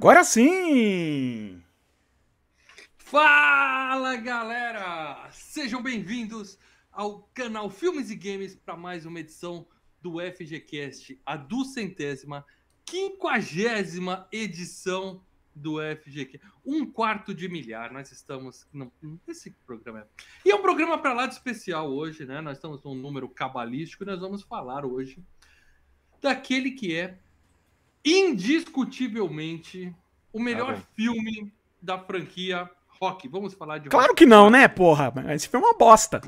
Agora sim! Fala galera! Sejam bem-vindos ao canal Filmes e Games para mais uma edição do FGCast, a duzentésima, quinquagésima edição do FGQ. Um quarto de milhar, nós estamos nesse programa. E é um programa para lá de especial hoje, né? Nós estamos num número cabalístico e nós vamos falar hoje daquele que é indiscutivelmente o melhor ah, filme da franquia Rock. Vamos falar de Claro rock. que não, né, porra? Esse filme é uma bosta.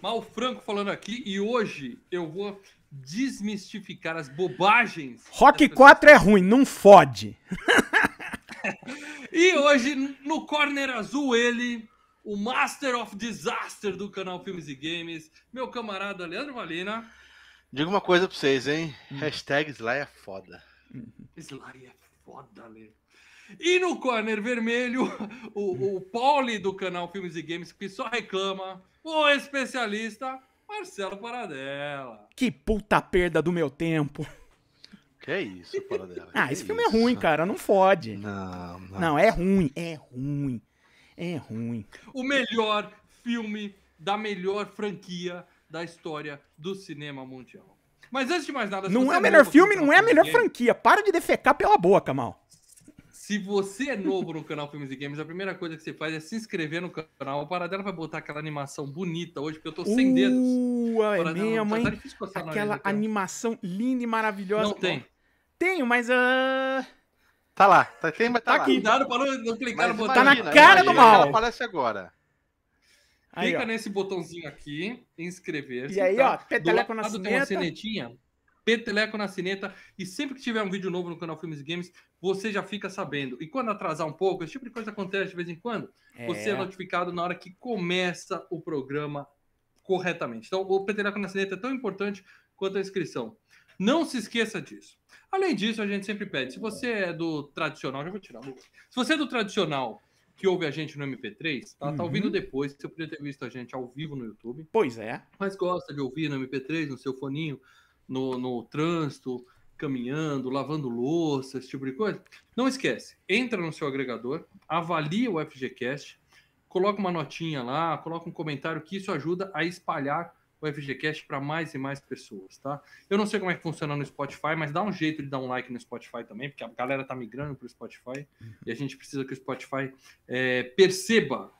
Mal Franco falando aqui e hoje eu vou desmistificar as bobagens. Rock 4 é ruim, não fode. e hoje no corner azul ele, o Master of Disaster do canal Filmes e Games, meu camarada Leandro Valina. Diga uma coisa pra vocês, hein? Hum. Hashtag Sly é foda. Sly é foda, Lê. E no corner vermelho, o, o Pauli do canal Filmes e Games, que só reclama, o especialista Marcelo Paradela. Que puta perda do meu tempo. Que é isso, Paradela? ah, esse filme é ruim, cara, não fode. Não, não. Não, é ruim, é ruim. É ruim. O melhor filme da melhor franquia da história do cinema mundial. Mas antes de mais nada... Não é o melhor filme, não é a melhor franquia. Para de defecar pela boca, mal. Se você é novo no canal Filmes e Games, a primeira coisa que você faz é se inscrever no canal. O Paradela vai botar aquela animação bonita hoje, porque eu tô sem uh, dedos. É minha mãe. Tá aquela animação linda e maravilhosa. Não tem. Tenho, mas... Uh... Tá lá, tá, tem, mas tá, tá aqui. Cuidado para não clicar no botão. Tá na cara imagina, do mal. Aparece agora. Aí, Clica ó. nesse botãozinho aqui, inscrever-se. E aí, tá? ó, peteleco na sineta. Tem uma sinetinha, peteleco na sineta. E sempre que tiver um vídeo novo no canal Filmes e Games, você já fica sabendo. E quando atrasar um pouco, esse tipo de coisa acontece de vez em quando, é. você é notificado na hora que começa o programa corretamente. Então, o peteleco na sineta é tão importante quanto a inscrição. Não se esqueça disso. Além disso, a gente sempre pede, se você é do tradicional, já vou tirar. Se você é do tradicional que ouve a gente no MP3, tá, uhum. tá ouvindo depois, você podia ter visto a gente ao vivo no YouTube. Pois é. Mas gosta de ouvir no MP3, no seu foninho, no, no trânsito, caminhando, lavando louça, esse tipo de coisa. Não esquece, entra no seu agregador, avalia o FGCast, coloca uma notinha lá, coloca um comentário que isso ajuda a espalhar o FGCast para mais e mais pessoas, tá? Eu não sei como é que funciona no Spotify, mas dá um jeito de dar um like no Spotify também, porque a galera tá migrando para o Spotify e a gente precisa que o Spotify é, perceba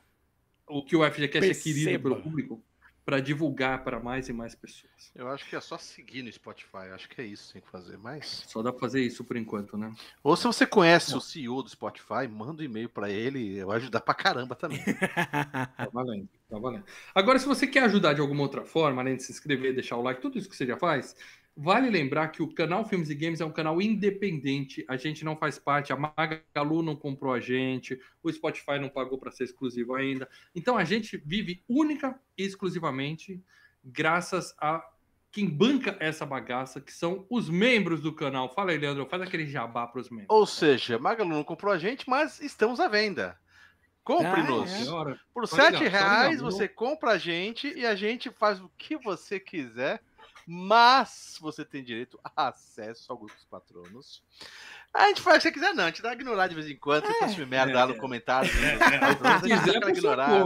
o que o FGCast perceba. é querido pelo público para divulgar para mais e mais pessoas. Eu acho que é só seguir no Spotify, acho que é isso que tem que fazer, mas só dá para fazer isso por enquanto, né? Ou se você conhece Não. o CEO do Spotify, manda um e-mail para ele, vai ajudar para caramba também. tá valendo, tá valendo. Agora, se você quer ajudar de alguma outra forma, além de se inscrever, deixar o like, tudo isso que você já faz, Vale lembrar que o canal Filmes e Games é um canal independente, a gente não faz parte, a Magalu não comprou a gente, o Spotify não pagou para ser exclusivo ainda. Então a gente vive única e exclusivamente graças a quem banca essa bagaça, que são os membros do canal. Fala aí, Leandro, faz aquele jabá para os membros. Ou seja, Magalu não comprou a gente, mas estamos à venda. Compre-nos. Ah, é. Por R$ reais você compra a gente e a gente faz o que você quiser mas você tem direito a acesso ao grupo dos patronos. A gente faz o que você quiser, não. A gente dá ignorar de vez em quando. Você é, merda é, lá no é. comentário. Né? Se quiser, ignorar.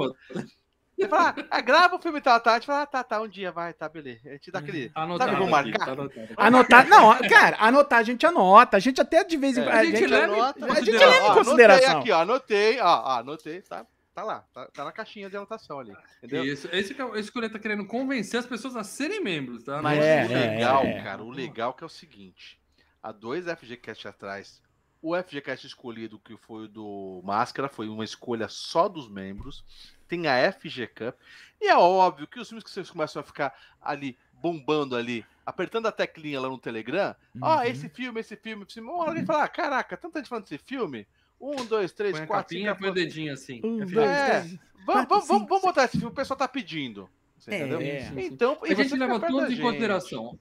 Você fala, ah, grava o filme tal, tá? A gente fala, ah, tá, tá, um dia vai, tá, beleza. A gente dá aquele. Anotar, sabe, marcar? Tá anotar. Não, cara, anotar a gente anota. A gente até de vez em quando. É, a, gente leva, anota, a gente leva em consideração. Anotei aqui, ó, anotei, ó, anotei, tá? Tá lá, tá, tá, na caixinha de anotação ali. Entendeu? Isso, esse que, é, esse que o tá querendo convencer as pessoas a serem membros, tá? Mas é, o é, legal, é, é. cara, o legal que é o seguinte: há dois FGCast atrás, o FGCast escolhido, que foi o do Máscara, foi uma escolha só dos membros. Tem a FG Cup. E é óbvio que os filmes que vocês começam a ficar ali bombando ali, apertando a teclinha lá no Telegram, ó, uhum. oh, esse filme, esse filme, esse filme. Alguém fala, ah, caraca, tanta gente falando desse filme. Um, dois, três, põe quatro, capinha, cinco. Põe o dedinho assim. Um, dois, é. três. Vamos, vamos, vamos, vamos botar esse filme, o pessoal tá pedindo. Você é, entendeu? É. Então, a gente leva todos em consideração.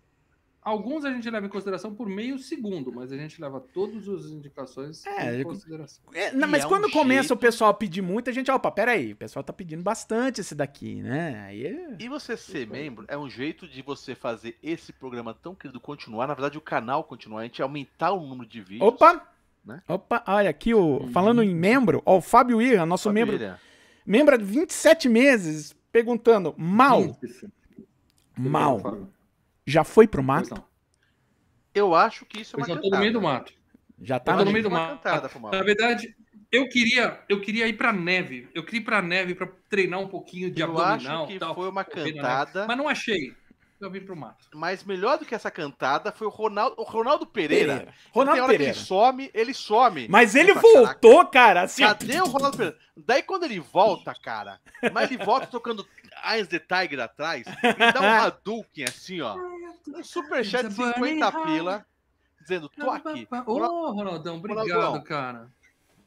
Alguns a gente leva em consideração por meio segundo, mas a gente leva todas as indicações é, em consideração. É, não, mas é quando um começa jeito... o pessoal a pedir muito, a gente, opa, peraí, o pessoal tá pedindo bastante esse daqui, né? Aí é... E você ser membro é um jeito de você fazer esse programa tão querido continuar, na verdade o canal continuar, a gente aumentar o número de vídeos. Opa! Né? Opa, olha aqui, o, uhum. falando em membro, ó, o Fábio Ira, nosso Fábio membro, Ira. membro de 27 meses, perguntando, mal, mal, já foi pro mato? Eu acho que isso é uma eu já tô no meio do mato. Já tá no meio do mato. Na verdade, eu queria, eu queria ir pra neve. Eu queria ir pra neve para treinar um pouquinho de eu abdominal. Acho que tal, foi uma cantada. Mas não achei. Eu vim pro mato. Mas melhor do que essa cantada foi o Ronaldo, o Ronaldo Pereira. Pereira. Ronaldo Pereira. ele some, ele some. Mas ele voltou, cara. Assim, Cadê o Ronaldo Pereira? Daí quando ele volta, cara, mas ele volta tocando Eyes the Tiger atrás, ele dá um Hadouken assim, ó. Um superchat de 50 pila, dizendo, tô aqui. Ô, oh, Ronaldão, obrigado, Ronaldão. cara.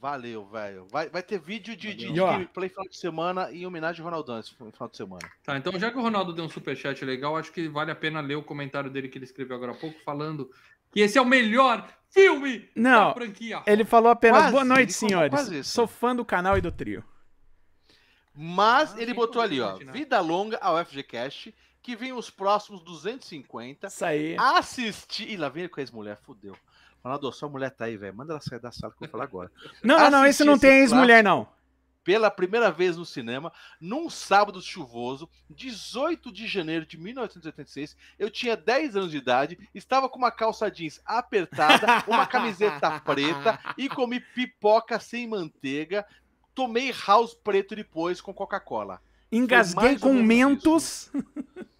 Valeu, velho. Vai, vai ter vídeo de, de, de gameplay final de semana em homenagem ao Ronaldão esse final de semana. Tá, então já que o Ronaldo deu um superchat legal, acho que vale a pena ler o comentário dele que ele escreveu agora há pouco, falando que esse é o melhor filme Não, da franquia. Ele falou apenas quase, boa noite, senhores. Sou fã do canal e do trio. Mas ah, ele botou ali, ó, vida longa ao FGCast, que vem os próximos 250. Isso aí. Assistir. Ih, lá vem com a ex-mulher, fudeu. Ronaldo, sua mulher tá aí, velho. Manda ela sair da sala que eu vou falar agora. Não, não, não, esse não tem ex-mulher, não. Pela primeira vez no cinema, num sábado chuvoso, 18 de janeiro de 1986, eu tinha 10 anos de idade, estava com uma calça jeans apertada, uma camiseta preta e comi pipoca sem manteiga. Tomei house preto depois com Coca-Cola. Engasguei com mentos.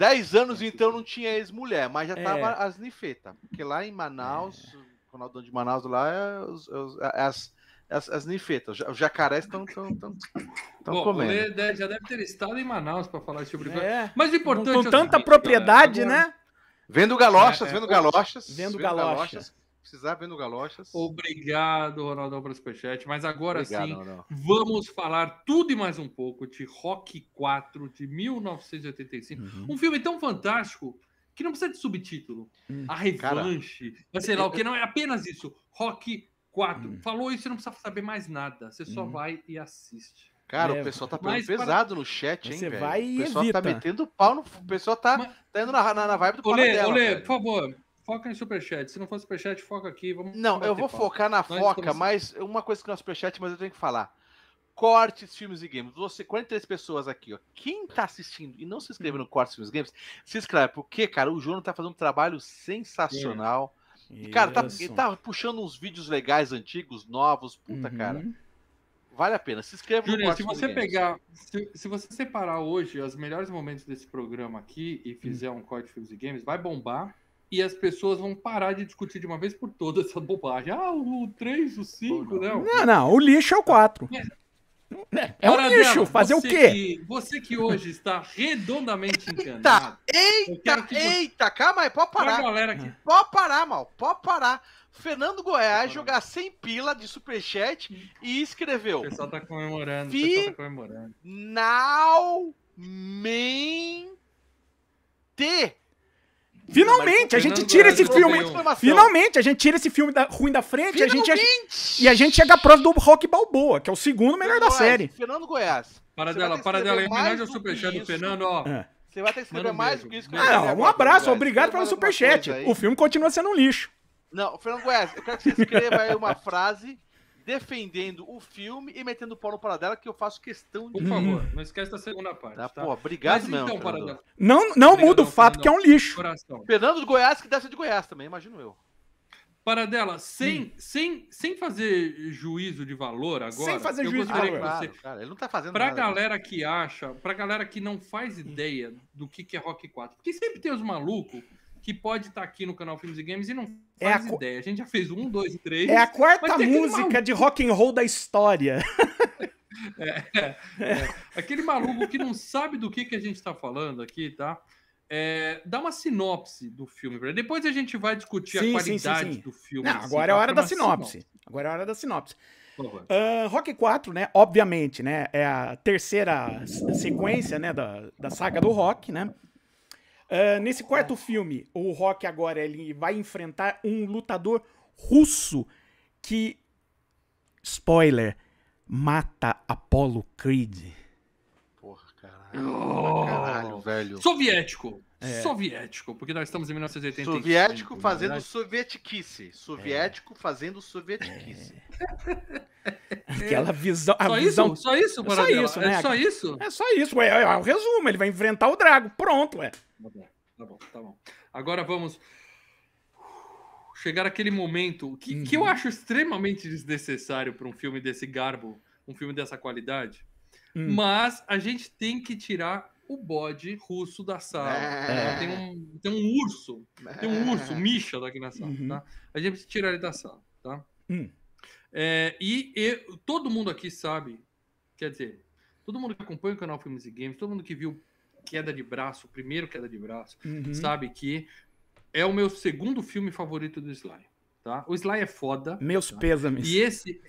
10 anos, então, não tinha ex-mulher, mas já tava é. as nifetas. Porque lá em Manaus, é. Ronaldão de Manaus lá, é, os, os, é as, as, as nifetas. Os jacarés estão comendo. Ele já deve ter estado em Manaus para falar esse tipo de coisa. É. Mas o importante Com é tanta seguinte, propriedade, galera, né? Vendo galochas, é, vendo galochas. Vendo, vendo galochas. Precisar vendo Galochas. Obrigado, Ronaldão, pelo superchat. Mas agora Obrigado, sim, Ronaldo. vamos falar tudo e mais um pouco de Rock 4 de 1985. Uhum. Um filme tão fantástico que não precisa de subtítulo. Uhum. A revanche, Cara, sei lá o que, não é apenas isso. Rock 4. Uhum. Falou isso, você não precisa saber mais nada. Você só hum. vai e assiste. Cara, o pessoal tá pegando pesado para... no chat, hein, Você velho? vai e O pessoal tá evita. tá metendo pau no... O pessoal tá, Mas... tá indo na, na, na vibe do Olê, Olê, por favor, foca em superchat. Se não for superchat, foca aqui. Vamos não, eu vou focar na Nós foca, estamos... mas uma coisa que não é superchat, mas eu tenho que falar. Cortes, filmes e games. Você, 43 pessoas aqui, ó. Quem tá assistindo e não se inscreve no Cortes, filmes e games, se inscreve. Porque, cara, o João tá fazendo um trabalho sensacional. É. Cara, tá, ele tá puxando uns vídeos legais, antigos, novos. Puta, uhum. cara. Vale a pena. Se inscreva Júnior, se você pegar, se, se, você separar hoje os melhores momentos desse programa aqui e fizer hum. um corte de filmes e games, vai bombar e as pessoas vão parar de discutir de uma vez por todas essa bobagem. Ah, o 3, o 5, não. Não, não, o lixo é o 4. É, é um lixo, dela, fazer o quê? Que, você que hoje está redondamente enganado. Eita, eita, eita, calma aí, pode parar. Galera aqui. Pode parar, mal, pode parar. Fernando Goiás jogar sem pila de superchat e escreveu. O pessoal tá comemorando. Fi... O pessoal tá comemorando. Finalmente Finalmente, a gente tira esse filme. Finalmente, a gente tira esse filme da, ruim da frente a gente, e a gente chega próximo do Rock Balboa, que é o segundo melhor da série. Fernando Goiás. Para dela, para dela. Em homenagem ao superchat do Fernando, ó. É. Você vai ter que escrever mais do que isso. Ah, um abraço, obrigado pelo superchat. O filme continua sendo um lixo. Não, Fernando Goiás, eu quero que você escreva aí uma frase defendendo o filme e metendo o pau no Paradela, que eu faço questão de. Por favor, não esquece da segunda parte. Tá, tá? Pô, obrigado Mas, mesmo. Então, não não muda o fato que é um lixo. Coração. Fernando de Goiás, que deve ser de Goiás também, imagino eu. Paradela, sem, hum. sem, sem fazer juízo de valor agora. Sem fazer juízo de valor. Você, claro, cara, ele não tá fazendo pra nada. galera que acha, pra galera que não faz ideia do que, que é Rock 4. Porque sempre tem os malucos que pode estar tá aqui no canal Filmes e Games e não é faz a... ideia. A gente já fez um, dois, três. É a quarta música de rock and roll da história. É, é, é. Aquele maluco que não sabe do que, que a gente está falando aqui, tá? É, dá uma sinopse do filme. Depois a gente vai discutir sim, a qualidade sim, sim, do filme. Não, agora é a hora da sinopse. sinopse. Agora é a hora da sinopse. Uh, Rock 4, né? Obviamente, né? É a terceira sequência, né? Da, da saga do Rock, né? Uh, nesse quarto filme, o Rock agora ele vai enfrentar um lutador russo que, spoiler, mata Apollo Creed. Porra, caralho. Oh, Caralho, velho. Soviético. É. Soviético, porque nós estamos em 1985. Soviético fazendo é sovietiquice. Soviético é. fazendo sovietiquice. É. Aquela visão. Só visão... isso? Só isso, é só isso, né? É só isso? É só isso. É, é o resumo. Ele vai enfrentar o Drago. Pronto, ué. Tá bom, tá bom, tá bom. Agora vamos chegar aquele momento que, uhum. que eu uhum. acho extremamente desnecessário para um filme desse garbo, um filme dessa qualidade. Uhum. Mas a gente tem que tirar o bode russo da sala. É. Tem, um, tem um urso, tem um urso, Misha daqui na sala, uhum. tá? A gente precisa tirar ele da sala, tá? É, e, e, todo mundo aqui sabe, quer dizer, todo mundo que acompanha o canal Filmes e Games, todo mundo que viu Queda de Braço, o primeiro Queda de Braço, uhum. sabe que é o meu segundo filme favorito do Sly, tá? O Sly é foda. Meus tá? pêsames. E esse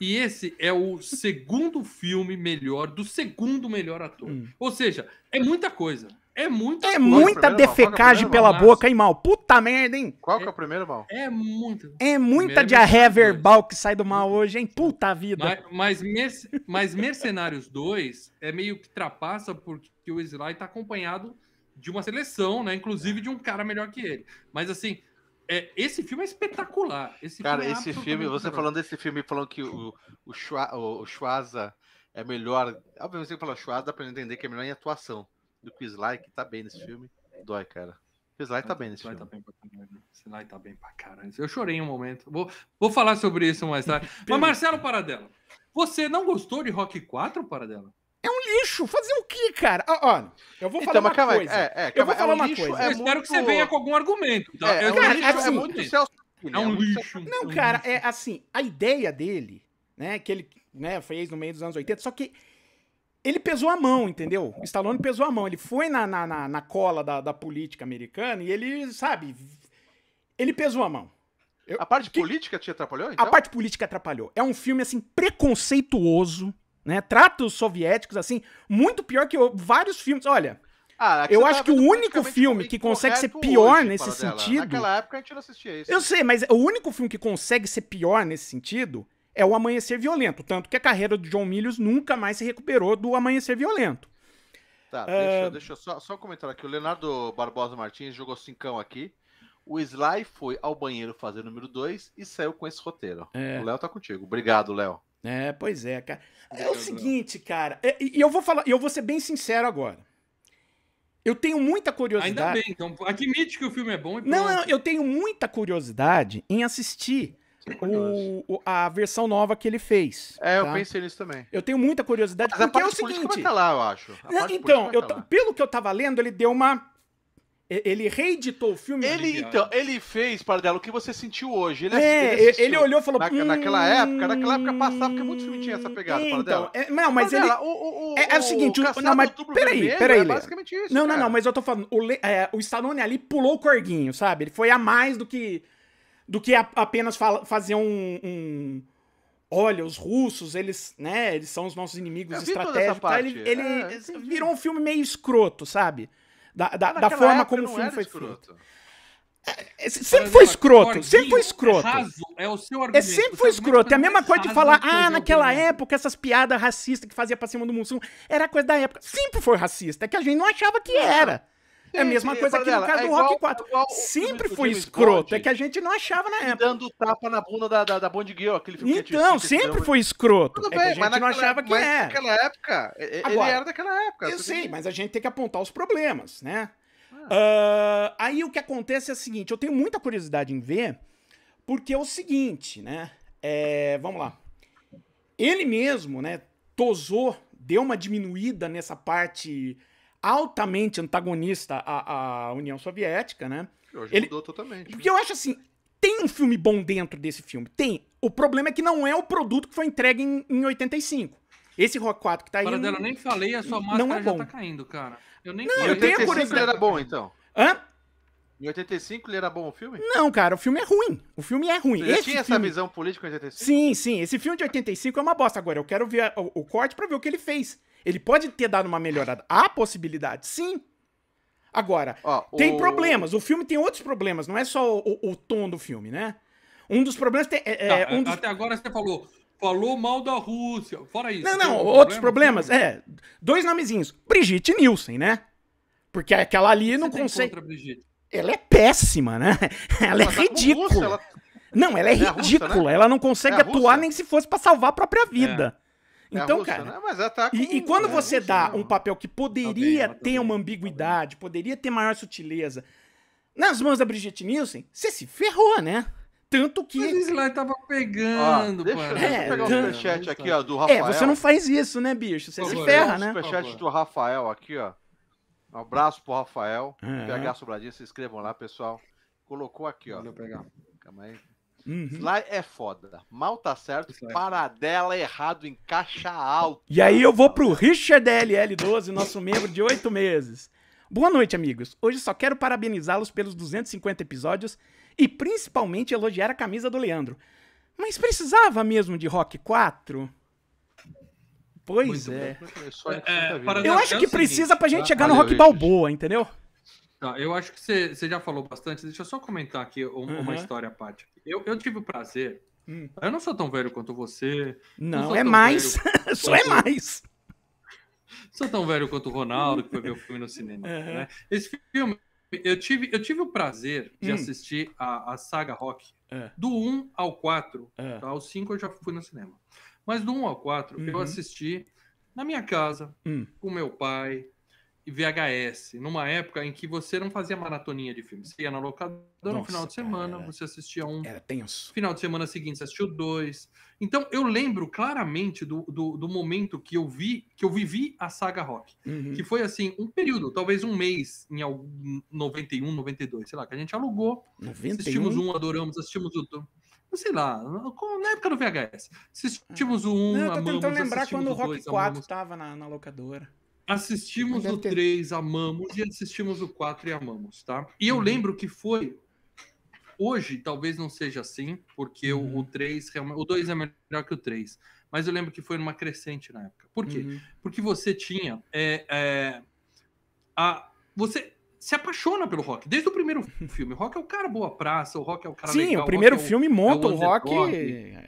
e esse é o segundo filme melhor do segundo melhor ator. Hum. Ou seja, é muita coisa. É muita É muita defecagem é pela mal? boca, hein, mal? Puta merda, hein? Qual que é o primeiro mal? É muito. É muita diarreia verbal que sai do mal hoje, hein? Puta vida. Mas, mas, mas Mercenários 2 é meio que trapaça porque o Sly tá acompanhado de uma seleção, né? Inclusive de um cara melhor que ele. Mas assim, é, esse filme é espetacular. Esse Cara, filme é esse filme, você falando desse filme, falando que o, o, Schwa, o Schwaza é melhor. Obviamente, você fala Schwaza, dá pra entender que é melhor em atuação do que o Sly, que tá bem nesse filme. Dói, cara. O Sly tá bem nesse Sly filme. Tá bem pra caralho. Tá bem pra caralho. Eu chorei em um momento. Vou, vou falar sobre isso mais tarde. Mas, Marcelo Paradela, você não gostou de Rock 4, Paradela? É um lixo. Fazer o quê, cara? Ó, eu vou então, falar então, uma coisa. É, é, eu vou falar é um uma lixo, coisa. É eu muito... espero que você venha com algum argumento. Tá? É, é, cara, lixo, assim, é muito Celso. É um lixo. Não, cara, é assim, a ideia dele, né, que ele né, fez no meio dos anos 80, só que ele pesou a mão, entendeu? O Stallone pesou a mão. Ele foi na, na, na, na cola da, da política americana e ele, sabe, ele pesou a mão. Eu, a parte que, política te atrapalhou? Então? A parte política atrapalhou. É um filme, assim, preconceituoso né? Trata os soviéticos assim, muito pior que vários filmes. Olha, ah, eu acho que o único filme que consegue ser pior hoje, nesse sentido. Naquela época a gente não assistia isso. Eu sei, mas o único filme que consegue ser pior nesse sentido é o Amanhecer Violento. Tanto que a carreira do John Milius nunca mais se recuperou do Amanhecer Violento. Tá, uh... deixa, deixa eu só, só comentar aqui. O Leonardo Barbosa Martins jogou cincão aqui. O Sly foi ao banheiro fazer o número 2 e saiu com esse roteiro. É. O Léo tá contigo. Obrigado, Léo. É, pois é, cara. É o seguinte, cara, é, e eu vou falar, eu vou ser bem sincero agora. Eu tenho muita curiosidade. Ainda bem, então admite que o filme é bom. não, não, eu tenho muita curiosidade em assistir o, o, a versão nova que ele fez. É, tá? eu pensei nisso também. Eu tenho muita curiosidade Mas porque é o seguinte. Tá lá, eu acho. então, eu, pelo que eu tava lendo, ele deu uma ele reeditou o filme. Ele, então, ele fez, Paradelo, o que você sentiu hoje. Ele, é, ele, ele olhou e falou. Na, hum, naquela época, naquela época passava, porque muitos filmes tinham essa pegada, então, É, não, mas ele. O, o, é, é, o seguinte, o, não, mas peraí, peraí. É basicamente isso. Não, cara. não, não, mas eu tô falando, o, é, o Stallone ali pulou o corguinho, sabe? Ele foi a mais do que. Do que a, apenas fala, fazer um, um olha, os russos, eles, né, eles são os nossos inimigos estratégicos. Tá? Ele, ele é, virou um filme meio escroto, sabe? Da, da, da forma como o filme foi escroto. feito. É, sempre foi escroto, sempre foi escroto. É o seu argumento. É sempre foi escroto. É a mesma coisa de falar, ah, naquela época, essas piadas racistas que fazia pra cima do Mussum era coisa da época. Sempre foi racista, é que a gente não achava que era. É a mesma coisa aqui no caso do Rock 4. sempre foi escroto, é que a gente não achava na época. Dando tapa na bunda da, da, da Bond Girl, aquele filme Então, sempre foi escroto. Tudo é bem, que a gente não achava que era. naquela época, ele era daquela época. Eu sei, mas a gente tem que apontar os problemas, né? Uh, aí o que acontece é o seguinte, eu tenho muita curiosidade em ver, porque é o seguinte, né? É, vamos lá. Ele mesmo, né, tosou, deu uma diminuída nessa parte altamente antagonista à, à União Soviética, né? Hoje Ele, mudou totalmente. Porque eu acho assim, tem um filme bom dentro desse filme, tem. O problema é que não é o produto que foi entregue em, em 85. Esse Rock 4 que tá aí. Para dela, nem falei, a sua máscara não é bom. já tá caindo, cara. Eu nem Não, eu tenho a curiosidade. era bom, então. Hã? Em 85 ele era bom o filme? Não, cara, o filme é ruim. O filme é ruim. Você esse tinha filme... essa visão política em 85? Sim, sim. Esse filme de 85 é uma bosta. Agora, eu quero ver o, o corte para ver o que ele fez. Ele pode ter dado uma melhorada. Há possibilidade, sim. Agora, Ó, tem o... problemas. O filme tem outros problemas. Não é só o, o, tom do filme, né? Um dos problemas tem, é, tá, um dos... Até agora você falou falou mal da Rússia. Fora isso. Não, não, outros problema? problemas. É, dois nomezinhos. Brigitte Nielsen, né? Porque aquela ali não consegue. Ela é péssima, né? Ela, é tá ridícula. Não, ela é, é ridícula. Russa, né? Ela não consegue é atuar nem se fosse para salvar a própria vida. É. Então, Russa, cara. Né? Mas ela tá com... e, e quando é, você dá um papel que poderia ter uma ambiguidade, poderia ter maior sutileza, nas mãos da Brigitte Nielsen, você se ferrou, né? Tanto que. Mas o Sly tava pegando, ó, deixa, é, deixa eu pegar o superchat aqui, ó, do Rafael. É, você não faz isso, né, bicho? Você se ferra, né? superchat do Rafael aqui, ó. Um abraço pro Rafael. É. PH Sobradinho, se inscrevam lá, pessoal. Colocou aqui, ó. pegar. Calma aí. Uhum. Sly é foda. Mal tá certo, paradela errado em caixa alta. E aí eu vou pro Richard LL12, nosso membro de oito meses. Boa noite, amigos. Hoje só quero parabenizá-los pelos 250 episódios e principalmente elogiar a camisa do Leandro. Mas precisava mesmo de Rock 4? Pois é. é, é eu acho que precisa pra gente tá? chegar no Rock Balboa, entendeu? Tá, eu acho que você, você já falou bastante. Deixa eu só comentar aqui uma, uhum. história à parte. Eu, eu tive o prazer. Hum. Eu não sou tão velho quanto você. Não, não é mais. Só é mais. Sou tão velho quanto o Ronaldo, que foi ver o filme no cinema. Uhum. Né? Esse filme, eu tive, eu tive o prazer de hum. assistir a, a saga Rock é. do 1 ao 4. É. Tá? O 5 eu já fui no cinema. Mas do 1 ao 4 uhum. eu assisti na minha casa, hum. com meu pai, e VHS, numa época em que você não fazia maratoninha de filmes. Você ia na locadora Nossa, no final de semana, você assistia um. Era tenso. Final de semana seguinte, você assistiu dois. Então, eu lembro claramente do, do, do, momento que eu vi, que eu vivi a saga Rock. Uhum. Que foi assim, um período, talvez um mês, em algum 91, 92, sei lá, que a gente alugou. 91? Assistimos um, adoramos, assistimos o sei lá, na época do VHS. Assistimos o 1, um, não, eu tô amamos, tentando lembrar quando o Rock dois, 4 amamos. tava na, na locadora. Assistimos o 3, amamos, e assistimos o 4 e amamos, tá? E eu uhum. lembro que foi. Hoje, talvez não seja assim, porque uhum. o, o 3 realmente. O 2 é melhor que o 3. Mas eu lembro que foi numa crescente na época. Por quê? Uhum. Porque você tinha. É, é, a, você se apaixona pelo rock. Desde o primeiro filme. O rock é o cara boa praça, o rock é o cara Sim, legal, o primeiro o filme monta é o, o rock.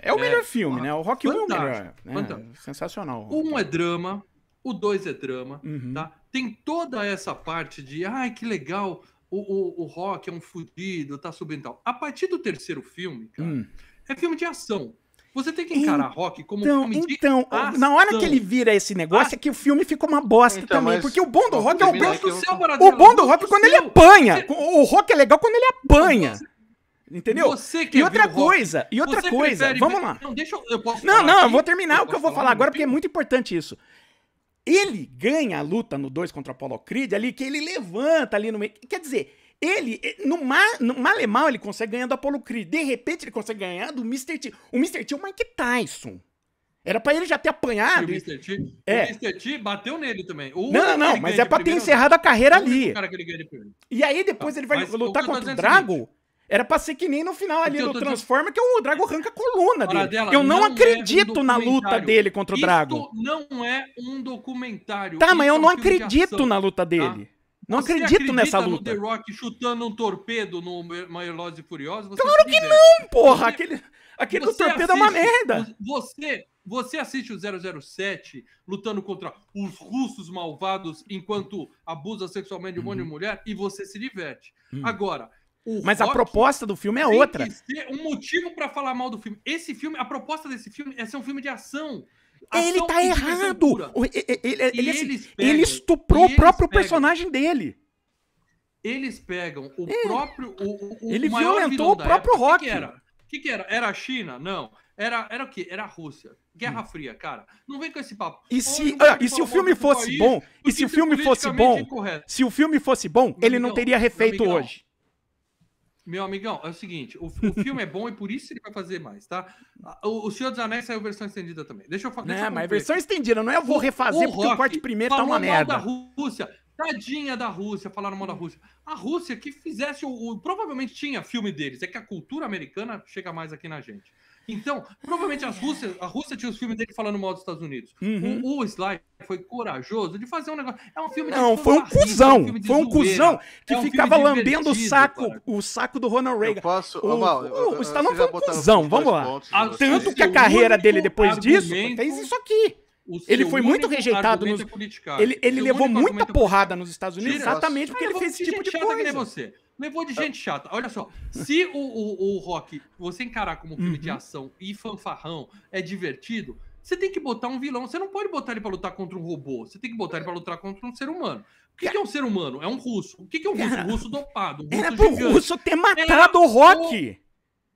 É o melhor filme, né? O rock 1 é o melhor. Né? Sensacional. O 1 é drama, o 2 é drama, uhum. tá? Tem toda essa parte de, ai, que legal, o, o, o rock é um fudido, tá subindo e tal. A partir do terceiro filme, cara, hum. é filme de ação. Você tem que encarar então, rock como um filme de Então, ação. na hora que ele vira esse negócio, é que o filme fica uma bosta então, também. Porque o bom do rock é o bom do céu, O bom do rock é quando ele apanha. O rock é legal quando ele apanha. Entendeu? e outra coisa, e outra coisa, vamos lá. Não, deixa eu, eu posso Não, não, eu vou terminar eu o que eu vou falar agora, porque é muito importante isso. Ele ganha a luta no 2 contra o Apollo Creed ali, que ele levanta ali no meio. Quer dizer, ele, no, ma, no mal e mal, ele consegue ganhar do Apollo Creed. De repente, ele consegue ganhar do Mr. T. O Mr. T é o Mike Tyson. Era pra ele já ter apanhado. E o Mr. T, é. o Mr. T bateu nele também. O não, não, não, mas é pra ter encerrado a carreira ali. E aí depois tá, ele vai lutar contra o Drago. Era pra ser que nem no final ali do Transformer, que o Drago arranca a coluna dele. Dela, eu não, não acredito é um na luta dele contra o Drago. Isso não é um documentário. Tá, mas eu é não acredito na luta tá? dele. Tá? Não você acredito nessa luta. no The Rock chutando um torpedo no Velozes e Furiosos? Claro que não, porra! Você, aquele aquele torpedo assiste, é uma merda. Você, você assiste o 007 lutando contra os russos malvados enquanto abusa sexualmente de um monte de uhum. mulher e você se diverte. Hum. Agora, mas a proposta do filme é outra. Tem um motivo para falar mal do filme. Esse filme, a proposta desse filme é ser um filme de ação. Ele tá errado. Ele, ele, ele, pegam, ele estuprou o próprio pegam, personagem dele. Eles pegam o próprio. O, o, ele violentou o próprio época. Rock. O que, que, era? O que, que, era? Era a China? Não. Era, era o quê? Era a Rússia. Guerra hum. Fria, cara. Não vem com esse papo. E se, ah, e se o filme fosse país, bom? E se o filme fosse bom? Se o filme fosse bom, ele não teria refeito hoje. Meu amigão, é o seguinte: o, o filme é bom e por isso ele vai fazer mais, tá? O, o Senhor dos Anéis saiu versão estendida também. Deixa eu falar. Não, mas versão estendida, não é eu vou refazer o, porque o corte primeiro tá uma merda. da Rússia. Tadinha da Rússia, falaram mal da Rússia. A Rússia que fizesse o, o, Provavelmente tinha filme deles, é que a cultura americana chega mais aqui na gente. Então, provavelmente a Rússia, a Rússia tinha os filmes dele falando mal dos Estados Unidos. Uhum. O, o Sly foi corajoso de fazer um negócio. É um filme Não, foi um cuzão. Um foi um cuzão que é um ficava lambendo o saco, o saco do Ronald Reagan. Eu posso, o, Mal, o, o Stallone foi um cuzão, vamos lá. Tanto que a carreira dele depois disso fez isso aqui. Ele foi muito rejeitado nos... É ele, ele levou muita porrada nos Estados Unidos Tira, exatamente porque ele fez esse tipo de coisa. você. Levou de gente chata. Olha só, se o, o, o rock você encarar como filme uhum. de ação e fanfarrão é divertido, você tem que botar um vilão. Você não pode botar ele para lutar contra um robô. Você tem que botar ele para lutar contra um ser humano. O que, que, é um ser humano? É um russo. O que, que é um russo? Um russo dopado. Um russo Era pro gigante. russo ter matado o rock.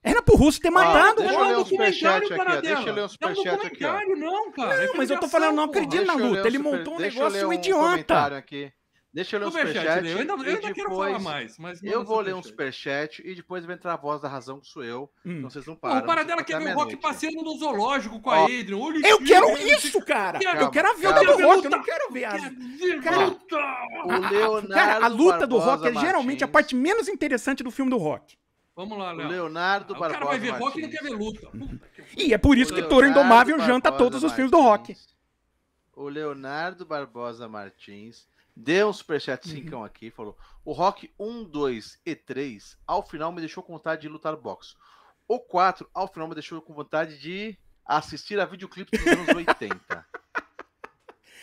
Era pro russo ter matado. Ah, deixa eu ler um superchat aqui, deixa eu ler um superchat aqui. Não, não, cara. Não, mas eu tô falando, não acredito na luta. Ele montou um negócio um idiota. Aqui. Deixa eu ler um superchat. Eu ainda, eu ainda quero falar mais. Mas eu vou ler um superchat e depois vai entrar a voz da razão que sou eu. Hum. Então vocês não param. O para dela quer ver o Rock passeando no zoológico com a Adrian. Olha eu quero isso, cara. eu quero a vida do Rock. Eu não quero ver a. Cara, a luta do Rock é geralmente a parte menos interessante do filme do Rock. Vamos lá, Léo. Leonardo Barbosa. O cara vai ver Rock e não quer ver luta. E é por isso que Toro Indomável janta todos os filmes do Rock. O Leonardo Barbosa Martins Deu um superchat 5 uhum. aqui, falou: O Rock 1, 2 e 3, ao final me deixou com vontade de lutar boxe. O 4, ao final me deixou com vontade de assistir a videoclipe dos anos 80.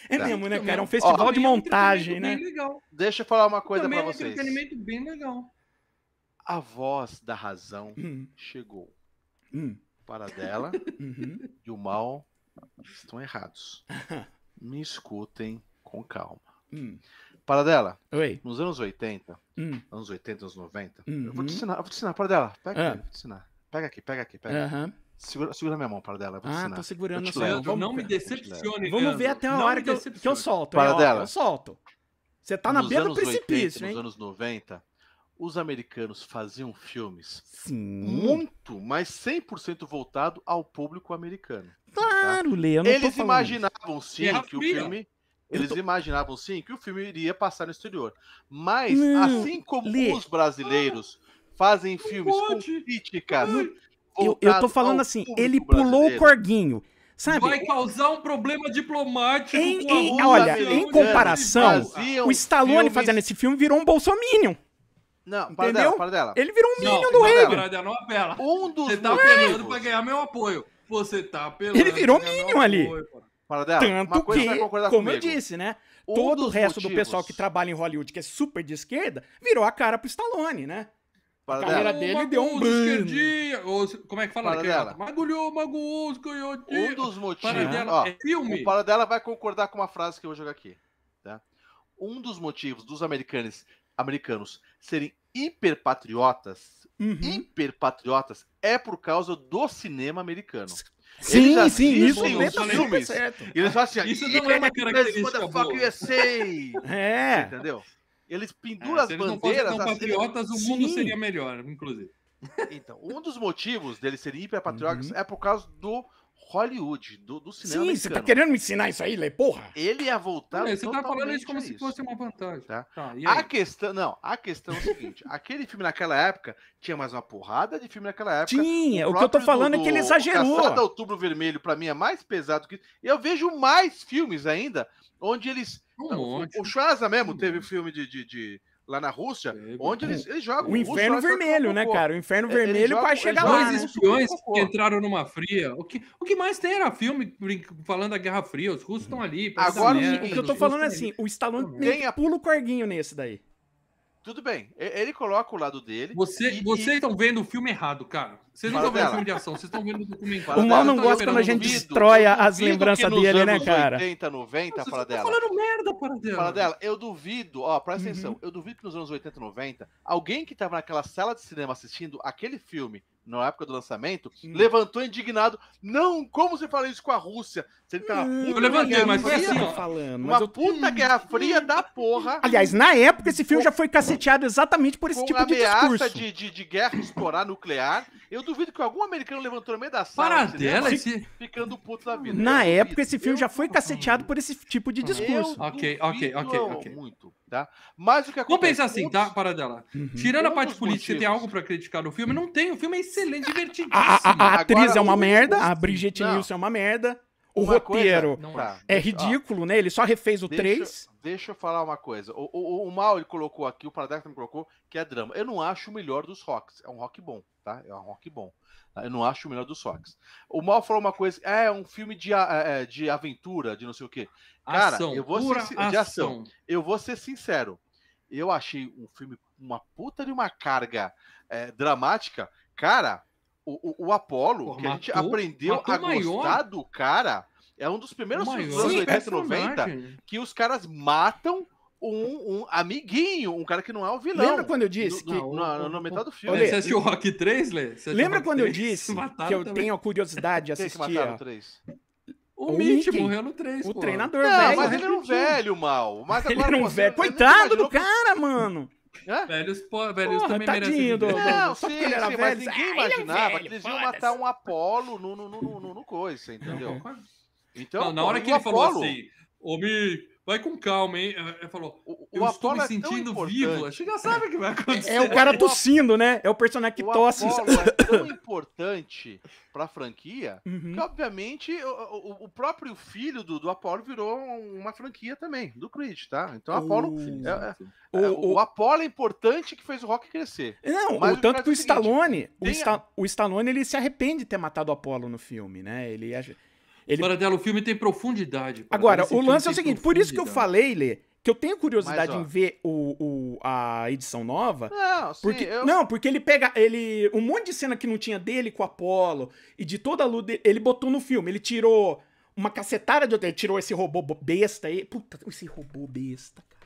É tá. mesmo, né, cara? É um festival Ó, de montagem, né? Deixa eu falar uma coisa para vocês. É um entretenimento bem legal. A voz da razão hum. chegou. Hum. Para dela uhum. e o mal estão errados. Me escutem com calma. Hum. Paradela, Oi. nos anos 80, hum. anos 80, anos 90, uhum. eu vou te ensinar, eu vou te ensinar, Paradela, pega ah. aqui, vou te ensinar. Pega aqui, pega aqui, pega uhum. Segura, segura minha mão, Paradela, vou te ah, ensinar. tô segurando a sua mão. Não me decepcione, Vamos ver até a não hora que eu, que eu solto. Paradela. eu solto. Você tá na beira do precipício, 80, hein? Nos anos 90, os americanos faziam filmes Sim. muito, mas 100% voltado ao público americano. Claro, tá? Lê, eu não Eles imaginavam sim que o filme eles tô... imaginavam sim que o filme iria passar no exterior. Mas, não, assim como Lê. os brasileiros fazem filmes com críticas. Eu, eu tô falando assim, ele pulou o corguinho. Sabe? Vai causar um problema diplomático. Em, em, olha, em comparação, o Stallone filmes... fazendo esse filme virou um bolsominion. Não, para dela, para dela. Ele virou um minion do rei. Não apela. Um dos Você tá apelando pra ganhar meu apoio. Você tá apelando. Ele virou minion ali. Apoio, Paradela, Tanto que, como comigo. eu disse, né? Um todo o resto motivos... do pessoal que trabalha em Hollywood, que é super de esquerda, virou a cara pro Stallone, né? A carreira dele deu um esquerdinha. Como é que fala? Paradela. Magulhou, magoos, Um dos motivos. Paradela, ó, é filme. O Paradela vai concordar com uma frase que eu vou jogar aqui. Tá? Um dos motivos dos americanos, americanos serem hiperpatriotas, uhum. hiperpatriotas, é por causa do cinema americano. Sim, sim, isso os filmes. Certo. E eles falam assim, isso não é uma característica boa. USA. É. entendeu? Eles penduram é, as bandeiras. Se eles patriotas, o mundo sim. seria melhor, inclusive. Então, um dos motivos deles serem hiperpatriotas uhum. é por causa do Hollywood, do, do cinema. Sim, você tá querendo me ensinar isso aí, Lê? Porra! Ele ia voltar. É, você tá falando isso como se fosse uma vantagem. Tá? tá a questão. Não, a questão é o seguinte: aquele filme naquela época tinha mais uma porrada de filme naquela época. Tinha, o, o que eu tô falando do, é que ele exagerou. Caçada Outubro Vermelho, pra mim, é mais pesado que. Eu vejo mais filmes ainda onde eles. Um o, o Schwarza mesmo teve filme de, de, de lá na Rússia, é, onde eles, eles jogam. O Inferno Vermelho, né, cara? O Inferno Vermelho jogam, quase chega lá. Dois né? espiões que entraram numa fria. O que, o que mais tem era filme falando da Guerra Fria. Os russos estão ali. Agora, o que eu tô falando é assim: o Stallone pula o corguinho nesse daí. Tudo bem, ele coloca o lado dele. Você, e, vocês estão vendo o filme errado, cara. Vocês não estão vendo o filme de ação, vocês estão vendo o documentário. O mal não gosta quando a gente destrói as lembranças dele, né, cara? 80, 90, para dela. Tá falando merda, para dela. Para dela, eu duvido, ó, presta uhum. atenção, eu duvido que nos anos 80, 90, alguém que tava naquela sala de cinema assistindo aquele filme na época do lançamento, hum. levantou indignado. Não, como você fala isso com a Rússia? Você tá hum, eu levantei, mas foi assim, ó, falando. Uma eu... puta guerra fria da porra. Aliás, na época esse filme já foi caceteado exatamente por esse tipo de discurso. De, de, de guerra explorar nuclear. Eu duvido que algum americano levantou no meio da sala. Para dela, esse... ficando puto da vida. Na eu época duvido. esse filme já foi caceteado por esse tipo de discurso. ok, ok, ok, ok. Muito. Tá? Mas o que acontece... Vamos pensar assim, tá? Para dela. Uhum. Tirando a parte política, motivos. tem algo para criticar no filme? Não tem. O filme é excelente, divertidíssimo. A, a, a atriz Agora, é uma merda, a Brigitte Nielsen é uma merda. O uma roteiro coisa, tá, é ridículo, ó, né? Ele só refez o deixa, 3. Deixa eu falar uma coisa. O, o, o Mal ele colocou aqui, o Paradex também colocou, que é drama. Eu não acho o melhor dos rocks. É um rock bom, tá? É um rock bom. Tá? Eu não acho o melhor dos rocks. O Mal falou uma coisa, é um filme de, é, de aventura, de não sei o quê. Cara, ação, eu vou ser, de ação. Eu vou ser sincero. Eu achei um filme uma puta de uma carga é, dramática. Cara, o, o, o Apollo, que a gente aprendeu a maior. gostar do cara, é um dos primeiros filmes dos anos 80 e 90 que os caras matam um, um, amiguinho, um cara que não é o vilão. Lembra quando eu disse no, que. No, no, no metade do filme. Lê, você assistiu o Rock 3, Lê? Lembra quando 3? eu disse que eu também. tenho a curiosidade de assistir. Quem que mataram o 3? O, o Mitch morreu no 3. O pô. treinador não, velho. Mas ele era um velho, mal. Mas agora, ele era um velho. Coitado do cara, mano. É? Velhos, pô, velhos Porra, também merecem. Do, não, sim, ele era sim, velho. mas ninguém imaginava é velho, que eles iam matar um Apolo no, no, no coisa, entendeu? Então, não, na hora que ele Apolo... falou assim, ô Mi, vai com calma, hein? Ele falou, o, eu o estou me é sentindo é vivo. A gente já sabe o que vai acontecer. É o cara tossindo, né? É o personagem que o tosse. O Apolo é tão importante pra franquia uhum. que, obviamente, o, o, próprio filho do, do Apolo virou uma franquia também, do Creed, tá? Então, o Apolo... Uh, é, é, é, o, o Apolo é importante que fez o Rock crescer. Não, Mas o tanto que o, Stallone... O, Sta o Stallone, ele se arrepende de ter matado o Apolo no filme, né? Ele acha... Ele... Paradelo, o filme tem profundidade. Agora, o lance é o seguinte, por isso que eu falei, Lê, que eu tenho curiosidade Mas, em ver o, o, a edição nova. Não, sim, porque, eu... Não, porque ele pega. ele Um monte de cena que não tinha dele com o Apollo e de toda a luta, ele botou no filme. Ele tirou uma cacetada de. Ele tirou esse robô besta aí. Puta, esse robô besta, cara.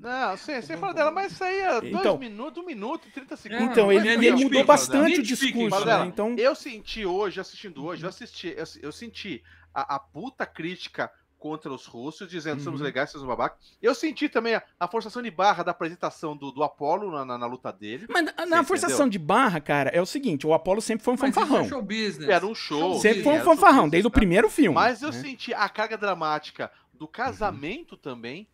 Não, sim, sem falar dela, mas isso aí é dois então, minutos, um minuto, 30 segundos. Então, ele, ele mudou bastante o discurso, né? Então... Eu senti hoje, assistindo hoje, eu assisti, eu, eu senti a, a, puta crítica contra os russos, dizendo uhum. somos legais, somos babacas. Eu senti também a, a, forçação de barra da apresentação do, do Apolo na, na, na luta dele. Mas na, na forçação de barra, cara, é o seguinte, o Apolo sempre foi um Mas fanfarrão. Show business. Era um show. Sempre foi um fanfarrão, desde o primeiro filme. Mas eu né? senti a carga dramática do casamento uhum. também,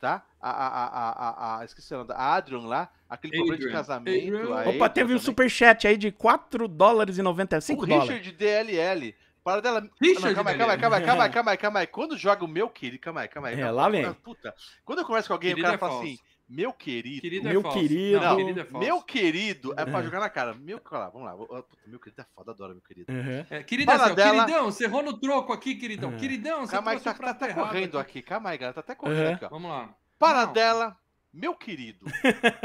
tá? A, a, a, a, a, esqueci o nome, a Adrian lá, aquele Adrian. problema de casamento. Adrian. Opa, teve um superchat aí de 4 dólares e 95 o dólares. Richard DLL. Para dela. Richard, calma aí, calma aí, calma aí, calma aí, calma aí, calma aí. Quando joga o meu querido, calma aí, calma aí. É, lá vem. Puta. Quando eu converso com alguém, querido o cara é fala falso. assim, meu querido. querido é meu querido. Não, querido é meu querido é pra jogar na cara. Meu, lá, vamos lá. Puta, meu querido é foda, adoro meu querido. Uhum. É, querido, assim, dela... queridão, você errou no troco aqui, queridão. Uhum. Queridão, você Calma aí, tá, tá até correndo aqui. aqui. Calma aí, galera, tá até correndo uhum. aqui, ó. Vamos lá. Para Não. dela, meu querido.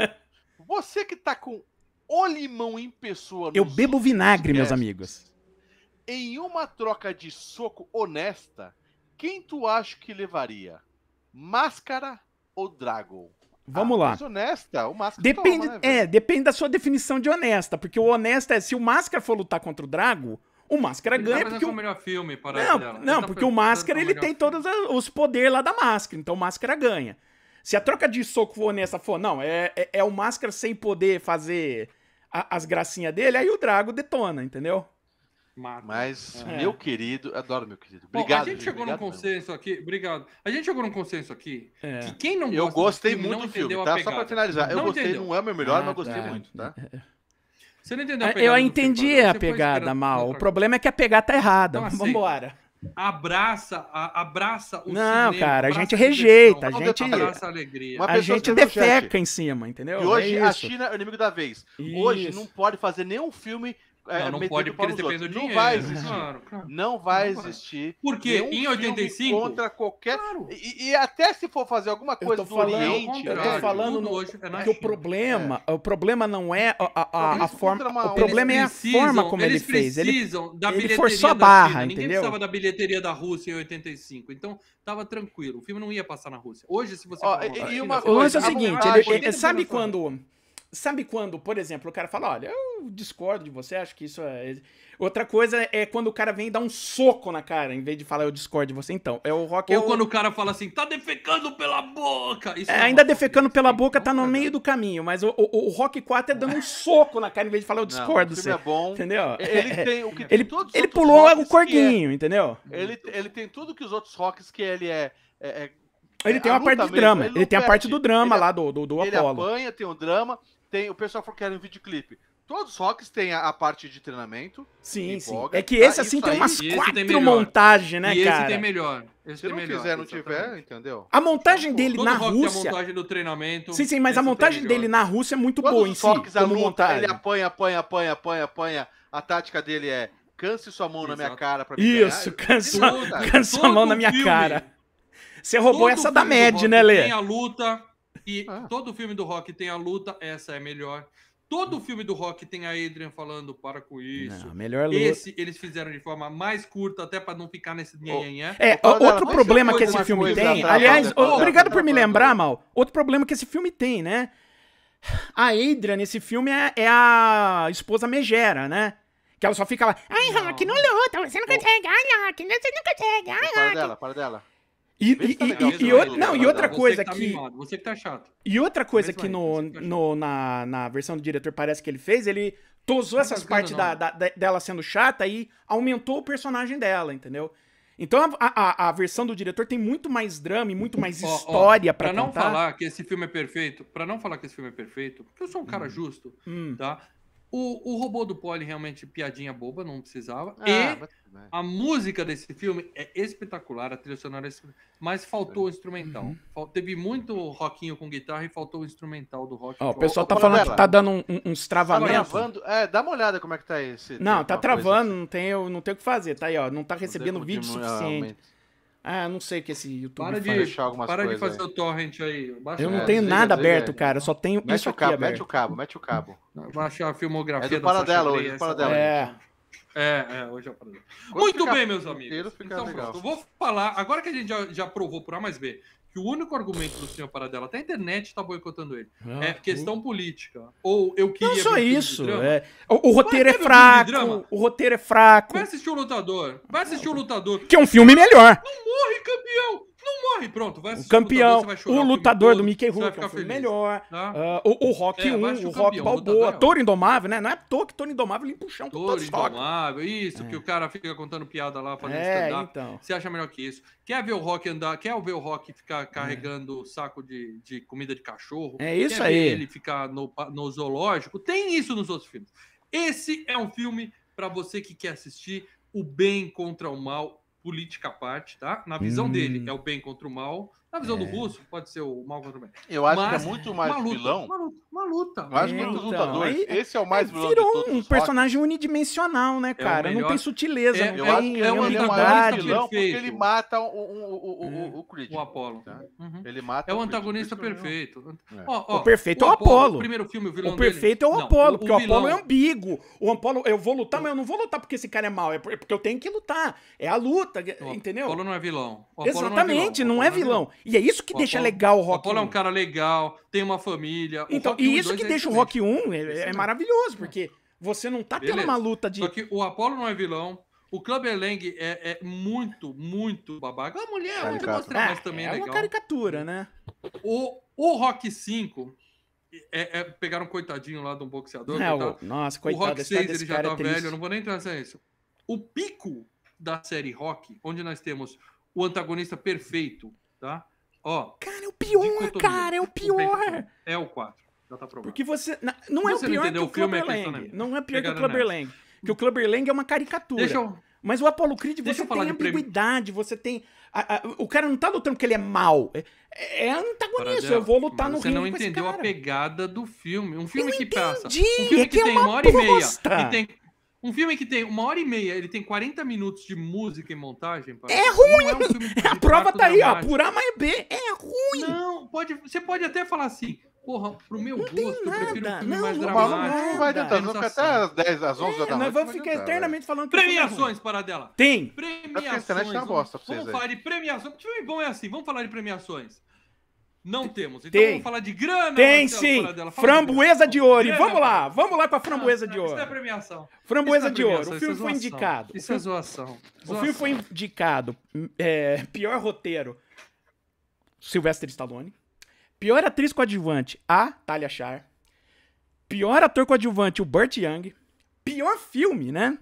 você que tá com o limão em pessoa. Eu bebo vinagre, meus amigos. Em uma troca de soco honesta, quem tu acha que levaria? Máscara ou Dragon? Vamos ah, lá. honesta, o Máscara depende, toma, né, É, depende da sua definição de honesta, porque o honesta é se o Máscara for lutar contra o Drago, o Máscara ele ganha tá porque o melhor filme para Não, dela. não, tá porque o Máscara ele tem todos os poderes lá da Máscara, então o Máscara ganha. Se a troca de soco for honesta for, não, é, é, é o Máscara sem poder fazer a, as gracinhas dele, aí o Drago detona, entendeu? Mata. Mas, é. meu querido, adoro meu querido. Obrigado. Bom, a gente chegou obrigado, num consenso aqui, obrigado. A gente chegou num consenso aqui é. que quem não Eu gostei muito do filme, tá? Só pra finalizar. Eu não gostei, entendeu. não é o meu melhor, ah, mas gostei tá. muito, tá? Você não entendeu a pegada? Eu entendi a pegada mal. O problema é que a pegada tá errada. Então, assim, Vambora. Abraça, a, abraça o Não, cinema, cara, a gente rejeita, a gente abraça a alegria. A gente defeca em cima, entendeu? E hoje é a China é o inimigo da vez. Isso. Hoje não pode fazer nenhum filme é, não, não pode porque eles dependem do dinheiro. Não vai existir. Claro, claro. Não vai não existir. Porque em 85 contra qualquer claro. e, e, até se for fazer alguma coisa do falando, Oriente, eu tô falando no, hoje é que o problema, é. o problema não é a, a, a forma, uma... o problema é a forma como ele fez. Ele da ele forçou a barra, entendeu? Ninguém precisava da bilheteria da Rússia em 85. Então, tava tranquilo. O filme não ia passar na Rússia. Hoje se você Ó, e, uma coisa, o lance é o seguinte, ele, sabe quando Sabe quando, por exemplo, o cara fala: Olha, eu discordo de você, acho que isso é. Outra coisa é quando o cara vem dar um soco na cara, em vez de falar eu discordo de você. Então, é o rock. Ou é o... quando o cara fala assim, tá defecando pela boca. Isso é, ainda defecando pela boca tá no meio do caminho, mas o, o, o Rock 4 é dando um soco na cara em vez de falar eu discordo. Não, o filme é bom. Entendeu? Ele tem o que ele, ele pulou o corguinho, é, entendeu? Ele, ele tem tudo que os outros rocks que ele é, é, é Ele tem uma parte de drama. Ele, ele tem a parte do drama ele, lá do, do, do ele Apollo. Ele apanha, tem o um drama. Tem, o pessoal falou que era um videoclipe. Todos os rocks têm a, a parte de treinamento. Sim, sim. é que esse, assim, tem umas quatro montagens, né, e cara? esse tem melhor. Esse Se não melhor, fizer, não tiver, entendeu? A montagem dele Todo na Rússia... a montagem do treinamento. Sim, sim, mas a montagem dele na Rússia é muito Todos boa em si, como luta, montagem. Ele apanha, apanha, apanha, apanha, apanha. A tática dele é canse sua mão Exato. na minha cara pra me Isso, canse, canse sua mão na minha cara. Você roubou essa da Mad, né, Lê? Tem a luta, e ah. todo filme do Rock tem a luta, essa é melhor. Todo filme do rock tem a Adrian falando para com isso. Não, melhor luta. Esse eles fizeram de forma mais curta, até para não ficar nesse nhanhanhã. É, outro problema que esse filme tem. Aliás, obrigado por me lembrar, Mal. Outro problema que esse filme tem, né? A Adrian nesse filme é, é a esposa megera, né? Que ela só fica lá. Ai, Rock, não luta, você não consegue. Ai, Rock, você não consegue. Ai, Rock. Para dela, para dela. E, e, tá e, e, outra, não, e outra coisa que. Tá que você que tá chato. E outra coisa que no, tá no, na, na versão do diretor parece que ele fez, ele tosou essas partes da, da, dela sendo chata e aumentou o personagem dela, entendeu? Então a, a, a, versão do diretor tem muito mais drama e muito mais oh, história oh, para contar. Pra não falar que esse filme é perfeito, para não falar que esse filme é perfeito, porque eu sou um cara hum. justo, hum. tá? O, o robô do Poli realmente piadinha boba, não precisava. Ah, e a música desse filme é espetacular, a trilha sonora é mas faltou o instrumental. Uhum. Teve muito rockinho com guitarra e faltou o instrumental do rock. Oh, o pessoal tá falando que tá dando um, uns travamentos. Tá é, dá uma olhada como é que tá esse. Não, tá travando, não tem, não tem o que fazer, tá aí, ó, não tá recebendo vídeo suficiente. Ah, não sei o que esse YouTube para de, Para de fazer aí. o torrent aí. Baixa eu não é, tenho nada aberto, cara. Eu só tenho mete isso o cabo, aqui Mete o cabo, mete o cabo. Baixar a filmografia é do Paradela hoje, do Paradela. É. É, é, hoje é o Paradela. Muito bem, meus amigos. Então, legal. pronto. Eu vou falar, agora que a gente já, já provou por A mais B que o único argumento do senhor Paradela, até a internet está boicotando ele, ah, é questão política. Ou eu queria. Não só isso. É. O, o roteiro é fraco. O roteiro é fraco. Vai assistir o Lutador. Vai assistir o Lutador. Que é um filme melhor. Não morre, campeão! Não morre, pronto. Vai o campeão, o, lutador, o lutador do Mickey Rourke, é um melhor. Tá? Uh, o, o Rock é, 1, o Rock Balboa, Toro Indomável, né? Não é toa que Toro Indomável limpa o chão com Toro Indomável, isso, é. que o cara fica contando piada lá, fazendo é, stand-up. Então. Você acha melhor que isso? Quer ver o Rock andar, quer ver o Rock ficar é. carregando é. saco de, de comida de cachorro? É isso quer aí. Ele ficar no, no zoológico? Tem isso nos outros filmes. Esse é um filme para você que quer assistir o bem contra o mal política à parte, tá? Na visão hum. dele é o bem contra o mal. Na visão é. do russo, pode ser o mal contra o bem. Eu acho Mas, que é muito mais uma luta, vilão. Uma luta, uma luta. Eu acho é, então, lutadores. Aí, Esse é o mais vilão virou de todos um personagem unidimensional, né, é cara? É não tem sutileza, é, não eu tem é, é um vilão porque ele mata o, o, o, o, o Creed. O Apollo. Tá? Uhum. Ele mata é o antagonista perfeito. o perfeito é o Apollo. O primeiro filme, o vilão O perfeito é o Apollo, porque o Apollo é ambíguo. O Apollo, eu vou lutar, mas eu não vou lutar porque esse cara é mau, é porque eu tenho que lutar. É a luta, entendeu? O Apollo não é vilão. Exatamente, não é vilão. E é isso que deixa legal o Rock 1. O Apollo é um cara legal, tem uma família. Então, e isso que é deixa o Rock 1 é, é maravilhoso, porque você não tá Beleza. tendo uma luta de. Só que o Apollo não é vilão. O Clubber Lang é, é muito, muito babaca. A mulher é muito mostrar, mas também é, é legal. É uma caricatura, né? O, o Rock 5 é, é, pegaram um coitadinho lá de um boxeador. Não, coitado. Nossa, coitado. O Rock 6 ele já tá é velho, eu não vou nem trazer isso. O pico da série Rock, onde nós temos o antagonista perfeito, tá? Ó. Cara, é o pior, cara, é o pior. É o 4. Já tá Porque você. Não, é o pior que o Clubber Lang. Não é pior que o Clubber Lang. Porque o Clubber Lang é uma caricatura. Deixa eu... Mas o Apollo Creed, você tem ambiguidade, você tem. A, a, o cara não tá lutando porque ele é mal. É, é antagonista. Eu vou lutar no ringue. Você não entendeu a pegada do filme. Um filme eu que entendi, passa. Um filme é que, que é tem uma hora bosta. e meia. tem um filme que tem uma hora e meia, ele tem 40 minutos de música e montagem. É ruim! É um a prova tá aí, ó. Por A mais B, é ruim! Não, pode, você pode até falar assim, porra, pro meu não gosto, eu prefiro um filme não, mais dramático. Não vai adiantar, não fica até às 10, às 11 é, da noite. Nós vamos ficar eternamente falando que é Premiações, para dela. Tem! Premiações. É vamos, bosta vamos falar de premiações. Filme bom é assim, vamos falar de premiações. Não temos. Então tem. vamos falar de grana. Tem sim. Framboesa de ouro. E vamos lá, vamos lá com a framboesa de ouro. Isso é premiação. Framboesa é de ouro. O filme foi indicado. Isso é zoação. O filme foi indicado. É, pior roteiro. Sylvester Stallone. Pior atriz coadjuvante, a Talia Shar. Pior ator coadjuvante, o Burt Young. Pior filme, né?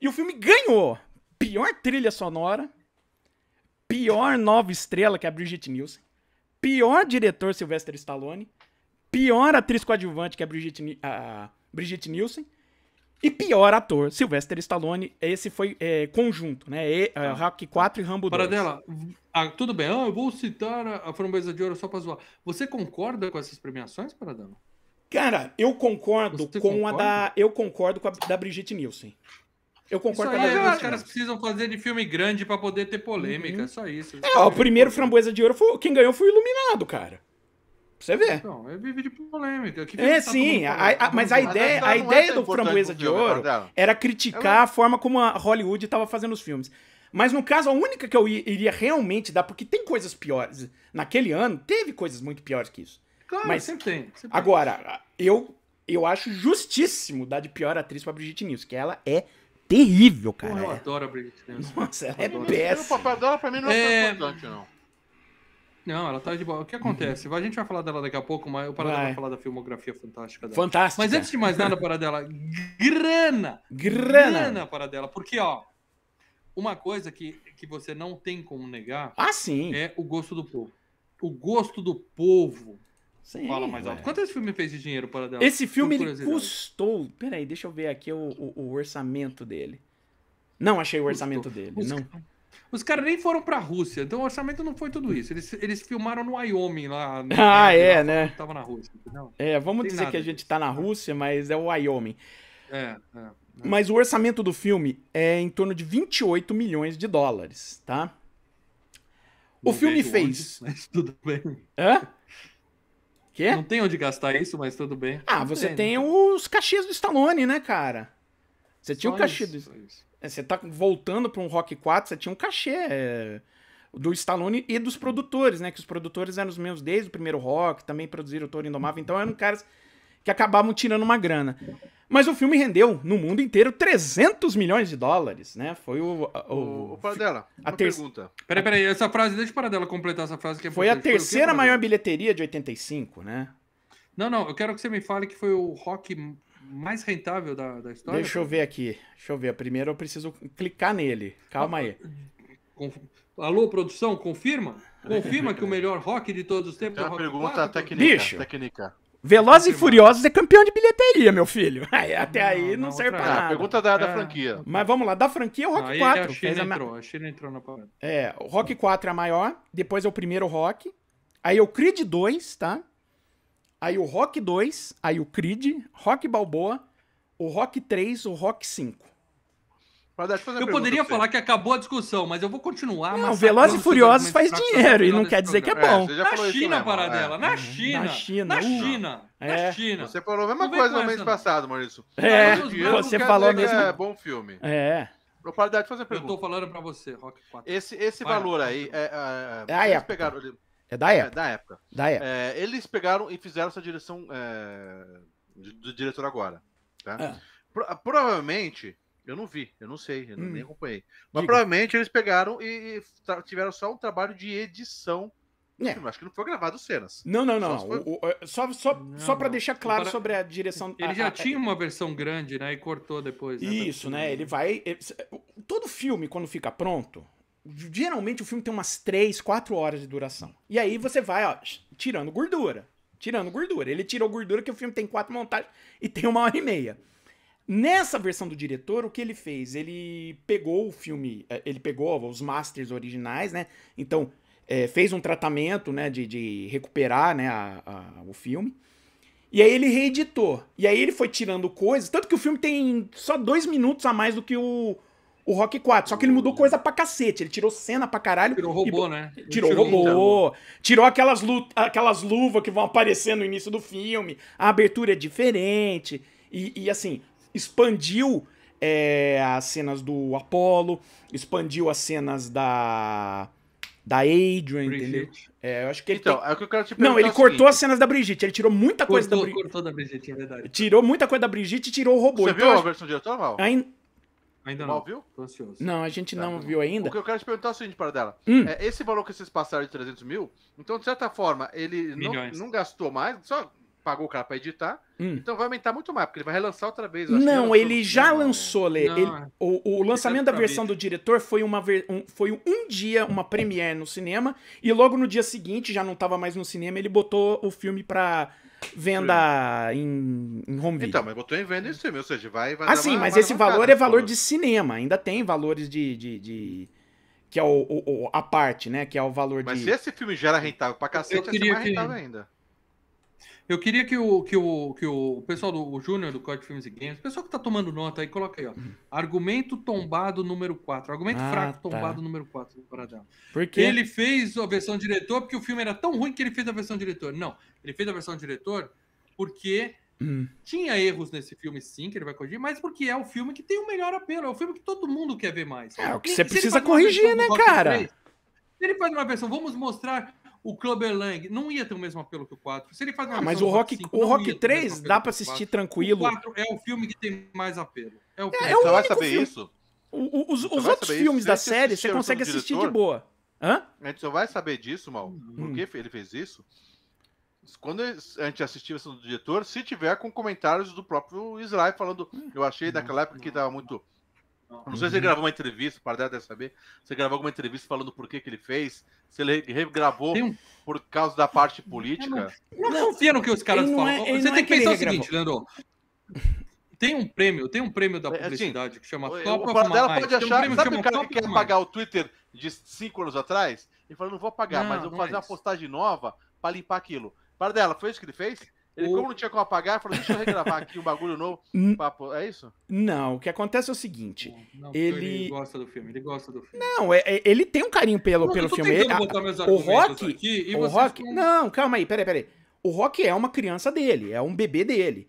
E o filme ganhou. Pior trilha sonora pior nova estrela, que é a Brigitte Nielsen. Pior diretor, Sylvester Stallone. Pior atriz coadjuvante, que é a Brigitte, a Brigitte Nielsen. E pior ator, Sylvester Stallone. Esse foi é, conjunto, né? E, uh, Rock 4 e Rambo 2. Paradela, ah, tudo bem. Ah, eu vou citar a, a Framboesa de Ouro só pra zoar. Você concorda com essas premiações, Paradela? Cara, eu concordo Você com concorda? a da. Eu concordo com a da Brigitte Nielsen. Eu concordo isso com a da Os caras precisam fazer de filme grande para poder ter polêmica. Uhum. Só isso. É, ó, o primeiro Framboesa de Ouro, foi, quem ganhou foi o Iluminado, cara. Pra você ver. Não, é vive de polêmica. Que é, tá sim, a, a, mas a ideia, a ideia é do Framboesa de Ouro era criticar a forma como a Hollywood estava fazendo os filmes. Mas no caso, a única que eu iria realmente dar, porque tem coisas piores. Naquele ano, teve coisas muito piores que isso. Claro, mas sempre tem. Sempre agora, eu, eu acho justíssimo dar de pior atriz pra Brigitte Nielsen, que ela é terrível, cara. eu adoro a Brigitte Nielsen. Nossa, ela é péssima. O papel dela pra mim não é, é... importante, não. Não, ela tá de boa. O que acontece? Uhum. A gente vai falar dela daqui a pouco, mas eu parar vai falar da filmografia fantástica dela. Fantástica. Mas antes de mais nada, para dela, grana! Grana! Grana para dela. Porque, ó, uma coisa que, que você não tem como negar ah, sim. é o gosto do povo. O gosto do povo sim, fala mais alto. Quanto esse filme fez de dinheiro para dela? Esse filme ele custou. Peraí, deixa eu ver aqui o, o, o orçamento dele. Não achei o orçamento custou. dele. Os, não. Os caras nem foram pra Rússia, então o orçamento não foi tudo isso. Eles, eles filmaram no Wyoming lá. No ah, é, lá, né? Tava na Rússia. Não, é, vamos dizer que a gente tá na Rússia, mas é o Wyoming. É, é, é. Mas o orçamento do filme é em torno de 28 milhões de dólares, tá? O não filme fez. Onde, mas tudo bem. Hã? Quê? Não tem onde gastar isso, mas tudo bem. Ah, você tem os cachês do Stallone, né, cara? Você tinha o cachê do. É, você tá voltando para um Rock 4, você tinha um cachê é, do Stallone e dos produtores, né? Que os produtores eram os meus desde o primeiro Rock, também produziram o Toro Indomável, então eram caras que acabavam tirando uma grana. Mas o filme rendeu no mundo inteiro 300 milhões de dólares, né? Foi o. O, o, o Paradela, uma ter... pergunta. Peraí, peraí, essa frase, deixa o Paradela completar essa frase que é Foi a terceira foi maior bilheteria de 85, né? Não, não, eu quero que você me fale que foi o rock mais rentável da, da história? Deixa eu ver aqui. Deixa eu ver. Primeiro eu preciso clicar nele. Calma aí. Alô, produção, confirma? Confirma que o melhor rock de todos os tempos é o rock pergunta 4? técnica, Bicho, técnica. Velozes e Furiosos é campeão de bilheteria, meu filho. Aí, até não, aí não, não serve pra nada. pergunta da, da é. franquia. Mas vamos lá, da franquia o Rock aí 4. A China, entrou, a China entrou na parada. É, o Rock 4 é a maior, depois é o primeiro Rock, aí é o Creed 2, tá? Aí o Rock 2, aí o Creed, Rock Balboa, o Rock 3, o Rock 5. Eu poderia falar que acabou a discussão, mas eu vou continuar. Não, Velozes e Furiosos faz dinheiro e não quer dizer que é bom. É, na China, para dela. Na China. Na China. Na China. É. Na China. Você falou a mesma coisa no mês passado, Maurício. É, você falou mesmo. É bom filme. É. Propriedade fazer pergunta. Eu tô falando pra você, Rock 4. Esse, esse valor aí é, é, é época. Pegaram, é da época. É, da época. Da época. É, eles pegaram e fizeram essa direção é, do diretor agora. Tá? É. Pro, provavelmente, eu não vi, eu não sei, eu hum. nem acompanhei. Mas Diga. provavelmente eles pegaram e, e tiveram só um trabalho de edição. É. Acho que não foi gravado cenas. Não, não, não. Só, foi... o, o, só, só, não, só para deixar claro para... sobre a direção. Ele a, já a, tinha uma versão grande, né? E cortou depois. Né, Isso, né? Ele vai. Ele, todo filme, quando fica pronto, Geralmente o filme tem umas 3, 4 horas de duração. E aí você vai, ó, tirando gordura. Tirando gordura. Ele tirou gordura que o filme tem quatro montagens e tem uma hora e meia. Nessa versão do diretor, o que ele fez? Ele pegou o filme, é, ele pegou os masters originais, né? Então, é, fez um tratamento, né, de, de recuperar, né, a, a, o filme. E aí ele reeditou. E aí ele foi tirando coisas, tanto que o filme tem só dois minutos a mais do que o, o Rock 4. Só que ele mudou coisa pra cacete. Ele tirou cena pra caralho. Tirou robô, e... né? Tirou, tirou robô. Tirou aquelas, lu... aquelas luvas que vão aparecer no início do filme. A abertura é diferente. E, e assim, expandiu é, as cenas do Apollo. Expandiu as cenas da. Da Adrian, Brigitte. entendeu? É, eu acho que ele então, tem... é o que eu quero te Não, ele é cortou as cenas da Brigitte. Ele tirou muita cortou, coisa da Brigitte. Cortou da Brigitte, é verdade. Tirou muita coisa da Brigitte e tirou o robô. Você então, viu a versão diretora, Val? Ainda... Ainda não. viu? Tô ansioso. Não, a gente tá, não viu ainda. O que eu quero te perguntar é o seguinte, para dela. Hum. É, esse valor que vocês passaram de 300 mil, então, de certa forma, ele não, não, gastou mais, só pagou o cara pra editar, hum. então vai aumentar muito mais, porque ele vai relançar outra vez. Não, ele já lançou, Lê. Ele, o, o lançamento da versão do diretor foi, uma, um, foi um dia, uma premiere no cinema, e logo no dia seguinte, já não tava mais no cinema, ele botou o filme pra venda em, em home video. Então, mas botou em venda em streaming, ou seja, vai... vai ah, sim, mas esse valor é valor de cinema, ainda tem valores de... de, de que é o, o, a parte, né? Que é o valor mas de... Mas se esse filme gera rentável pra cacete, vai ser mais rentável que... ainda. Eu queria que o, que o, que o pessoal do Júnior do Código Filmes e Games, o pessoal que tá tomando nota aí, coloca aí, ó. Argumento tombado número 4. Argumento ah, fraco tá. tombado número 4 do Paradão. Por quê? Ele fez a versão diretor porque o filme era tão ruim que ele fez a versão diretor. Não, ele fez a versão diretor porque hum. tinha erros nesse filme, sim, que ele vai corrigir, mas porque é o filme que tem o melhor apelo. É o filme que todo mundo quer ver mais. É o que você precisa corrigir, né, cara? 3, ele faz uma versão, vamos mostrar o Clubber Lang não ia ter o mesmo apelo que o 4. Se ele faz uma ah, mas o Rock, 5, o Rock 3 dá para assistir tranquilo. O 4 é o filme que tem mais apelo. É o filme. É, é o você vai saber filme. isso? O, os, os outros filmes isso? da série você consegue assistir diretor, de boa. Hã? A gente só vai saber disso, Mal. Hum. Por que ele fez isso? Quando a gente assistir a versão do diretor, se tiver com comentários do próprio Israel falando, eu achei naquela época que tava muito não sei se ele uhum. gravou uma entrevista, o Pardé deve saber. Você gravou alguma entrevista falando por que, que ele fez? Se ele regravou um... por causa da parte política? Não, não confia no que os caras falam. É, Você tem é que pensar o seguinte, Leandro. Tem um prêmio, tem um prêmio da é, assim, publicidade assim, que chama Top o of Mind. pode achar, um sabe o cara que quer pagar o Twitter de cinco anos atrís? Ele falou, não vou pagar, não, mas eu vou fazer é uma postagem nova para limpar aquilo. Pardela, foi isso que ele fez? Ele, o... como não tinha como apagar, falou: deixa eu regravar aqui um bagulho novo. Papo. É isso? Não, o que acontece é o seguinte. Não, ele... ele gosta do filme, ele gosta do filme. Não, é, é ele tem um carinho pelo, não, pelo filme. Ele, o Rock. o Rock. Não, calma aí, peraí, peraí. O Rock é uma criança dele, é um bebê dele.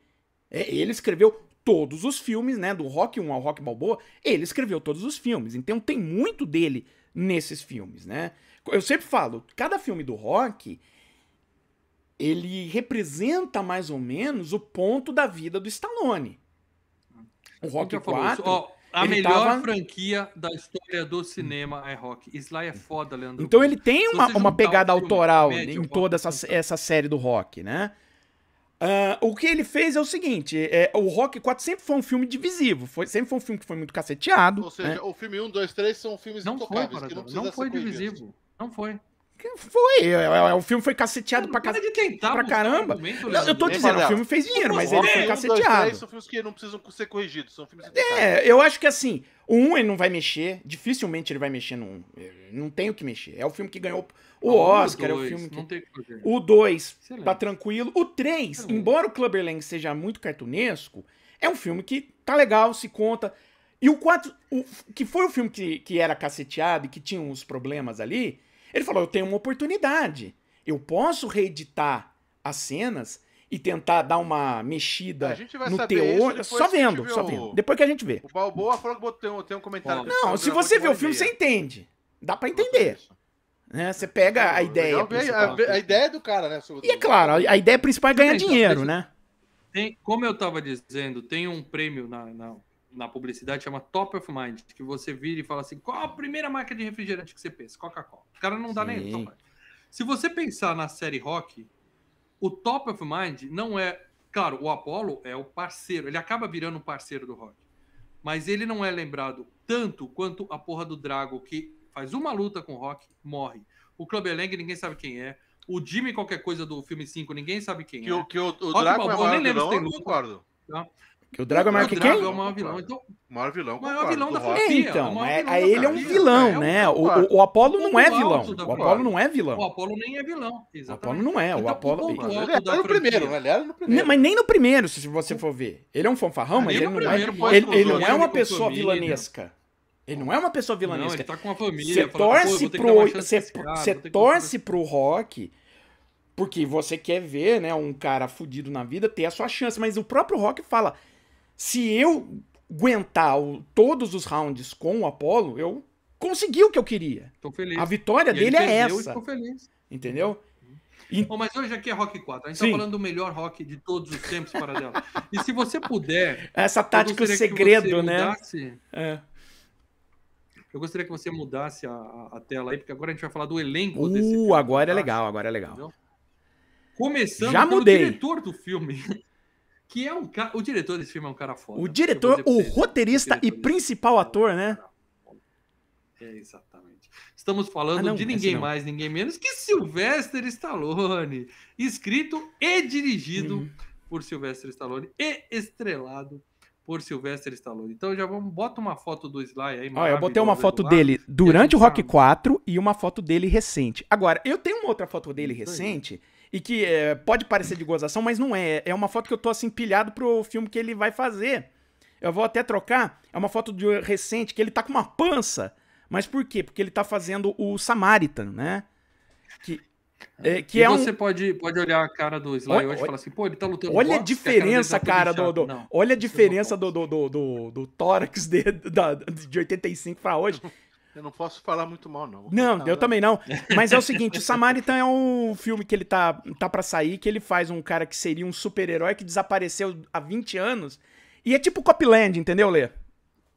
É, ele escreveu todos os filmes, né? Do Rock 1 ao Rock Balboa, ele escreveu todos os filmes. Então tem muito dele nesses filmes, né? Eu sempre falo, cada filme do Rock ele representa mais ou menos o ponto da vida do Stallone. O Rock 4... Ó, a melhor tava... franquia da história do cinema é Rock. Sly é foda, Leandro. Então ele tem uma, uma pegada autoral em toda essa, essa série do Rock, né? Uh, o que ele fez é o seguinte: é, o Rock 4 sempre foi um filme divisivo, foi, sempre foi um filme que foi muito caceteado. Ou seja, né? o filme 1, 2, 3 são filmes não intocáveis, foi, que não, não foi divisivo. Não foi. Foi, é, é, o filme foi caceteado pra, ca... pra caramba. Não, eu tô dizendo, o filme fez dinheiro, mas ele foi caceteado. Dois, são filmes que não precisam ser corrigidos, são filmes É, eu acho que assim, o um ele não vai mexer, dificilmente ele vai mexer no um. Não tem o que mexer. É o filme que ganhou o Oscar, é o filme que... que o 2 tá tranquilo. O 3, embora o Clubberlang seja muito cartunesco, é um filme que tá legal, se conta. E o 4, o, que foi o filme que, que era caceteado e que tinha uns problemas ali, ele falou: eu tenho uma oportunidade. Eu posso reeditar as cenas e tentar dar uma mexida no teor. Só vendo, só vendo. Depois que a gente vê. O Balboa falou que tem, tem um comentário. Não, se você vê o filme, você entende. Dá para entender. Né? Você pega a ideia. A, a, ideia do cara, né? E é claro, a, ideia principal é ganhar dinheiro, né? Tem, como eu estava dizendo, tem um prêmio na, na na publicidade chama Top of Mind, que você vira e fala assim: qual a primeira marca de refrigerante que você pensa? Coca-Cola. O cara não dá Sim. nem. Se você pensar na série Rock, o Top of Mind não é. Claro, o Apollo é o parceiro, ele acaba virando um parceiro do Rock. Mas ele não é lembrado tanto quanto a porra do Drago, que faz uma luta com o Rock, morre. O Clubber Lang, ninguém sabe quem é. O Jimmy, qualquer coisa do filme 5, ninguém sabe quem que é. O, que o, o Drago é o nem lembro se tem luta. concordo. Tá? Que o Drago é maior que quem? é o maior vilão. Então, o maior vilão, maior vilão da franquia. É, então, é, vilão ele é um vilão, é, né? O, o, o Apolo não é vilão. O Apolo não é vilão. O Apolo nem é vilão. Exatamente. O Apolo não é. O então, Apolo. Ele era no primeiro, né? Ele era no primeiro. Mas nem no primeiro, se você for ver. Ele é um fanfarrão, mas ele não é. Ele, não é uma pessoa vilanesca. Ele não é uma pessoa vilanesca. Não, ele tá com uma família. Você torce pro. Você torce pro rock porque você quer ver, né, um cara fudido na vida ter a sua chance. Mas o próprio Rock fala: se eu aguentar o, todos os rounds com o Apollo, eu consegui o que eu queria. Tô feliz. A vitória e dele é essa. Tô feliz. Entendeu? E... Bom, mas hoje aqui é Rock 4. A gente tá Sim. tá falando do melhor rock de todos os tempos para dela. E se você puder. Essa tática segredo, né? Mudasse, é. Eu gostaria que você mudasse a, a, tela aí, porque agora a gente vai falar do elenco uh, desse filme. agora é legal, agora é legal. Entendeu? Começando Já mudei. diretor do filme. Que é um cara. O diretor desse filme é um cara foda. O diretor, o roteirista e principal ator, né? É, exatamente. Estamos falando ah, não, de ninguém mais, ninguém menos que Sylvester Stallone. Escrito e dirigido uhum. por Sylvester Stallone e estrelado por Sylvester Stallone. Então já vamos, bota uma foto do Sly aí. Olha, eu botei uma foto dele durante o Rock 4 e uma foto dele recente. Agora, eu tenho uma outra foto dele recente e que é, pode parecer de gozação, mas não é. É uma foto que eu tô assim pilhado pro filme que ele vai fazer. Eu vou até trocar. É uma foto de recente que ele tá com uma pança. Mas por quê? Porque ele tá fazendo o Samaritan, né? Que, é, que e é você um... pode, pode olhar a cara do Sly olha, hoje e falar assim, pô, ele tá lutando Olha boxe, a diferença, a cara, do, do olha a diferença do, do, do, do, do tórax de, da, de 85 pra hoje. Eu não posso falar muito mal, não. Não, eu também não. Mas é o seguinte, o Samaritan é um filme que ele tá, tá pra sair, que ele faz um cara que seria um super-herói que desapareceu há 20 anos. E é tipo Copland, entendeu, Lê?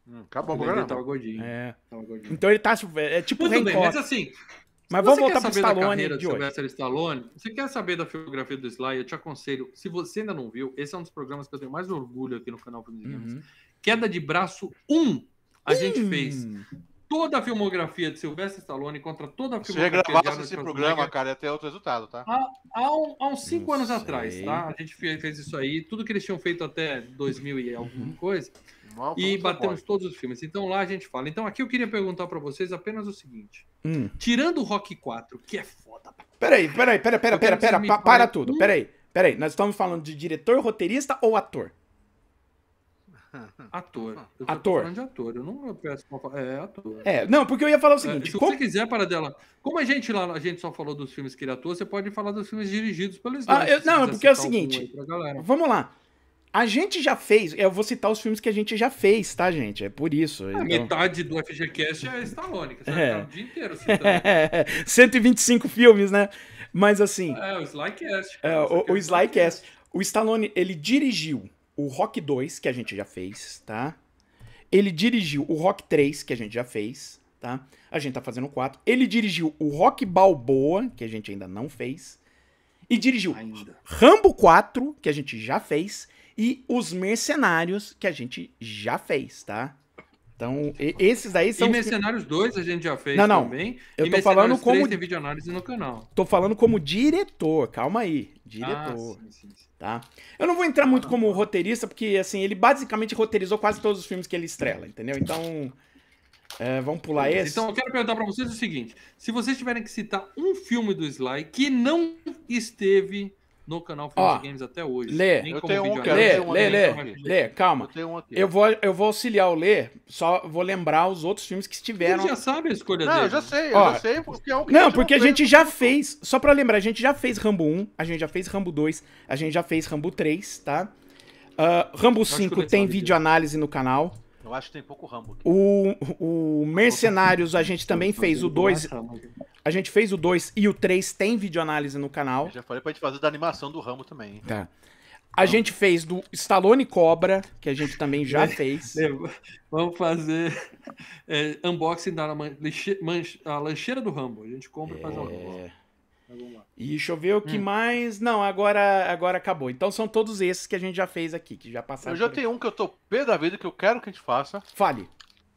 Hum, acabou o programa. Tava gordinho. É. Tava gordinho. Então ele tá. É tipo Muito bem, mas assim. Mas vamos voltar pro Stallone de hoje. Stallone, você quer saber da filmografia do Sly? Eu te aconselho, se você ainda não viu, esse é um dos programas que eu tenho mais orgulho aqui no canal Filmes uhum. Queda de Braço 1, a hum. gente fez toda a filmografia de Sylvester Stallone contra toda a filmografia Se regravasse esse programa, cara, ia ter outro resultado, tá? Há, há, um, há uns cinco Não anos sei. atrás, tá? A gente fez isso aí, tudo que eles tinham feito até 2000 e alguma uhum. coisa, Mal, e batemos todos os filmes. Então lá a gente fala. Então aqui eu queria perguntar para vocês apenas o seguinte. Hum. Tirando o Rock 4, que é foda. Peraí, peraí, peraí, peraí, peraí, peraí, para, para tudo, peraí. Peraí, nós estamos falando de diretor, roteirista ou ator? Ator. Eu ator. falando de ator. Eu não peço uma... É, ator. É, não, porque eu ia falar o é, seguinte. É, se como... você quiser, para dela. Como a gente lá, a gente só falou dos filmes que ele atua, você pode falar dos filmes dirigidos pelos ah, eu, Não, porque é o seguinte. Vamos lá. A gente já fez, eu vou citar os filmes que a gente já fez, tá, gente? É por isso. então... Metade do FGCast é Stallone, você é. vai o dia inteiro citando. 125 filmes, né? Mas assim. É, o Slycast. É, o, o Slycast. O Stallone, ele dirigiu o Rock 2, que a gente já fez, tá? Ele dirigiu o Rock 3, que a gente já fez, tá? A gente tá fazendo o 4. Ele dirigiu o Rock Balboa, que a gente ainda não fez. E dirigiu ainda. Rambo 4, que a gente já fez. E Os Mercenários, que a gente já fez, tá? Então, esses daí são. E Mercenários 2 a gente já fez não, não. também. Eu tô falando como. Tem vídeo análise no canal. Tô falando como diretor, calma aí. Diretor. Ah, sim, sim, sim. Tá? Eu não vou entrar muito como roteirista, porque assim, ele basicamente roteirizou quase todos os filmes que ele estrela, entendeu? Então. É, vamos pular esse. Então eu quero perguntar para vocês o seguinte: se vocês tiverem que citar um filme do Sly que não esteve no canal Filmes Games até hoje. Lê, eu tenho um, lê, lê, lê, lê, calma. Eu, um eu, vou, eu vou auxiliar o Lê, só vou lembrar os outros filmes que estiveram. Você já sabe a escolha não, dele. Não, eu já sei, eu Ó, já sei, porque é um que Não, a porque a gente já fez, só pra lembrar, a gente já fez Rambo 1, a gente já fez Rambo 2, a gente já fez Rambo 3, tá? Uh, Rambo 5 tem vídeo análise no canal. Eu acho que tem pouco Rambo. Aqui. O, o Mercenários a gente também fez o 2. A gente fez o 2 e o 3 tem videoanálise no canal. Eu já falei pra gente fazer da animação do Rambo também. Tá. A gente fez do Stallone Cobra, que a gente também já fez. Vamos fazer é, unboxing da lanche, a lancheira do Rambo. A gente compra e faz uma é... E deixa eu ver o que hum. mais. Não, agora, agora acabou. Então são todos esses que a gente já fez aqui, que já passaram. Eu já tenho um que eu tô pé da vida que eu quero que a gente faça. Fale.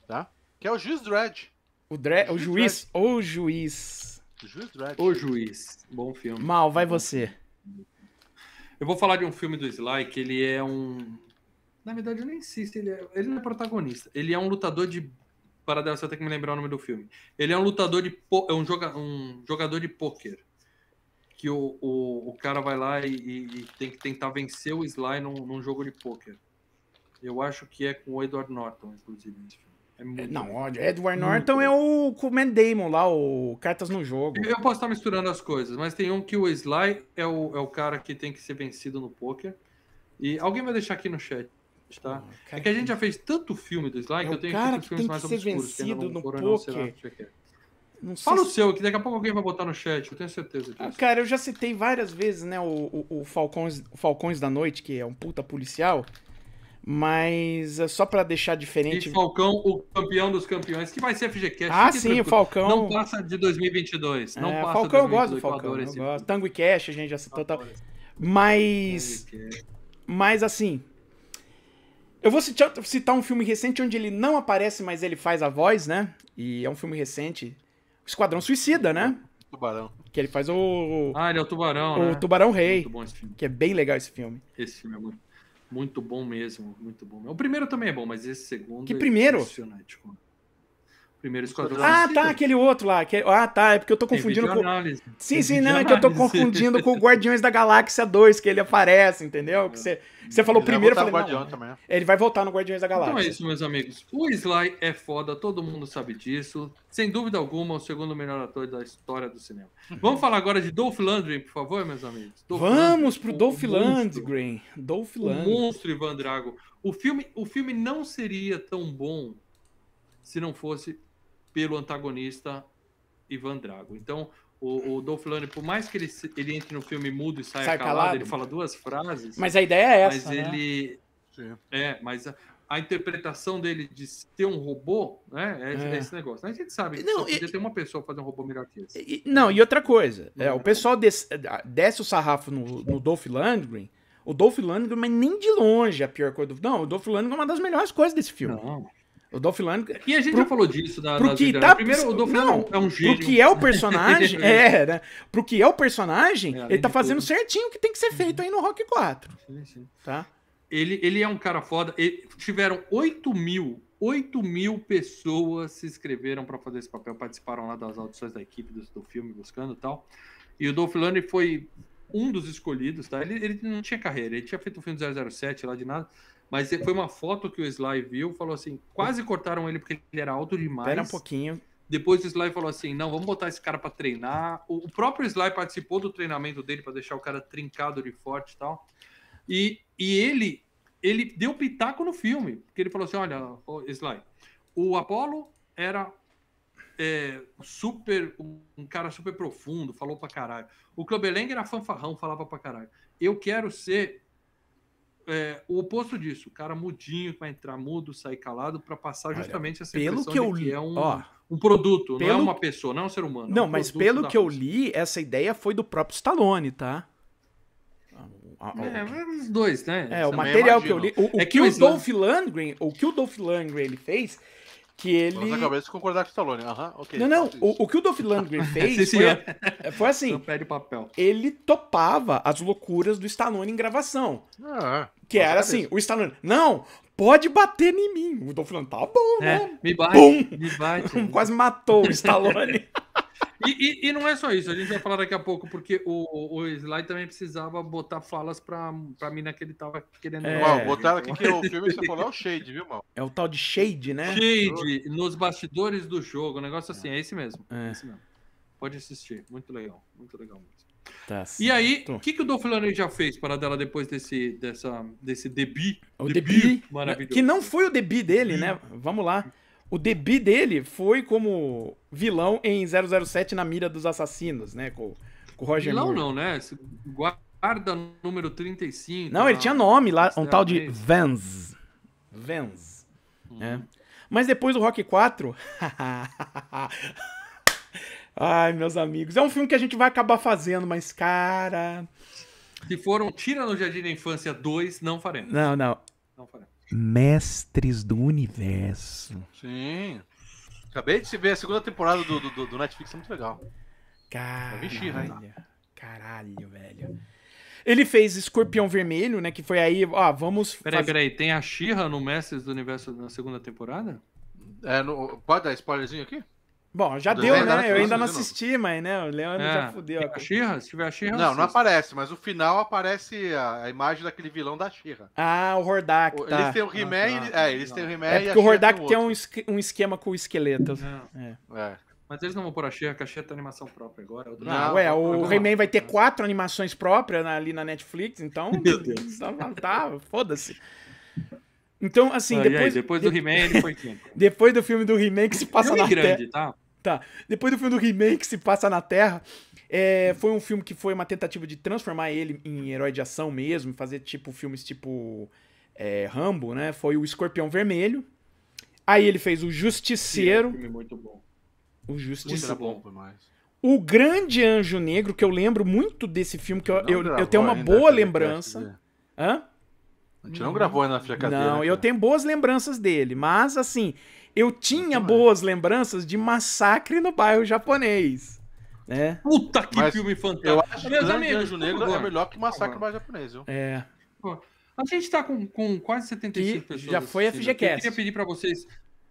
Tá? Que é o Juiz Dredd. O, dre... o, juiz? O juiz. O juiz Dredd. O juiz. Bom filme. Mal, vai você. Eu vou falar de um filme do Sly que ele é um. Na verdade, eu nem sei se ele é. Ele não é protagonista. Ele é um lutador de. Para dela, você tem que me lembrar o nome do filme. Ele é um lutador de. Po... É um, joga... um jogador de pôquer. Que o, o, o cara vai lá e, e, tem que tentar vencer o Sly num, num jogo de pôquer. Eu acho que é com o Edward Norton, inclusive, nesse filme. É não, Edward Norton é o com o Matt Damon lá, o Cartas no Jogo. Eu posso estar misturando as coisas, mas tem um que o Sly é o, é o cara que tem que ser vencido no poker. E alguém vai deixar aqui no chat, tá? Ah, é que a gente já fez tanto filme do Sly é que eu tenho cara que filmes mais obscuros. vencido no poker. Não Fala o seu, que daqui a pouco alguém vai botar no chat, eu tenho certeza disso. Ah, cara, eu já citei várias vezes, né, o, o, o, Falcões, o Falcões da Noite, que é um puta policial. Mas é só para deixar diferente. E Falcão, o campeão dos campeões, que vai ser FGCast. Ah, sim, o Falcão. Não passa de 2022. Não é, passa Falcão, eu gosto do Falcão. Eu gosto. Tango e Cash, a gente já citou. Tal. Mas. Mas assim. Eu vou citar um filme recente onde ele não aparece, mas ele faz a voz, né? E é um filme recente. Esquadrão Suicida, né? Tubarão. Que ele faz o. Ah, ele é o Tubarão. O né? Tubarão Rei. Muito bom esse filme. Que é bem legal esse filme. Esse filme é muito, muito bom mesmo. Muito bom. O primeiro também é bom, mas esse segundo. Que é primeiro? Impressionante. Primeiro Esquadrão Ah, tá, aquele outro lá. Que... Ah, tá, é porque eu tô confundindo com. Sim, Tem sim, não, é que eu tô confundindo com o Guardiões da Galáxia 2, que ele aparece, entendeu? Que você, você falou ele primeiro, eu falei, não, também. Ele vai voltar no Guardiões da Galáxia. Então é isso, meus amigos. O Sly é foda, todo mundo sabe disso. Sem dúvida alguma, o segundo melhor ator da história do cinema. Vamos falar agora de Dolph Lundgren, por favor, meus amigos. Dolph Vamos Lundgren, pro Dolph Lundgren. Dolph Lundgren. O monstro Ivan Drago. O filme, o filme não seria tão bom se não fosse pelo antagonista Ivan Drago. Então, o, o Dolph Lundgren, por mais que ele, ele entre no filme mudo e saia Sai calado, calado, ele fala duas frases. Mas a ideia é essa, Mas né? ele... Sim. É, mas a, a, interpretação dele de ter um robô, né, é, é. esse negócio. A gente sabe que não, só podia e, ter uma pessoa fazer um robô melhor que esse. E, não, e outra coisa, é, o pessoal desce, desce o sarrafo no, no Dolph Lundgren, o Dolph Lundgren, mas nem de longe a pior coisa do... Não, o Dolph Lundgren é uma das melhores coisas desse filme. Não. O Dolph Lundgren. E a gente pro, já falou disso da, pro que tá, Primeiro, o Dolph Lundgren é um gênio. Pro que é o personagem, é, né? Pro que é o personagem, é, ele tá fazendo tudo. certinho o que tem que ser feito aí no Rock 4. Sim, sim. Tá? Ele, ele é um cara foda. Ele, tiveram 8 mil, 8 mil pessoas se inscreveram para fazer esse papel, participaram lá das audições da equipe do, do filme, buscando e tal. E o Dolph Lundgren foi um dos escolhidos, tá? Ele, ele não tinha carreira, ele tinha feito o filme 007 lá de nada. Mas foi uma foto que o Sly viu, falou assim, quase cortaram ele porque ele era alto demais. Espera um pouquinho. Depois o Sly falou assim, não, vamos botar esse cara para treinar. O, próprio Sly participou do treinamento dele para deixar o cara trincado de forte e tal. E, e ele ele deu pitaco no filme, porque ele falou assim, olha, Sly, o Apollo era é, super um cara super profundo, falou pra caralho. O Clubeleng era fanfarrão, falava pra caralho. Eu quero ser é, o oposto disso, o cara mudinho que vai entrar mudo, sair calado, para passar justamente Olha, essa pelo que eu li, que é um, ó, um produto, pelo... não é uma pessoa, não é um ser humano. Não, é um mas pelo que eu li, essa ideia foi do próprio Stallone, tá? É, os dois, né? É, o material que eu li. O, o é que, que o Dolph Lundgren, o que o Dolph Lundgren ele fez, que ele. Na cabeça de concordar com o Stallone. Uhum, okay, não, não. O, o, que o Dolph Lundgren fez foi, é, foi assim. Não pede papel. Ele topava as loucuras do Stallone em gravação. Ah, que era assim, o Stallone, não, pode bater em mim. O Dolph Lundgren, tá bom, é, né? Me bate, Bum! me bate. Quase matou o Stallone. E, e, e, não é só isso, a gente vai falar daqui a pouco, porque o, o Sly também precisava botar falas pra, pra mina que ele tava querendo. É. Ó, botaram aqui que o filme que você falou é o Shade, viu, mal? É o tal de Shade, né? Shade, nos bastidores do jogo, um negócio assim, é esse mesmo. É. é esse mesmo. Pode assistir, muito legal, muito legal mesmo. Tá e aí, o que, que o Dolph já fez para dela depois desse, dessa, desse debut? O debut, debut maravilhoso. Que não foi o debut dele, né? Vamos lá. O debut dele foi como vilão em 007 na mira dos assassinos, né? Com, com o Roger Vilão Moore. não, né? Guarda número 35. Não, ele tinha nome lá, um tal de Vance. Vance. Uhum. É. Mas depois do Rock 4. Ai, meus amigos. É um filme que a gente vai acabar fazendo, mas, cara. Se for um Tira no Jardim da Infância 2, não faremos. Não, não. Não faremos. Mestres do Universo. Sim. Acabei de ver a segunda temporada do, do, do Netflix, é muito legal. Caralho. Caralho, velho. Ele fez Escorpião Vermelho, né? Que foi aí, ó, vamos. Peraí, faz... peraí, tem a Xirra no Mestres do Universo na segunda temporada? É, no... pode dar spoilerzinho aqui? Bom, já deu, né? Eu ainda não assisti, mas né, o Leandro é, já fudeu. A Xirra? Se tiver a Xirra. Não, não aparece, mas no final aparece a, a imagem daquele vilão da Xirra. Ah, o Hordak. Tá. Eles têm o He-Man, ah, tá. é, eles têm o He-Man. É porque o Hordak tem, um, um esquema com o esqueleto. É. é. Mas eles não vão pôr a Xirra, porque a Xirra tem animação própria agora. Não, não, ué, o He-Man vai ter quatro animações próprias ali na Netflix, então. Meu Deus. Tá, foda-se. Então, assim, ah, depois. Aí, depois do He-Man, ele foi quem? depois do filme do He-Man que se passa filme na grande, tá? Tá. Depois do filme do He-Man que se passa na Terra, é, foi um filme que foi uma tentativa de transformar ele em herói de ação mesmo, fazer tipo filmes tipo é, Rambo, né? Foi o Escorpião Vermelho. Aí ele fez o Justiceiro. Sim, é um muito bom. O Justiceiro. Muito bom. O Grande Anjo Negro, que eu lembro muito desse filme, que eu, eu, eu, tenho uma boa lembrança. Hã? A gente não gravou ainda na FGKT. Não, né, eu tenho boas lembranças dele, mas assim, eu tinha boas lembranças de Massacre no Bairro Japonês. Né? Puta que mas filme fantástico. Eu acho que Meus amigos, Anjo Negro é melhor que Massacre no Bairro Japonês, viu? É. A gente tá com, com quase 75 pessoas. Já foi a FGCast. Eu queria pedir para vocês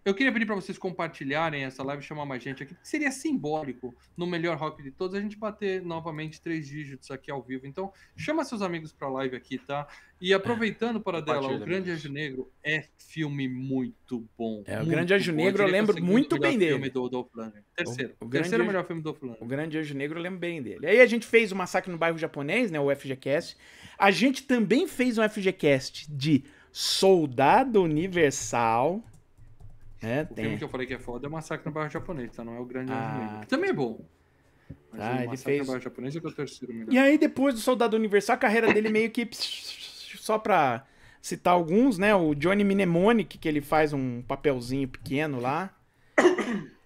eu queria pedir para vocês compartilharem essa live, chamar mais gente aqui, seria simbólico, no melhor rock de todos, a gente bater novamente três dígitos aqui ao vivo. Então, chama seus amigos para a live aqui, tá? E aproveitando para dela, O Grande Anjo Negro é filme muito bom. É, O Grande Anjo Negro eu lembro muito bem dele. Filme do Dolph Terceiro. O, o terceiro melhor filme do Dolph O Grande Anjo Negro eu lembro bem dele. Aí a gente fez o Massacre no Bairro Japonês, né, o FGCast. A gente também fez um FGCast de Soldado Universal é, o tem. filme que eu falei que é foda é o Massacre no Bairro Japonês, tá? Não é o Grande ah. Também é bom. Mas ah, ele fez... no Bairro Japonês é, que é o terceiro melhor. E aí, depois do Soldado Universal, a carreira dele meio que... Só pra citar alguns, né? O Johnny Mnemonic, que ele faz um papelzinho pequeno lá.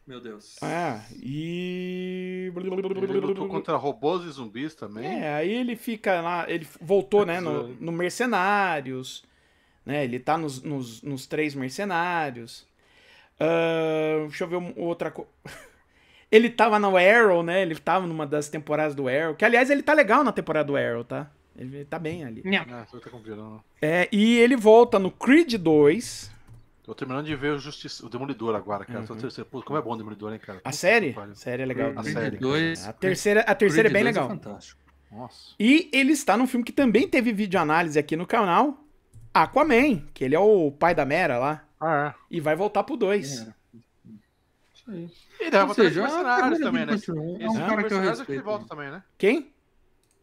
Meu Deus. Ah, e. Ele lutou contra robôs e zumbis também. É, aí ele fica lá. Ele voltou, né? No, no Mercenários. Né, ele tá nos, nos, nos três Mercenários. Uh, deixa eu ver outra coisa. ele tava no Arrow, né? Ele tava numa das temporadas do Arrow. Que, aliás, ele tá legal na temporada do Arrow, tá? Ele tá bem ali. Ah, tá é, e ele volta no Creed 2. Tô terminando de ver o, Justiça, o Demolidor agora, cara. Uhum. Terceiro... Pô, como é bom o Demolidor, hein, cara? A série? A série é legal. A série. Dois, a terceira, a terceira é bem legal. É fantástico. Nossa. E ele está num filme que também teve vídeo análise aqui no canal, Aquaman, que ele é o pai da Mera lá. Ah, é. E vai voltar pro 2. É. Isso aí. E deve voltar seja, Mercenários também, né? Esse é um cara que eu respeito. Que volta também, né? Quem?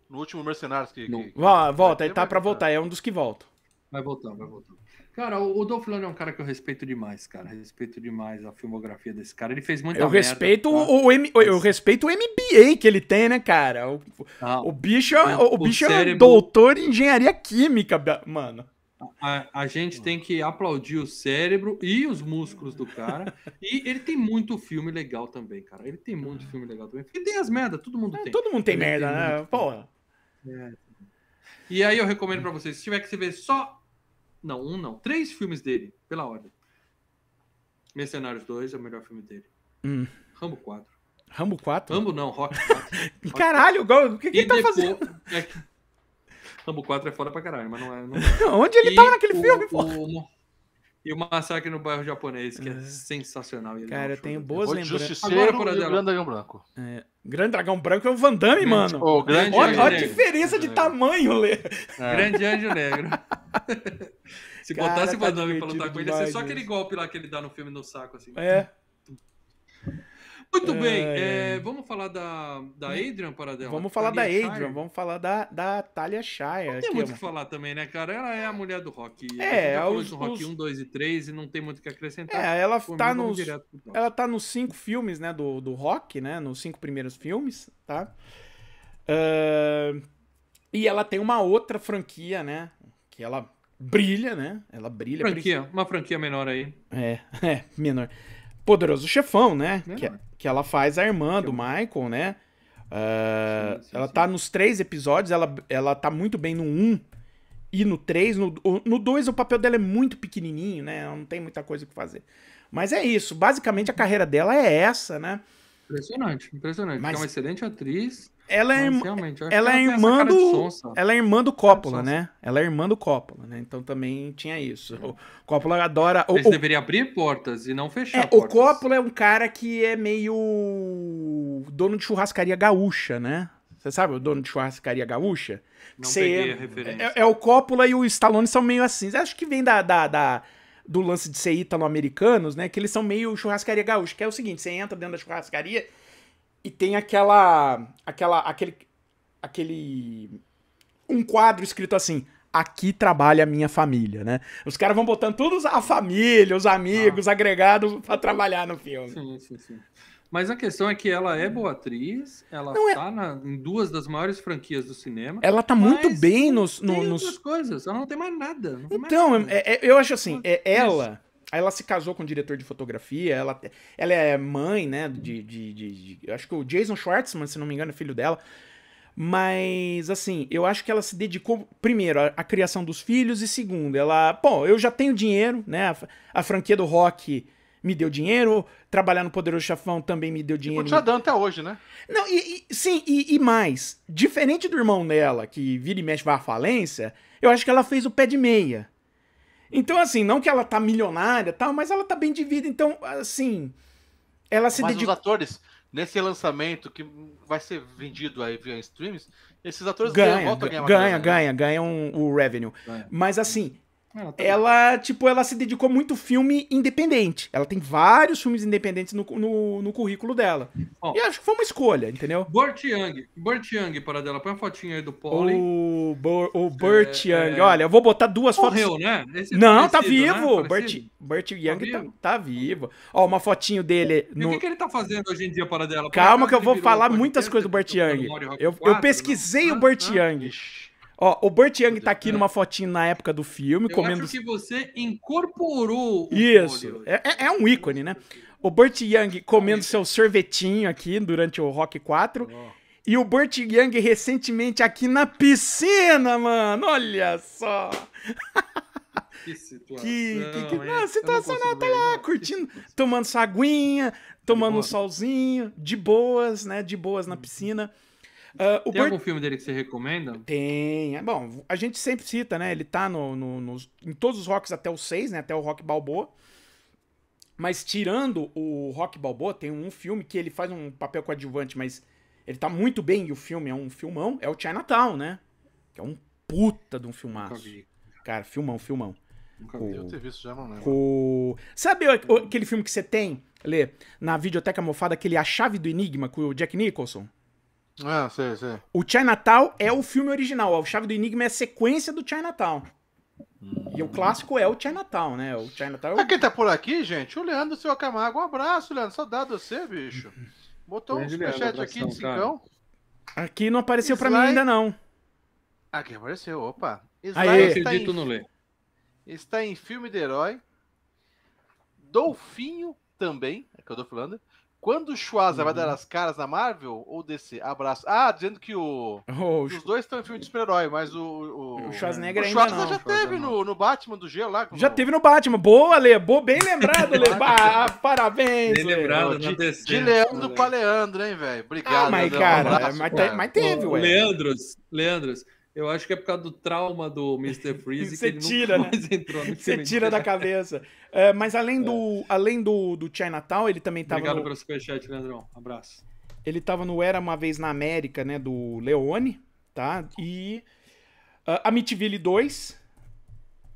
No último Mercenários que... que... Volta, ele tá pra voltar, é um dos que voltam. Vai voltar, vai voltar. Cara, o Dolph Lundgren é um cara que eu respeito demais, cara. Respeito demais a filmografia desse cara. Ele fez muita eu merda. Respeito tá? o, M, eu respeito o MBA que ele tem, né, cara? O, ah, o bicho, é, o, o bicho cérebro... é doutor em engenharia química, mano. A, a, gente tem que aplaudir o cérebro e os músculos do cara. e ele tem muito filme legal também, cara. Ele tem muito filme legal também. Porque tem as merdas, todo mundo é, tem. Todo mundo tem ele merda, tem né? Porra. É. E aí eu recomendo para vocês, se tiver que se ver só. Não, um não. Três filmes dele, pela ordem. Mercenários 2 é o melhor filme dele. Hum. Rambo 4. Rambo 4? Rambo não, Rock 4. Rock Caralho, o que, que ele tá depois, fazendo? É, Rambo 4 é foda pra caralho, mas não é. Não é. Onde ele e tava naquele o, filme, pô? O, e o Massacre no Bairro Japonês, que é, é sensacional. Cara, eu tenho boas lembranças. Agora, por Grande Dragão Branco. É, Grande Dragão Branco é o Van Damme, mano. Oh, grande olha, olha a diferença de tamanho, Lê. É. Grande Anjo Negro. Se Cara, botasse o Van Damme pra lutar com ele, ia ser só aquele golpe lá que ele dá no filme no saco, assim. É. Muito bem, é, vamos falar da, da Adrian para dela. Vamos falar da Adrian, Shire. vamos falar da, da Talia Shire. Não tem muito o que falar também, né, cara? Ela é a mulher do rock. É, a os, rock os... 1, 2 e 3 e não tem muito o que acrescentar. É, ela tá nos. Ela tá nos cinco filmes, né, do, do rock, né? Nos cinco primeiros filmes, tá? Uh, e ela tem uma outra franquia, né? Que ela brilha, né? Ela brilha. Franquia, uma franquia menor aí. É, é, menor. Poderoso Chefão, né? Que, é, que, ela faz a irmã do Michael, né? Uh, sim, sim, ela sim. tá nos três episódios, ela, ela tá muito bem no 1 um e no 3. No 2 no dois, o papel dela é muito pequenininho, né? Ela não tem muita coisa que fazer. Mas é isso. Basicamente a carreira dela é essa, né? Impressionante, impressionante. Mas... É uma excelente atriz. Ela é, irmã, ela, é irmã do, ela é irmã do Coppola, né? Ela é irmã do Coppola, né? Então também tinha isso. O Coppola adora. Eles o, deveriam abrir portas e não fechar é, portas. O Coppola é um cara que é meio dono de churrascaria gaúcha, né? Você sabe o dono de churrascaria gaúcha? Não Você, peguei a referência. É, é, o Coppola e o Stallone são meio assim. Acho que vem da, da, da do lance de ser ítalo-americanos, né? Que eles são meio churrascaria gaúcha. Que é o seguinte: você entra dentro da churrascaria e tem aquela aquela aquele aquele um quadro escrito assim: aqui trabalha a minha família, né? Os caras vão botando todos a família, os amigos, ah. agregados para trabalhar no filme. Sim, sim, sim. Mas a questão é que ela é boa atriz, ela não é tá é... na, em duas das maiores franquias do cinema. Ela tá muito bem nos, no, nos. coisas, ela não tem mais nada. então, mais nada. É, é, eu acho assim, é, ela. Ela se casou com o diretor de fotografia, ela, ela é mãe, né? De, de, de, de Acho que o Jason Schwartzman, se não me engano, é filho dela. Mas, assim, eu acho que ela se dedicou, primeiro, à, à criação dos filhos, e segundo, ela. Pô, eu já tenho dinheiro, né? A, a franquia do rock me deu dinheiro, trabalhar no Poderoso Chafão também me deu dinheiro. Continua dando até hoje, né? Não, e, e sim, e, e, mais, diferente do irmão dela, que vira e mexe vai à falência, eu acho que ela fez o pé de meia. Então, assim, não que ela tá milionária tal, mas ela tá bem de vida, então, assim, ela se Mas dedicou... os atores, nesse lançamento que vai ser vendido aí via streams, esses atores ganham, ganha, ganha, ganha, ganham um, o revenue. Ganha. Mas, assim, ela, tá ela, tipo, ela se dedicou muito filme independente. Ela tem vários filmes independentes no, no, no currículo dela. Bom, e acho que foi uma escolha, entendeu? Burt Young. Burt Young, para dela. Põe uma fotinha aí do Polly. O, Bo, o Burt é, Young. É... Olha, eu vou botar duas Morreu, fotos. né? Esse Não, tá vivo. Né? Burt, Burt Young tá, tá, tá, vivo. Ó, uma fotinho dele. No... E o que, que, ele tá fazendo hoje em dia, para dela? Calma que eu vou falar muitas coisas do Burt Young. Eu, eu pesquisei não? o Burt Young. Ó, o Burt Young tá aqui numa fotinho na época do filme, Eu comendo. Acho que você incorporou o Isso. É, é, é, um ícone, né? O Burt Young comendo seu sorvetinho aqui durante o Rock 4. Oh. E o Burt Young recentemente aqui na piscina, mano. Olha só. Que situação. Que, que, que... Não, situação não, tá lá, curtindo, tomando sua aguinha, tomando um solzinho, de boas, né? De boas na piscina. Uh, Tem algum filme dele que você recomenda? Tem. É, bom, a gente sempre cita, né? Ele tá no, no, nos, em todos os rocks até o 6, né? Até o Rock Balboa. Mas tirando o Rock Balboa, tem um filme que ele faz um papel coadjuvante, mas ele tá muito bem e o filme é um filmão. É o Chinatown, né? Que é um puta de um filmaço. Cara, filmão, filmão. Nunca vi, eu ter visto já, não lembro. O... Sabe aquele filme que você tem, Lê, na videoteca mofada, aquele A Chave do Enigma com o Jack Nicholson? Ah, sei, sei. O Chinatown é o filme original. O Chave do Enigma é a sequência do Chinatown. Hum. E o clássico é o Chinatown, né? O Chinatown. É o... quem tá por aqui, gente? O Leandro Seu Camargo. Um abraço, Leandro. Saudade de você, bicho. Botou um superchat aqui de cincão. Aqui não apareceu Sly... pra mim ainda, não. Aqui apareceu, opa. Sly Aí, acredito em... no Lê. Está em filme de herói. Dolfinho também, é que eu tô falando. Quando o Schwarza uhum. vai dar uhum. as caras na Marvel ou DC? Abraço. Ah, dizendo que o. Oh, os dois estão em filme de super-herói, mas o. O, o Schwarzenegger o ainda não. já teve no, no Batman do Gelo lá. Já teve no Batman. Boa, Lê. Boa, bem lembrado, Lê. ah, parabéns, Bem lembrado, de, DC. De Leandro né? pra Leandro, hein, velho? Obrigado. Ah, mas, cara, um abraço, mas, cara. mas, teve, ué. Leandros, Leandros. Eu acho que é por causa do trauma do Mr. Freeze que ele tira, nunca né? mais entrou no Você tira da cabeça. É, mas além do, é. além do, do Chinatown, ele também tava. Obrigado no... pelo superchat, Leandrão. Abraço. Ele tava no Era Uma Vez na América, né? Do Leone, tá? E. Uh, Amityville 2.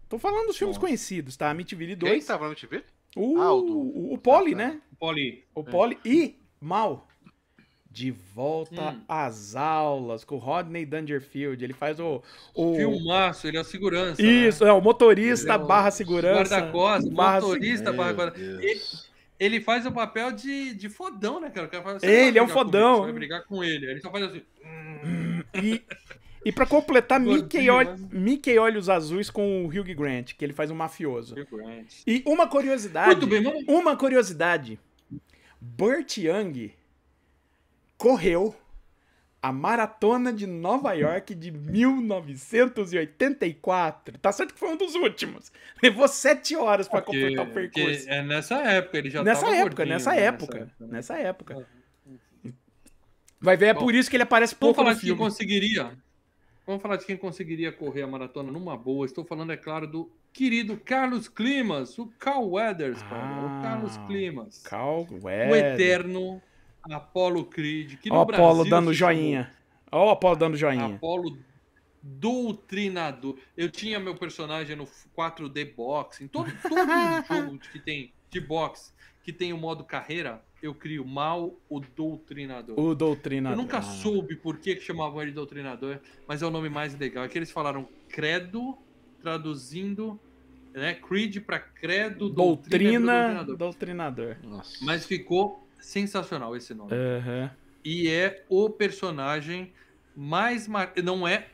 Tô falando dos filmes conhecidos, tá? Amityville 2. Quem tava no Amityville? O, ah, o, do... o, o Poli, ah, tá. né? O Poli. O Poli. É. E Mal. De volta hum. às aulas com o Rodney Dangerfield. Ele faz o. o... Filmaço, ele é o segurança. Isso, né? é o motorista é o barra segurança. Guarda-costas, motorista barra guarda ele, ele faz o papel de, de fodão, né, cara? cara ele é um fodão. Você vai brigar com ele. Ele só faz assim. E, e pra completar, Mickey, Ol Mickey Olhos Azuis com o Hugh Grant, que ele faz um mafioso. E uma curiosidade. Muito bem, vamos... Uma curiosidade. Burt Young correu a maratona de Nova York de 1984. Tá certo que foi um dos últimos. Levou sete horas para completar o percurso. É nessa época, ele já nessa época, nessa época, nessa época, nessa época. Vai ver, é Bom, por isso que ele aparece pouco vamos falar de quem conseguiria. Vamos falar de quem conseguiria correr a maratona numa boa. Estou falando, é claro, do querido Carlos Climas, o Cal Weathers, ah, o Carlos Climas. Cal Weathers. O eterno Apollo Creed. Que no Ó, Brasil, Apollo dando joinha. Ó, o Apollo dando joinha. Apollo doutrinador. Eu tinha meu personagem no 4D Box, em todo, todo jogo que tem de boxe, que tem o modo carreira, eu crio mal o doutrinador. O doutrinador. Eu nunca soube por que, que chamavam ele de doutrinador, mas é o nome mais legal. É que eles falaram credo, traduzindo, né? Creed para credo, doutrina, doutrinador. doutrinador. Mas ficou sensacional esse nome. Uhum. E é o personagem mais mar... não é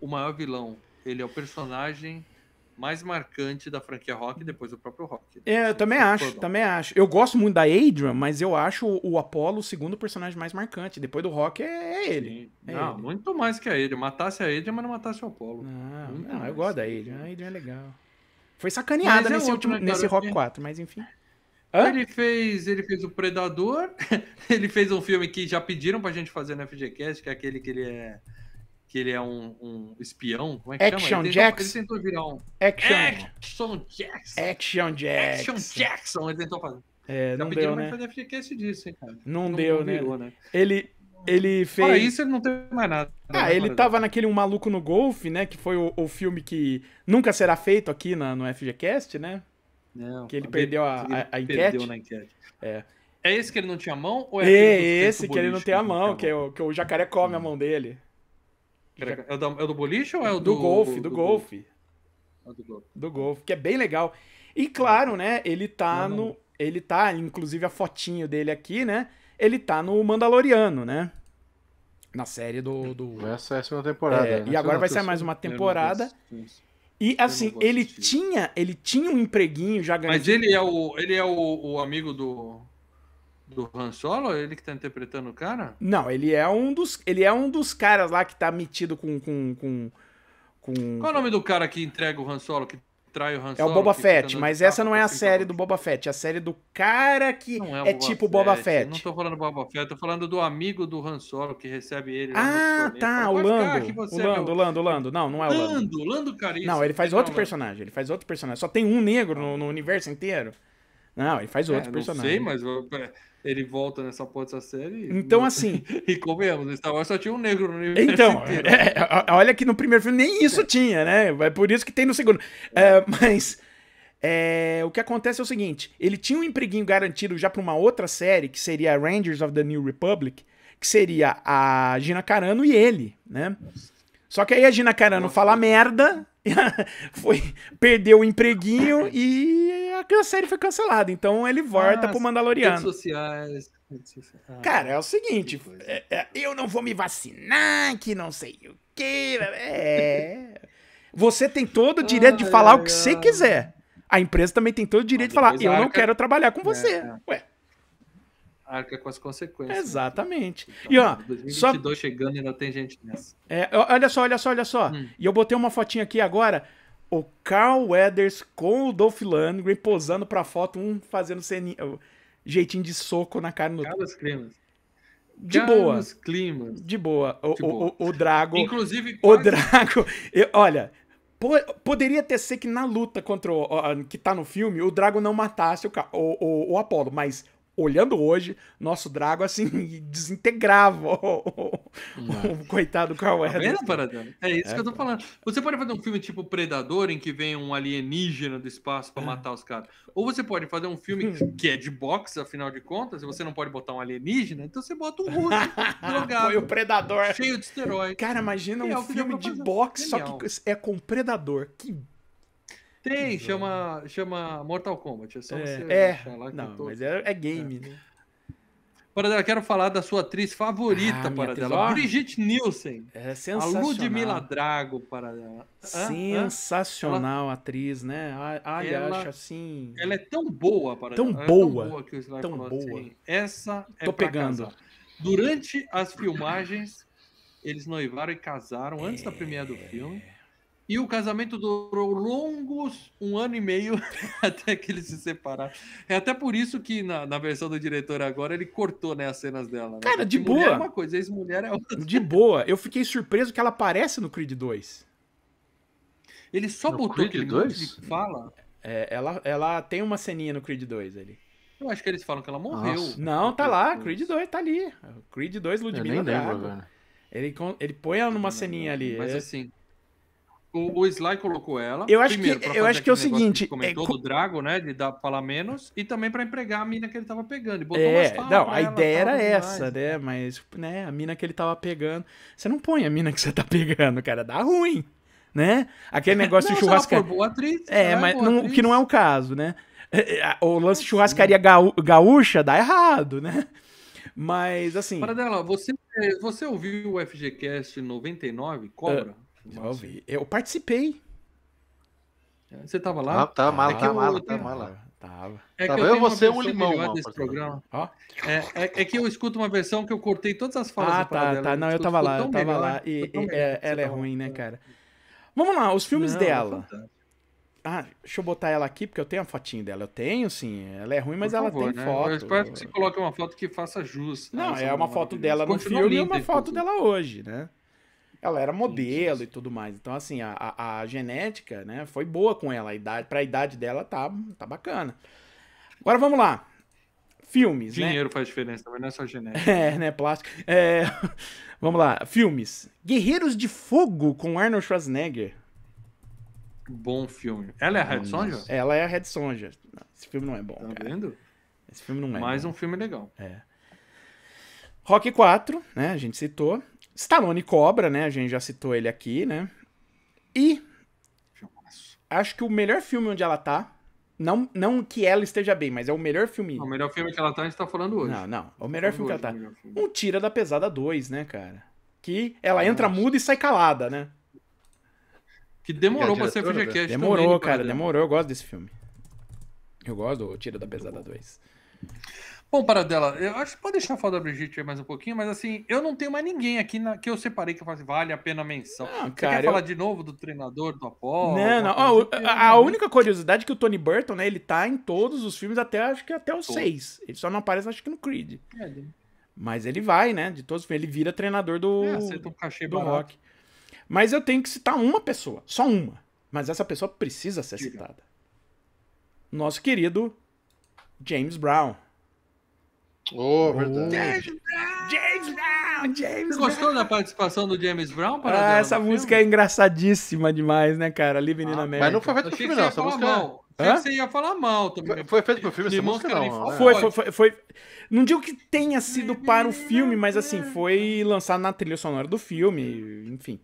o maior vilão, ele é o personagem mais marcante da franquia Rock depois do próprio Rock. É, eu também acho, também acho. Eu gosto muito da Adrian, mas eu acho o Apollo o segundo personagem mais marcante. Depois do Rock é, é ele. É não, ele. muito mais que a Adrian. Matasse a Adrian, mas não matasse o Apollo. Não, não eu gosto da Adrian. A Adrian é legal. Foi sacaneada é nesse, último, né, nesse Rock 4, mas enfim. Hã? Ele fez, ele fez o Predador, ele fez um filme que já pediram pra gente fazer no FGCast, que é aquele que ele é que ele é um, um espião. Como é que Action chama? Ele Jackson. Tentou, ele tentou virar um. Action. Action Jackson. Action Jackson. Action Jackson. Ele tentou fazer. É, não deu, né? fazer FGCast disso, hein, cara. Não, não deu, não né? Virou, né? Ele, ele fez. Fora isso, ele não teve mais nada. Ah, ele tava naquele Um Maluco no Golfe, né? Que foi o, o filme que nunca será feito aqui na, no FGCast, né? Não, que ele perdeu a, a, a enquete. Perdeu na enquete. É. É esse que ele não tinha mão? Ou é, é esse que ele não tem a mão, que, é o, que o jacaré come hum. a mão dele. É o, do, é o do boliche ou é o do, do golfe? Do, do golfe. golfe. do golfe. Do golfe, que é bem legal. E claro, né, ele tá não, não. no. Ele tá, inclusive a fotinho dele aqui, né? Ele tá no Mandaloriano, né? Na série do. do... Essa é a segunda temporada. É, né? E agora vai ser mais uma temporada. E assim, ele tinha, ele tinha um empreguinho já ganhando. Mas ele é o, ele é o, o amigo do do Han Solo? Ele que tá interpretando o cara? Não, ele é um dos, ele é um dos caras lá que tá metido com com, com, com... Qual é o nome do cara que entrega o Han Solo, que trai o Han Solo? É o Boba Fett, mas essa não é a série do Boba Fett, é a série do cara que é, é tipo Boba Fett. Não tô falando do Boba Fett, tô falando do amigo do Han Solo que recebe ele. Ah, tá, o Lando. O Lando, o Lando, o Lando. Não, não é o Lando. Lando, Lando Caríssimo. Não, ele faz outro personagem, ele faz outro personagem. Só tem um negro no, no universo inteiro. Não, ele faz outro é, personagem. Não sei, mas ele volta nessa porra dessa série. Então, assim. e comemos, Star Wars só tinha um negro no universo. Então, é, olha que no primeiro filme nem isso tinha, né? É por isso que tem no segundo. É, mas. É, o que acontece é o seguinte: ele tinha um empreguinho garantido já para uma outra série, que seria Rangers of the New Republic, que seria a Gina Carano e ele, né? Só que aí a Gina Carano fala merda, foi, perdeu o empreguinho e a série foi cancelada. Então ele volta ah, pro Mandaloriano. Redes sociais. Ah, Cara, é o seguinte: é, é, eu não vou me vacinar, que não sei o quê. É. Você tem todo o direito de falar o que você quiser. A empresa também tem todo o direito de falar: eu não quero trabalhar com você. É, Ué arca com as consequências. Exatamente. Então, e ó, 2022 só... chegando ainda tem gente nessa. É, olha só, olha só, olha só. Hum. E eu botei uma fotinha aqui agora. O Carl Weathers com o Dolph Lundgren posando pra foto, um fazendo ceninha, jeitinho de soco na cara do Carlos Climas. De boa. Climas. De boa. O, de boa. O, o, o, Drago. Inclusive, quase... o Drago. Eu, olha, poderia ter ser que na luta contra o. que tá no filme, o Drago não matasse o, o, o Apolo, mas olhando hoje, nosso Drago, assim, desintegrava o, o, o coitado Carl tá Weathers. É isso é. que eu tô falando. Você pode fazer um filme tipo Predador, em que vem um alienígena do espaço para é. matar os caras. Ou você pode fazer um filme que é de boxe, afinal de contas, e você não pode botar um alienígena, então você bota um russo drogado. Foi o Predador. Cheio de esteroide. Cara, imagina é um filme de boxe, só que é com Predador. Que tem, chama, chama Mortal Kombat. É só é, você é, lá não, mas é, é game, é. né? Paradela, quero falar da sua atriz favorita, ah, Paradela. Brigitte Nielsen. É sensacional. A Ludmilla Drago, Paradela. Sensacional atriz, né? Olha, ela, acho assim... Ela é tão boa, Paradela. Tão boa. tão boa que o Sly tão falou boa. assim. Essa é Tô pegando. Casar. Durante as filmagens, eles noivaram e casaram antes da premiere do filme. E o casamento durou longos um ano e meio até que eles se separaram. É até por isso que na, na versão do diretor agora ele cortou né, as cenas dela. Né? Cara, de boa. é uma coisa, ex-mulher é outra. De boa. Eu fiquei surpreso que ela aparece no Creed 2. Ele só no botou Creed aquele 2? fala. É, ela, ela tem uma ceninha no Creed 2 ali. Eu acho que eles falam que ela morreu. Nossa. Não, tá lá. Creed 2 tá ali. Creed 2 Ludmilla Drago. Ele, ele põe ela numa ceninha ali. Mas assim, O, o Sly colocou ela. Eu acho que, eu acho que é o seguinte. Comentou é, do Drago, né? De dar, falar menos. E também para empregar a mina que ele tava pegando. E botou é, não, a ideia era essa, né? Mas, né? A mina que ele tava pegando. Você não põe a mina que você tá pegando, cara. Dá ruim. Né? Aquele negócio não, de churrascaria. boa atriz. É, mas é não, que não é o caso, né? É, é, o lance de churrascaria gaú, gaúcha dá errado, né? Mas assim. Para dela, você, você ouviu o FGCast 99? Cobra? Uh, já ouvi. Eu participei. Você tava lá? Ah, tá mala, é que tá eu, mala, tá mala. Tava. É que eu, você um limão mano, desse programa. Ó. É, é, é, que eu escuto uma versão que eu cortei todas as falas. Ah, tá, dela. tá. Não, eu tava lá, eu tava melhor, lá. E, e é, ela é ruim, né, cara? Vamos lá, os filmes Não, dela. Ah, deixa eu botar ela aqui, porque eu tenho a fotinho dela. Eu tenho, sim. Ela é ruim, mas Por ela favor, tem né? foto. Eu espero que você coloque uma foto que faça jus. Não, é uma foto dela no filme e uma foto dela hoje, né? Ela era modelo sim, sim. e tudo mais. Então, assim, a, a, a, genética, né, foi boa com ela. A idade, pra idade dela tá, tá bacana. Agora vamos lá. Filmes, né? Dinheiro né? faz diferença, mas não é só genética. É, né? Plástico. É... vamos lá. Filmes. Guerreiros de Fogo com Arnold Schwarzenegger. Bom filme. Ela é a Red Sonja? Ela é a Red Sonja. Esse filme não é bom. Tá cara. vendo? Esse filme não é. Mais bom. um filme legal. É. Rock 4, né? A gente citou. Stallone Cobra, né? A gente já citou ele aqui, né? E. Acho que o melhor filme onde ela tá. Não, não que ela esteja bem, mas é o melhor filme. o melhor filme que ela tá, a gente tá falando hoje. Não, não. O melhor filme hoje, que ela tá. Um Tira da Pesada 2, né, cara? Que ela entra muda e sai calada, né? Que demorou pra ser FGCast Demorou, também, cara, demorou. Eu gosto desse filme. Eu gosto do Tira da Pesada 2. Bom, para dela, eu acho que pode deixar a foto da Brigitte aí mais um pouquinho, mas assim, eu não tenho mais ninguém aqui na, que eu separei que eu faço, vale a pena a menção. Não, Você quer eu... falar de novo do treinador do Apollo? Não, não. Oh, a, a, única curiosidade é que o Tony Burton, né, ele tá em todos os filmes até, acho que até os seis. Ele só não aparece, acho que no Creed. É, mas ele vai, né, de todos os filmes. Ele vira treinador do, é, um cachê do barato. rock. Mas eu tenho que citar uma pessoa, só uma. Mas essa pessoa precisa ser Diga. citada. Nosso querido James Brown. Oh, verdade. James Brown! James Brown! James Você gostou da participação do James Brown? ah, essa música filme? é engraçadíssima demais, né, cara? Living ah, in America. Mas não foi feito pro filme, não. Essa música... Mal. Hã? Você ia falar mal também. Foi, foi feito pro filme, essa música não. Foi, foi, foi, foi, Não digo que tenha sido para o filme, mas assim, foi lançado na trilha sonora do filme, enfim.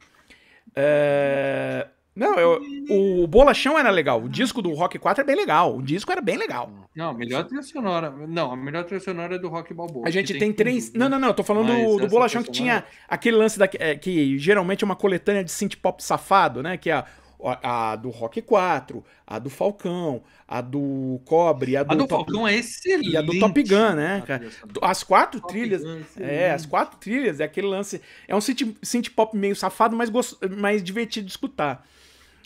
É... Não, eu, o Bolachão era legal. O disco do Rock 4 é bem legal. O disco era bem legal. Não, a melhor trilha sonora. Não, a melhor trilha sonora é do Rock Balboa. A gente tem, tem, três. Não, não, não. Eu tô falando do, do Bolachão que tinha aquele lance da, é, que geralmente é uma coletânea de synth pop safado, né? Que é a, a, do Rock 4, a do Falcão, a do Cobre, a do, a do Top... Falcão é excelente. E a do Top Gun, né, cara? As quatro Top trilhas. É, é, as quatro trilhas é aquele lance. É um synth, synth pop meio safado, mas, gost... mais divertido de escutar.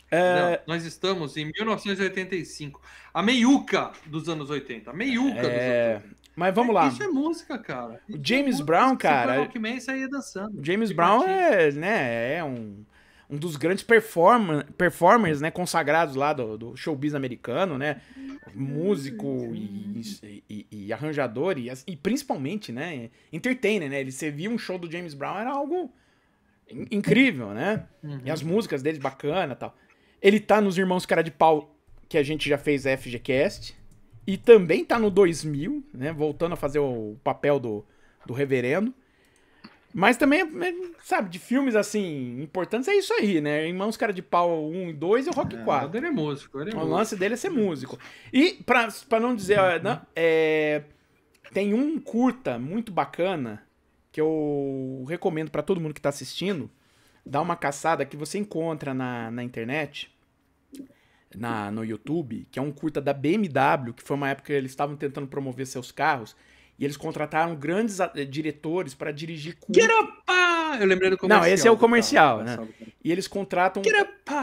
É... Não, nós estamos em 1985. A meiuca dos anos 80. A meiuca é... dos anos 80. Mas vamos lá. Isso é música, cara. o James é Brown, cara. Rockman saía dançando. James Brown é, né, é um, um dos grandes performer, performers, né, consagrados lá do, do showbiz americano, né? Músico e, e, e arranjador e, e, principalmente, né, entertainer, né? Ele servia um show do James Brown era algo incrível, né? Uhum. E as músicas dele bacana, tal. Ele tá nos Irmãos Cara de Pau, que a gente já fez a FGCast. E também tá no 2000, né? Voltando a fazer o papel do, do reverendo. Mas também, é, sabe, de filmes assim, importantes é isso aí, né? Irmãos Cara de Pau 1 e 2 e o Rock é, 4. Ele é músico, ele é o músico. lance dele é ser músico. E, pra, pra não dizer, não, é, tem um curta muito bacana que eu recomendo para todo mundo que tá assistindo dá uma caçada que você encontra na, na internet, na, no YouTube, que é um curta da BMW, que foi uma época que eles estavam tentando promover seus carros, e eles contrataram grandes eh, diretores para dirigir curta. Get up! Eu lembrei do comercial. Não, esse é o comercial, né? E eles contratam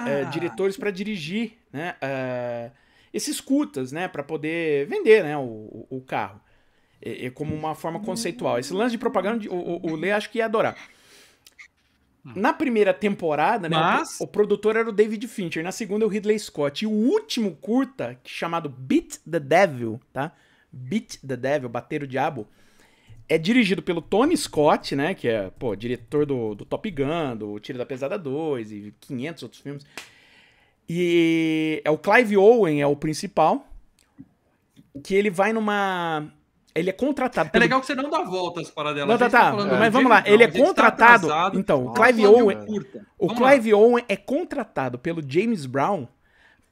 é, diretores para dirigir né, uh, esses curtas, né? Para poder vender né, o, o carro. É, é, como uma forma conceitual. Esse lance de propaganda, o, o, o Lê acho que ia adorar. Na primeira temporada, né, Mas... o, o, produtor era o David Fincher, na segunda é o Ridley Scott. E o último curta, chamado Beat the Devil, tá? Beat the Devil, Bater o Diabo, é dirigido pelo Tony Scott, né, que é, pô, diretor do, do Top Gun, do Tiro da Pesada 2 e 500 outros filmes. E é o Clive Owen, é o principal. Que ele vai numa. Ele é contratado. É legal que você não dá voltas para dela. Não, tá, tá. tá mas vamos lá. Ele é tá contratado. Tá então, o Clive Owen. O Clive lá. Owen é contratado pelo James Brown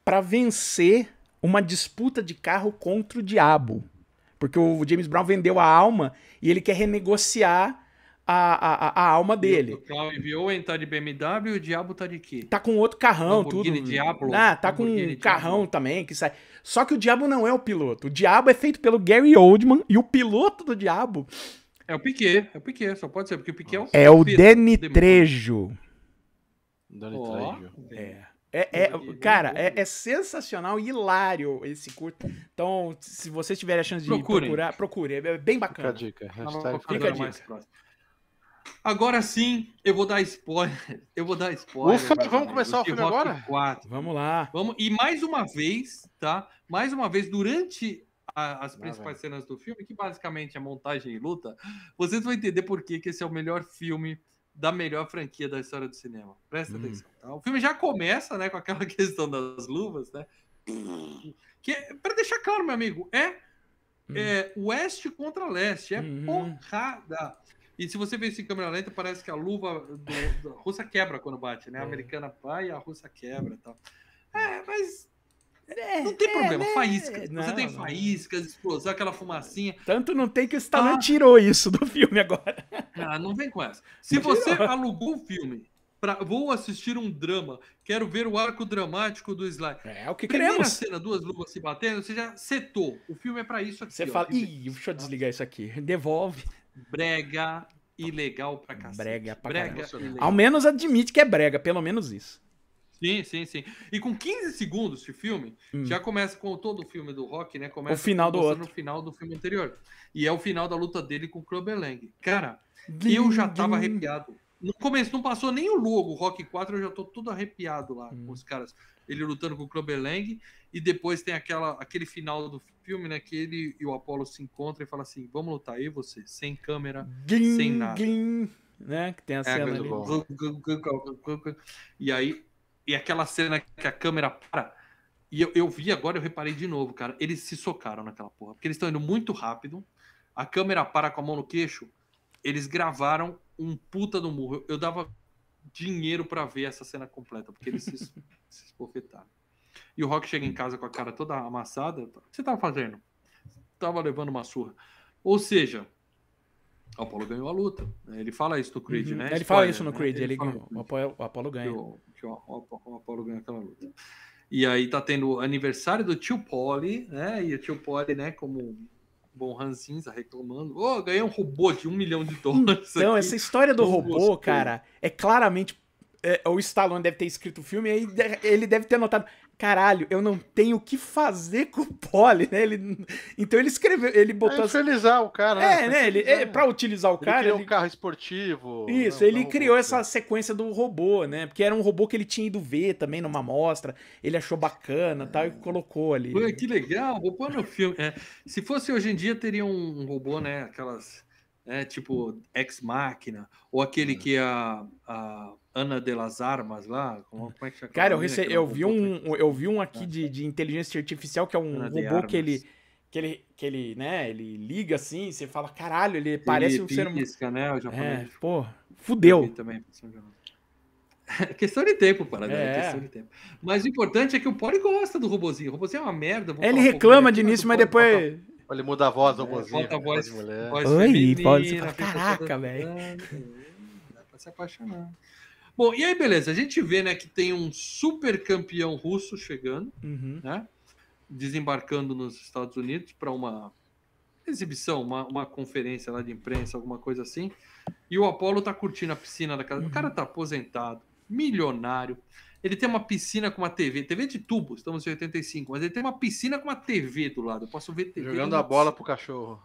para vencer uma disputa de carro contra o diabo. Porque o James Brown vendeu a alma e ele quer renegociar a, a, a alma dele. O Clive Owen tá de BMW e o Diabo tá de quê? Tá com outro carrão, tudo. Diablo. Ah, tá com um carrão Diablo. também que sai. Só que o Diabo não é o piloto. O Diabo é feito pelo Gary Oldman e o piloto do Diabo é o Piquet, é o Piquet, só pode ser, porque o Piquet é o É o Denitrejo. Denitrejo. Oh, é. É, é, cara, é, é, sensacional e hilário esse curto. Então, se vocês tiverem a chance de Procurem. procurar, procure. É bem bacana. Fica a dica. Hashtag fica a dica. Agora sim, eu vou dar spoiler. Eu vou dar spoiler. Ufa, vamos começar o filme agora? 4. Vamos lá. Vamos, e mais uma vez, tá? Mais uma vez, durante a, as principais ah, cenas do filme, que basicamente é montagem e luta, vocês vão entender por que, que esse é o melhor filme da melhor franquia da história do cinema. Presta hum. atenção. Tá? O filme já começa, né, com aquela questão das luvas, né? Que é, para deixar claro, meu amigo, é, hum. é oeste contra leste, é uhum. porrada. E se você vê isso em câmera lenta, parece que a luva do, da russa quebra quando bate, né? A é. americana vai e a russa quebra e tal. É, mas é, não tem é, problema, né? faíscas. Não, você tem faíscas, explosão, aquela fumacinha. Tanto não tem que o Stallone ah. tirou isso do filme agora. Ah, não vem com essa. Se você alugou o filme Pra, vou assistir um drama, quero ver o arco dramático do Sly. É o que Primeira queremos. cena, duas luvas se batendo, você já setou. O filme é para isso aqui. Você ó, fala, ih, deixa eu desligar isso aqui. Devolve. Brega, ilegal pra cacete. Brega pra brega Ao menos admite que é brega, pelo menos isso. Sim, sim, sim. E com 15 segundos de filme, hum. já começa com todo o filme do Rock, né? Começa o final do outro. no final do filme anterior. E é o final da luta dele com o Clubber Lang. Cara, eu já tava arrepiado. No começo, não passou nem o logo, Rock 4, eu já tô todo arrepiado lá hum. com os caras. Ele lutando com o Clubber Lang. E depois tem aquela, aquele final do filme, né? Que ele e o Apollo se encontram e falam assim: vamos lutar aí, você, sem câmera, sem nada. né? Que tem a é, cena ali. E aí, e aquela cena que a câmera para. E eu, eu vi agora, eu reparei de novo, cara. Eles se socaram naquela porra. Porque eles estão indo muito rápido. A câmera para com a mão no queixo. Eles gravaram um puta do murro. Eu, eu dava dinheiro para ver essa cena completa, porque eles se, se espofetaram. E o Rock chega em casa com a cara toda amassada. O que você tava fazendo? Tava levando uma surra. Ou seja, o Apollo ganhou a luta. Ele fala isso no Creed, uhum. né? Ele Spoiler, fala isso no né? Creed, ele, ele ganhou. O Apollo, o Apollo ganha. Que o, que o, o Apollo ganha aquela luta. E aí tá tendo o aniversário do tio Polly, né? E o tio Polly, né, como bom ranzinza reclamando. Ô, oh, ganhei um robô de um milhão de dólares. Então, aqui. essa história do robô, cara, é claramente. É, o Stallone deve ter escrito o filme e aí ele deve ter notado caralho, eu não tenho o que fazer com o Poli, né? Ele, então ele escreveu, ele botou... É utilizar o cara, né? É, né? Ele, é, pra utilizar o ele cara... Criou ele um carro esportivo. Isso, não, ele não criou essa sequência do robô, né? Porque era um robô que ele tinha ido ver também numa amostra, ele achou bacana tal, e colocou ali. Pô, que legal, vou pôr no filme. É, se fosse hoje em dia, teria um robô, né? Aquelas... É, tipo Ex Máquina, ou aquele é. que a, a Ana de las Armas lá. Como, como é que chama? Cara, eu, rece... eu, vi um, eu vi um aqui de, de inteligência artificial que é um Ana robô que ele, que ele, que ele, né, ele liga assim, você fala, caralho, ele parece ele um ser humano. né? É, pô, fudeu. Também, questão de tempo, para né? é. questão de tempo. Mas o importante é que o Poli gosta do robozinho. O robozinho é uma merda. Ele reclama de início, mas depois. Ele muda a voz do robozinho. Bota a voz, voz Oi, Poli, você fala, caraca, velho. Dá pra se apaixonar. Bom, e aí, beleza. A gente vê né, que tem um super campeão russo chegando, uhum. né? Desembarcando nos Estados Unidos para uma exibição, uma, uma conferência lá de imprensa, alguma coisa assim. E o Apollo tá curtindo a piscina da casa. Uhum. O cara tá aposentado, milionário. Ele tem uma piscina com uma TV, TV de tubo, estamos em 85, mas ele tem uma piscina com uma TV do lado. Eu posso ver TV. Jogando a bola pro cachorro.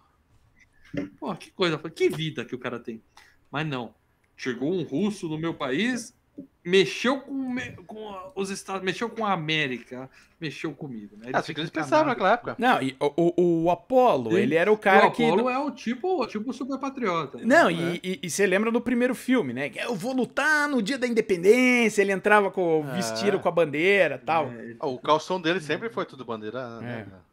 Pô, que coisa, que vida que o cara tem. Mas não. Chegou um russo no meu país, mexeu com, com, os Estados, mexeu com a América, mexeu comigo. Né? Ah, que eles pensavam naquela época. Não, e o, o, o Apolo, ele era o cara o que. O Apolo é o tipo, tipo super patriota. Não, né? e, e, e, você lembra do primeiro filme, né? Eu vou lutar no dia da independência. Ele entrava com é. vestido com a bandeira tal. É, o calção dele sempre foi tudo bandeira. Né? É.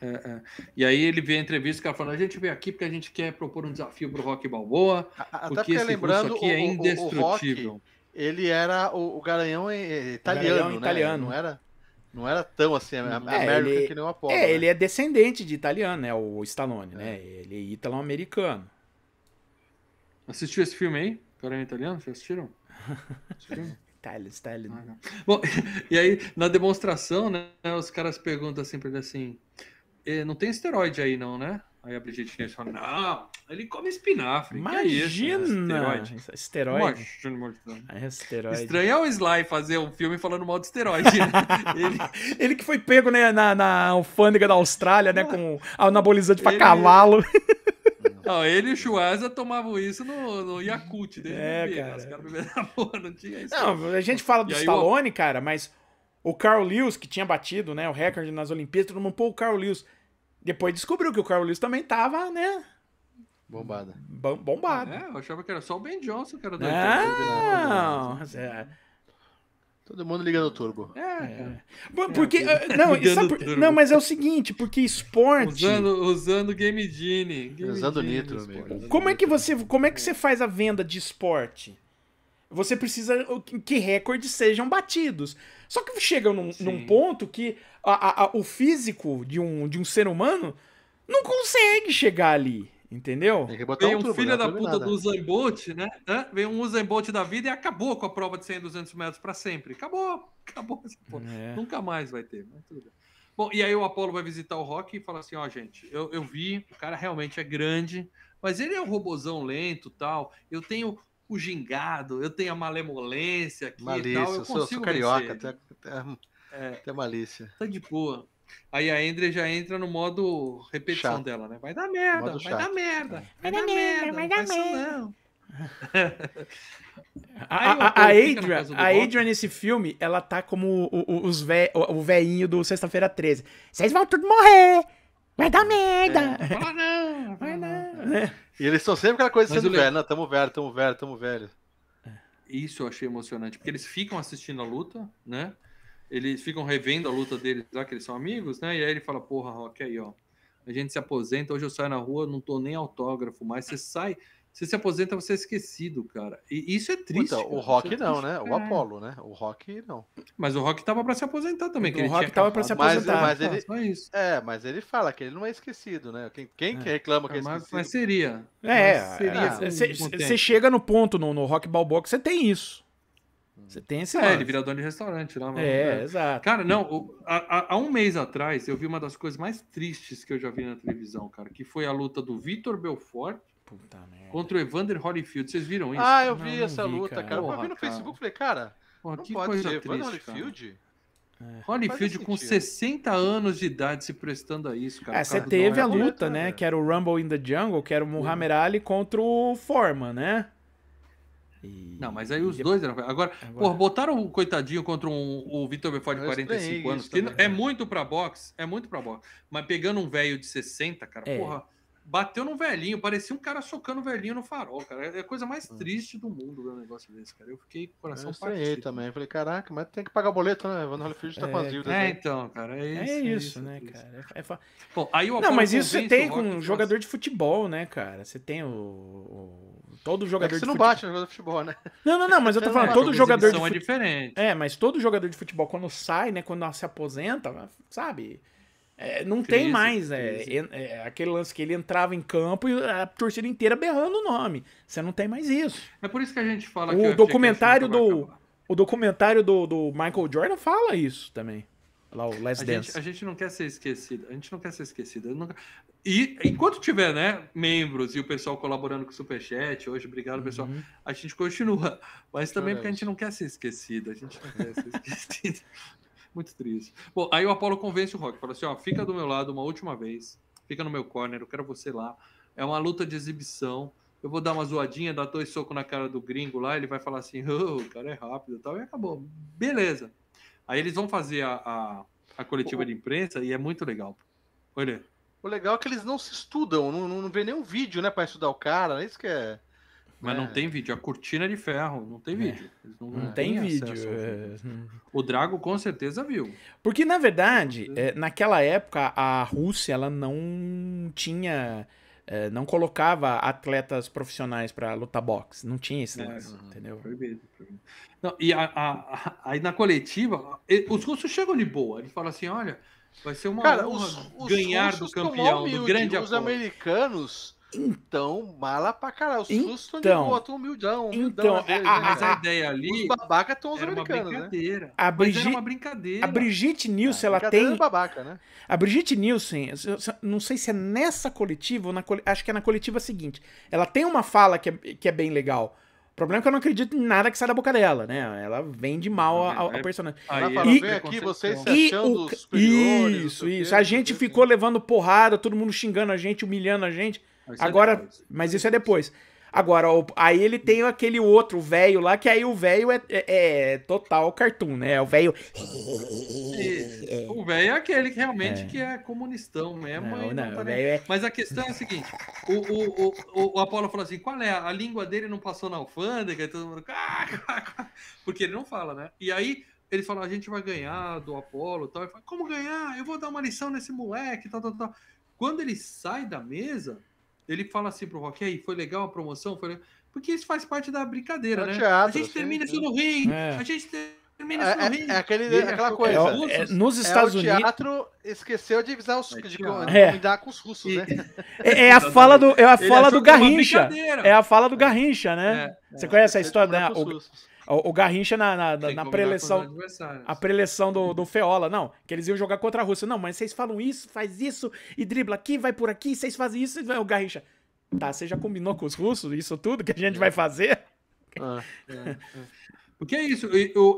É, é. E aí ele vê a entrevista, o cara falando, a gente veio aqui porque a gente quer propor um desafio pro Rock Balboa, Até porque, porque lembrando, aqui o, é indestrutível. O, o ele era o, o Garanhão italiano, Garanhão né? italiano. Não era, não era tão assim, a, é, América ele, que nem o Apollo. É, né? ele é descendente de italiano, né? O Stallone, né? é. né? Ele é italo-americano. Assistiu esse filme aí? Garanhão italiano? Vocês assistiram? Italiano, italiano. Ah, Bom, e aí, na demonstração, né? Os caras perguntam assim pra ele assim: não tem esteroide aí, não, né? Aí a Brigitte fala, não, ele come espinafre. Imagina! É isso? Esteroide. Imagina, é esteroide. Estranho é o Sly fazer um filme falando mal de esteroide. Né? ele... ele que foi pego né, na, na alfândega da Austrália, né? Com anabolizante pra ele... cavalo. Não, ele e o Schwarza tomavam isso no, no Yakult dele. É, bebê, cara. Os caras porra, não tinha isso. Não, a gente fala do Stallone, o... cara, mas o Carl Lewis, que tinha batido né, o recorde nas Olimpíadas, todo mundo, pô, o Carl Lewis depois descobriu que o Carl Lewis também tava, né? Bombada. bombado. É, eu achava que era só o Ben Johnson que era da Não, é. Todo mundo liga no turbo. É, é. Porque. É, não, por, não, mas é o seguinte, porque esporte. Usando, usando Game Genie. Game usando Genie, Nitro, amigo. Como é que você. Como é que você faz a venda de esporte? Você precisa que recordes sejam batidos. Só que chega num, num ponto que a, a, o físico de um, de um ser humano não consegue chegar ali. Entendeu? Vem um, um filho né? da puta do Usain Bolt, né? Vem um Usain Bolt da vida e acabou com a prova de 100 e 200 metros para sempre. Acabou, acabou essa porra. É. Nunca mais vai ter. Bom, e aí o Apollo vai visitar o Rock e fala assim, ó, oh, gente, eu, eu vi, o cara realmente é grande, mas ele é um robozão lento tal. Eu tenho o gingado, eu tenho a malemolência aqui malícia, e tal. Eu, eu sou, sou carioca, até, até, é, até malícia. Tá de boa. Aí a Andrea já entra no modo repetição chato. dela, né? Vai dar merda, vai dar merda, vai, dar merda, vai dar merda. a, a, a, Adrian, a Adrian nesse filme, ela tá como o, o, os vé, o, o velhinho do Sexta-feira 13. Vocês vão tudo morrer! Vai dar merda! É, não! Vai não! É. E eles são sempre aquela coisa sendo velho, não, tamo velho, tamo velho, tamo velho. Isso eu achei emocionante, porque eles ficam assistindo a luta, né? Eles ficam revendo a luta deles, já que eles são amigos, né? E aí ele fala, porra, Rock, aí, ó. A gente se aposenta, hoje eu saio na rua, não tô nem autógrafo, mas você sai você se aposenta, você é esquecido, cara. E isso é triste. Então, o Rock é não, né? O Apollo, né? O Rock não. Mas o Rock tava para se aposentar também. o Rock tava para se aposentar. Mas, mas ele, é, mas ele fala que ele não é esquecido, né? Quem, quem é. reclama que é esquecido? Mas, seria. É, você chega no ponto no, no Rock Balboa que você tem isso. Você tem esse. É, ele vira dono de restaurante lá. Mano. É, é, exato. Cara, não, há, um mês atrás eu vi uma das coisas mais tristes que eu já vi na televisão, cara, que foi a luta do Vitor Belfort Puta merda. Contra o Evander Holyfield. Vocês viram isso? Ah, eu vi não, essa vi, luta, cara. cara. Porra, eu vi no cara. Facebook falei, cara, Porra, não que pode coisa ser. Evander Holyfield? É. Holyfield com 60 anos de idade se prestando a isso, cara. É, você teve a luta, né? Que era o Rumble in the Jungle, que era o Muhammad Ali contra o Forman, né? E... Não, mas aí os e... dois eram. Agora, Agora... Porra, botaram o coitadinho contra um, o Vitor Belfort de 45 anos, que também, é muito pra boxe, é muito pra boxe. Mas pegando um velho de 60, cara, é. porra bateu no velhinho, parecia um cara socando o velhinho no farol, cara. É a coisa mais hum. triste do mundo ver um negócio desse, cara. Eu fiquei com o coração eu partido. também. Eu falei, caraca, mas tem que pagar boleto, né? Van Holyfield tá é, com as dívidas. É, então, cara, é isso. É, é isso, é né, cara? É, é Bom, aí o Não, mas isso você tem com um jogador de futebol, né, cara? Você tem o... o... Todo jogador é você não fute... bate no jogador de futebol, né? Não, não, não, mas eu tô falando, todo jogador de futebol. é diferente. É, mas todo jogador de futebol, quando sai, né, quando se aposenta, sabe? É, não crise, tem mais, é, é, aquele lance que ele entrava em campo e a torcida inteira berrando o nome. Você não tem mais isso. É por isso que a gente fala o documentário do O documentário do, do Michael Jordan fala isso também. Lá, o Last a Dance. Gente, a gente não quer ser esquecido. A gente não quer ser esquecido. Nunca... E enquanto tiver, né, membros e o pessoal colaborando com o Superchat, hoje, obrigado, pessoal, uhum. a gente continua. Mas também porque a gente não quer ser esquecido. A gente não quer ser esquecido. Muito triste. Bom, aí o Apollo convence o Rock, fala assim: ó, fica do meu lado uma última vez, fica no meu corner, eu quero você lá. É uma luta de exibição, eu vou dar uma zoadinha, dar dois socos na cara do gringo lá, ele vai falar assim, oh, o cara é rápido e tal, e acabou. Beleza. Aí eles vão fazer a, a, a coletiva de imprensa e é muito legal. Olha. O legal é que eles não se estudam, não, não, não vê nenhum vídeo, né, para estudar o cara, é isso que é. Mas é. não tem vídeo, a cortina de ferro, não tem é. vídeo. Não, não, tem, tem vídeo. É... O Drago com certeza viu. Porque, na verdade, é, naquela época, a Rússia ela não tinha é, não colocava atletas profissionais para lutar boxe. Não tinha esse é, lance, é, entendeu? Proibido, proibido. Não, e a, a, a, aí na coletiva, os russos chegam de boa. Eles falam assim: olha, vai ser uma Cara, honra os, ganhar os do campeão, humilde, do grande Os americanos então, mala pra caralho. Os então, estão de boa, tão humildão, humildão. Então, vezes, a, mas a, ideia ali. Os babacas estão os americanos. Né? A Brigitte, era uma brincadeira. A Brigitte Nielsen, é, ela tem. Babaca, né? A Brigitte Nielsen, não sei se é nessa coletiva ou na acho que é na coletiva seguinte. Ela tem uma fala que é, que é bem legal. O problema é que eu não acredito em nada que sai da boca dela, né? Ela vende mal ao, ao personagem. Aí, ela e, vem aqui vocês se achando o, Isso, isso. A gente ficou levando porrada, todo mundo xingando a gente, humilhando a gente. Mas Agora, é mas isso é depois. Agora, aí ele tem aquele outro velho lá, que aí o velho é, é, é, total cartoon, né? O velho. O velho é aquele que realmente é. que é comunistão mesmo. Não, não, não tá é... Mas a questão é a seguinte: o, o, o, o Apolo falou assim: qual é? A língua dele não passou na alfândega e todo mundo. Porque ele não fala, né? E aí ele falou: a gente vai ganhar do Apolo tal. Ele fala, como ganhar? Eu vou dar uma lição nesse moleque, tal, tal, tal. Quando ele sai da mesa ele fala assim pro Rock, aí, foi legal a promoção? Foi legal? Porque isso faz parte da brincadeira, é né? Teatro, a gente termina isso no ringue, é. a gente termina isso no ringue. É, é, aquele, é aquela coisa. É, nos Estados Unidos. O teatro esqueceu de avisar os de, de lidar com os russos, né? É, a fala do, é a fala do Garrincha. É a fala do Garrincha, né? Você conhece a história, né? O, Garrincha na, na, na, na preleção. A preleção do, do Feola. Não, que eles iam jogar contra a Rússia. Não, mas vocês falam isso, faz isso, e dribla aqui, vai por aqui, vocês fazem isso. O Garrincha. Tá, você já combinou com os russos isso tudo que a gente vai fazer? Ah, é, é. Porque é isso,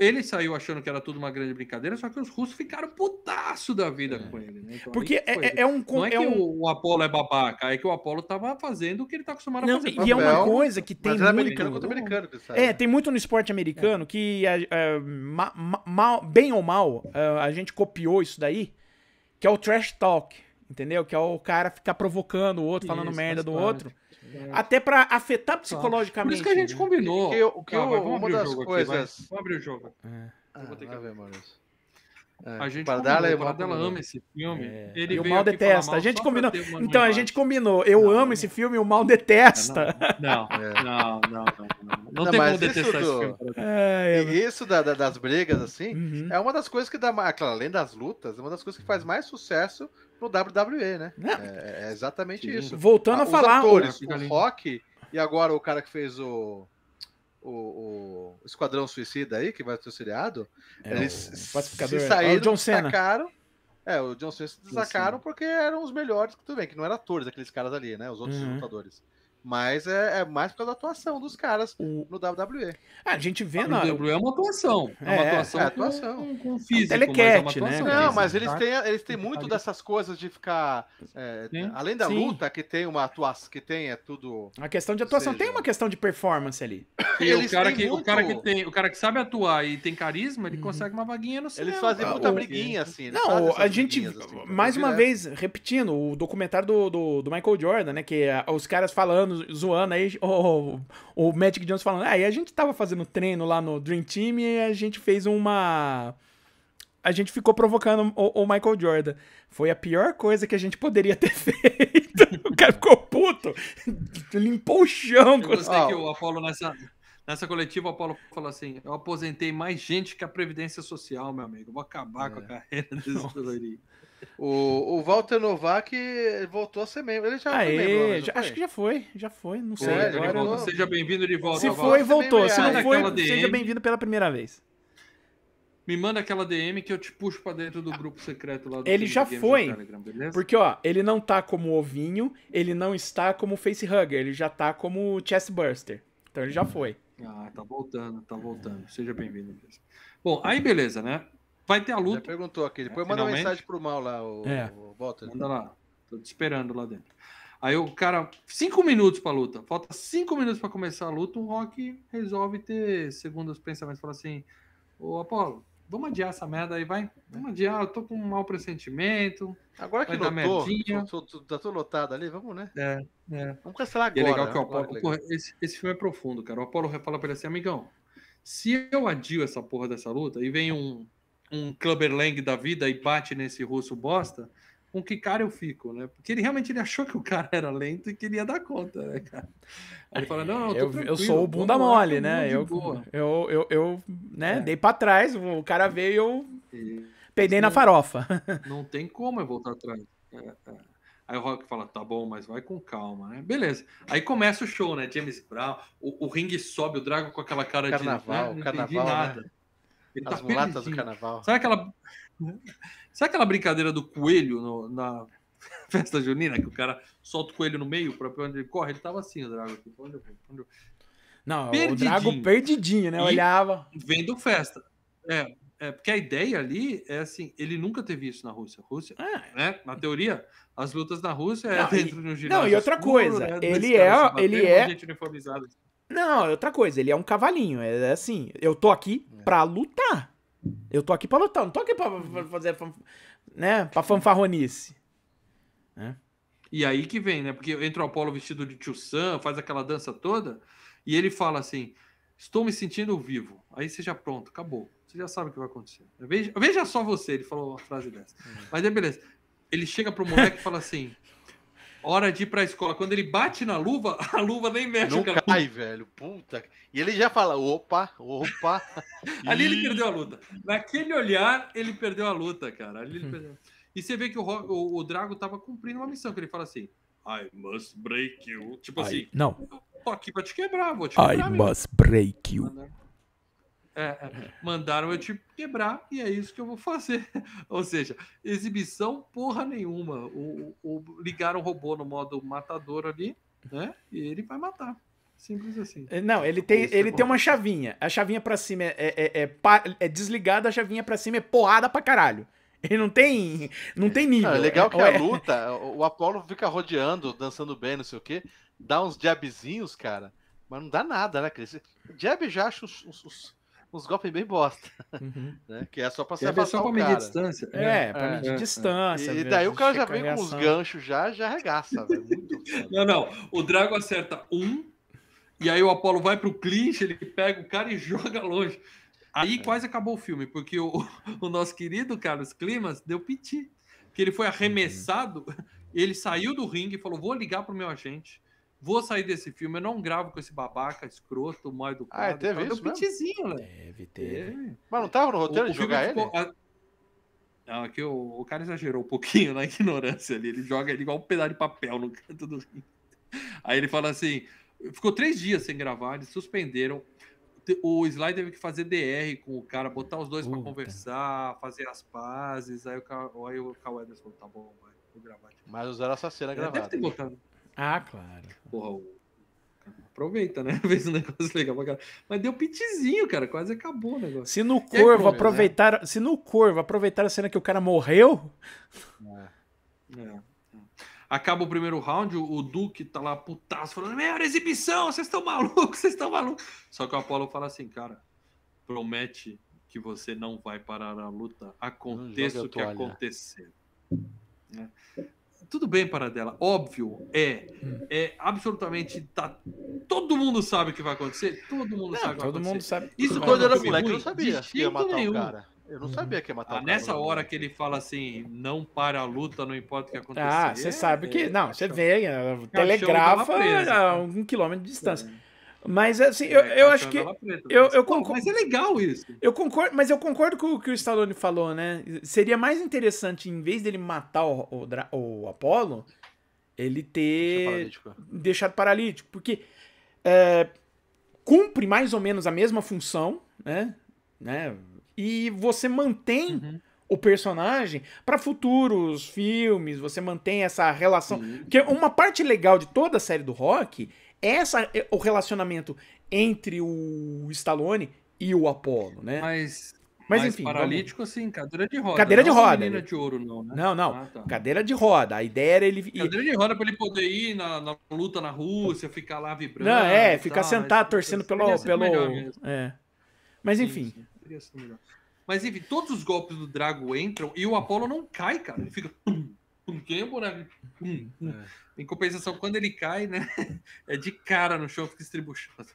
ele saiu achando que era tudo uma grande brincadeira, só que os russos ficaram putaço da vida é. com ele. Né? Então, Porque é, é, um. Não é, é que um... o Apolo é babaca, é que o Apolo tava fazendo o que ele tá acostumado não, a fazer. E é uma coisa que tem. Mas muito... americano contra americano. É, tem muito no esporte americano que, uh, ma, ma, bem ou mal, a gente copiou isso daí, que é o trash talk. Entendeu? Que é o cara ficar provocando o outro, falando merda do parte. outro. É. Até para afetar psicologicamente. Por isso que a gente combinou. O que, o uma das coisas. Vamos abrir o jogo. É. Eu vou ter que ver, Maurício. É. A gente Pardala, combinou, Pardala ama esse filme. É. Ele e o mal detesta. Mal a gente combinou. Então, a gente combinou. Eu não, amo esse filme e o mal detesta. Não, não, não, não. Não, não, tem como detestar do... esse filme. É, isso da, da, das brigas, assim, uhum. é uma das coisas que dá. Claro, além das lutas, é uma das coisas que faz mais sucesso no WWE, né? É, é, exatamente Sim. isso. Voltando a, a falar. Atores, o, o Rock e agora o cara que fez o o, o Esquadrão Suicida aí, que vai ter o seriado, é, eles se saíram, é o John Cena. Destacaram, é, o John Cena se destacaram porque eram os melhores, tudo bem, que não eram atores aqueles caras ali, né, os outros uhum. lutadores. Mas é, é, mais por causa da atuação dos caras o... no WWE. Ah, a gente vê na. O WWE é uma atuação. É, uma atuação, é, atuação. Com, com físico. É um telecat, né? Não, mas eles têm, eles têm muito dessas coisas de ficar. É, além da Sim. luta, que tem uma atuação, que tem é tudo. A questão de atuação seja... tem uma questão de performance ali. E o cara, que, muito... o, cara que tem, o cara que sabe atuar e tem carisma, ele uhum. consegue uma vaguinha no cinema. Eles fazem muita o... briguinha, assim. Não, a gente. Assim, mais uma vez, repetindo, o documentário do, do, do Michael Jordan, né? Que os caras falando, zoando aí o, o Magic Jones falando, ah, e a gente tava fazendo treino lá no Dream Team e a gente fez uma. A gente ficou provocando o, o Michael Jordan. Foi a pior coisa que a gente poderia ter feito. o cara ficou puto. Limpou o chão. Eu gostei oh. que o Apolo nessa, Nessa coletiva, o Apolo falou assim: Eu aposentei mais gente que a Previdência Social, meu amigo. Vou acabar é. com a carreira desse. O, o Walter Novak voltou a ser membro. Ele já Aê, foi membro, já, acho que já foi, já foi, não sei. É, agora eu... Seja bem-vindo de volta. Se foi, voltou. Se não foi, seja bem-vindo pela primeira vez. Me manda aquela DM que eu te puxo para dentro do grupo secreto lá do Ele já foi. Telegram, porque, ó, ele não tá como ovinho, ele não está como facehugger, ele já tá como chestburster. Então ele já foi. Ah, tá voltando, tá voltando. Seja bem-vindo. Bom, aí beleza, né? Vai ter a luta. Já perguntou aqui. Depois manda uma mensagem pro mal lá, o, é. o Walter. Manda lá. Tô te esperando lá dentro. Aí o cara, cinco minutos pra luta, falta cinco minutos para começar a luta, o Rock resolve ter, segundo os pensamentos, fala assim: Ô Apolo, vamos adiar essa merda aí, vai. Vamos adiar, eu tô com um mau pressentimento. Agora que lotou, tô, tô, tá tudo lotado ali, vamos, né? É, é. Vamos cancelar agora. E é legal que o Apolo, porra, esse, esse filme é profundo, cara. O Apolo fala pra ele assim, amigão, se eu adio essa porra dessa luta e vem um, um Clubberlang da vida e bate nesse russo bosta, com que cara eu fico, né? Porque ele realmente ele achou que o cara era lento e queria dar conta, né, cara? Ele fala, não, eu, eu sou o bunda mole, né? Eu, eu, eu, eu, né, é. dei pra trás, o cara veio e eu peidei na farofa. Não tem como eu voltar atrás. É, é. Aí o Rock fala, tá bom, mas vai com calma, né? Beleza. Aí começa o show, né? James Brown, o, o ringue sobe, o Drago com aquela cara carnaval, de. Né? Carnaval, nada. Né? Ele As tá mulatas do carnaval. Sabe aquela. Sabe aquela brincadeira do coelho no, na festa junina, que o cara solta o coelho no meio para onde ele corre? Ele tava assim, o Drago. Aqui. Onde eu, onde eu... Não, perdidinho. o Drago perdidinho, né? Olhava. Vendo festa. É, é, porque a ideia ali é assim, ele nunca teve isso na Rússia. Rússia, é. né? Na teoria, as lutas na Rússia é não, dentro e, de um ginásio. Não, e outra escuro, coisa, né? ele é, ele é. Não, outra coisa, ele é um cavalinho. É assim, eu tô aqui é. pra lutar. Eu tô aqui pra lutar, não tô aqui pra, pra fazer, né, pra fanfarronice. Né? E aí que vem, né? Porque entra o Apolo vestido de tio Sam, faz aquela dança toda, e ele fala assim: Estou me sentindo vivo. Aí seja pronto, acabou. Você já sabe o que vai acontecer. Veja, veja só você, ele falou uma frase dessa. Uhum. Mas é beleza. Ele chega pro moleque e fala assim: hora de ir pra escola. Quando ele bate na luva, a luva nem mexe. Não cai, velho. Puta. E ele já fala: opa, opa. Ali ele perdeu a luta. Naquele olhar, ele perdeu a luta, cara. Ali ele perdeu. E você vê que o, o, o Drago tava cumprindo uma missão, que ele fala assim: I must break you. Tipo I, assim, não. tô aqui pra te quebrar, vou te quebrar. I must break you. É, é, mandaram eu te quebrar e é isso que eu vou fazer. Ou seja, exibição porra nenhuma. O, o, ligaram o robô no modo matador ali, né? E ele vai matar. Simples assim. É, não, ele tem, ele é tem uma chavinha. A chavinha pra cima é, é, é, é desligada, a chavinha pra cima é porrada pra caralho. Ele não tem, não tem nível. Não, é legal que a luta, o Apollo fica rodeando, dançando bem, não sei o quê, dá uns jabzinhos, cara, mas não dá nada, né? Jab já acha os, os, os uns golpes bem bosta. Uhum. Né? Que é só pra se afastar só pra medir distância. É, é pra medir é, distância. E, daí o cara já vem com os ganchos já, já arregaça, velho. não, não. O Drago acerta um, e aí o Apolo vai pro clinch, ele pega o cara e joga longe. Aí é. quase acabou o filme, porque o, o nosso querido Carlos Climas deu piti. Que ele foi arremessado, uhum. ele saiu do ringue e falou: vou ligar pro meu agente Vou sair desse filme, eu não gravo com esse babaca escroto, mal educado. Ah, é, teve isso Deu pitizinho, né? Teve, teve. Mas não tava no roteiro o, de jogar ele? Ficou, a... Não, aqui o, o, cara exagerou um pouquinho na ignorância ali. Ele joga ele igual um pedaço de papel no canto do. Aí ele fala assim: ficou três dias sem gravar, eles suspenderam. O Sly teve que fazer DR com o cara, botar os dois para conversar, fazer as pazes. Aí o, aí o falou: tá bom, vai, vou gravar. Mas usaram essa cena é, gravada. Deve ter botado. Ah, claro. Porra, aproveita, né? Fez um negócio legal pra caralho. Mas deu pitizinho, cara. Quase acabou o negócio. Se no Corvo é aproveitar, né? se no Corvo aproveitar a cena que o cara morreu. É. é. Acaba o primeiro round, o Duque tá lá putaço, falando: Melhor exibição, vocês estão malucos, vocês estão malucos. Só que o Apollo fala assim, cara, promete que você não vai parar a luta, aconteça o que acontecer. Né? Tudo bem para dela, óbvio, é, hum. é absolutamente tá, todo mundo sabe o que vai acontecer, todo mundo não, sabe. Todo mundo sabe. Isso quando era moleque eu não sabia que ia matar nenhum. o cara. Eu não sabia que ia matar ah, o cara. Nessa hora que ele fala assim, não para a luta, não importa o que acontecer. Ah, você sabe que. É, não, você vê, é, telegrafa a um quilômetro de distância. É. Mas assim, eu, é, eu acho que. Preta, eu, mas, eu concordo, mas é legal isso. Eu concordo, mas eu concordo com o que o Stallone falou, né? Seria mais interessante, em vez dele matar o, o, o Apollo, ele ter paralítico. deixado paralítico. Porque é, cumpre mais ou menos a mesma função, né? né? E você mantém. Uhum o personagem para futuros filmes, você mantém essa relação. Uhum. Porque uma parte legal de toda a série do Rock essa o relacionamento entre o Stallone e o Apollo, né? Mas, Mas, enfim. Paralítico, vamos... assim, cadeira de roda. Cadeira de roda. Não de ouro, não, né? Não, não. Ah, tá. Cadeira de roda. A ideia era ele. Cadeira de roda pra ele poder ir na, na luta na Rússia, ficar lá vibrando. Não, é, ficar sentado, torcendo pelo. pelo... É. Mas enfim. Sim, sim. Mas enfim, todos os golpes do Drago entram e o Apollo não cai, cara. Ele fica. Pum, pum, que boneco. Pum, pum. É. Em compensação, quando ele cai, né? É de cara no chão, fica estribuchando.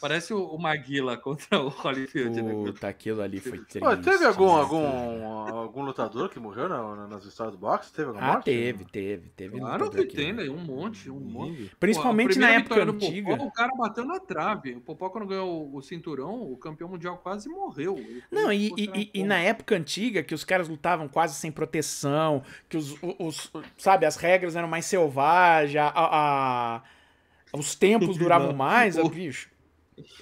Parece o, o Maguila contra o Holyfield. Né? Puta, né? aquilo ali foi triste. Pô, teve algum, algum, algum lutador que morreu na, nas histórias do boxe? Teve alguma Ah, morte? teve, teve, teve. Claro que tem, né? Um monte, um monte. Principalmente Pô, na época antiga. Popó, o cara bateu na trave. O Popó, quando ganhou o cinturão, o campeão mundial quase morreu. Não, e, e, e, na época antiga, que os caras lutavam quase sem proteção, que os, os, os sabe, as regras eram mais selvagens, a, a, os tempos duravam mais, o... bicho.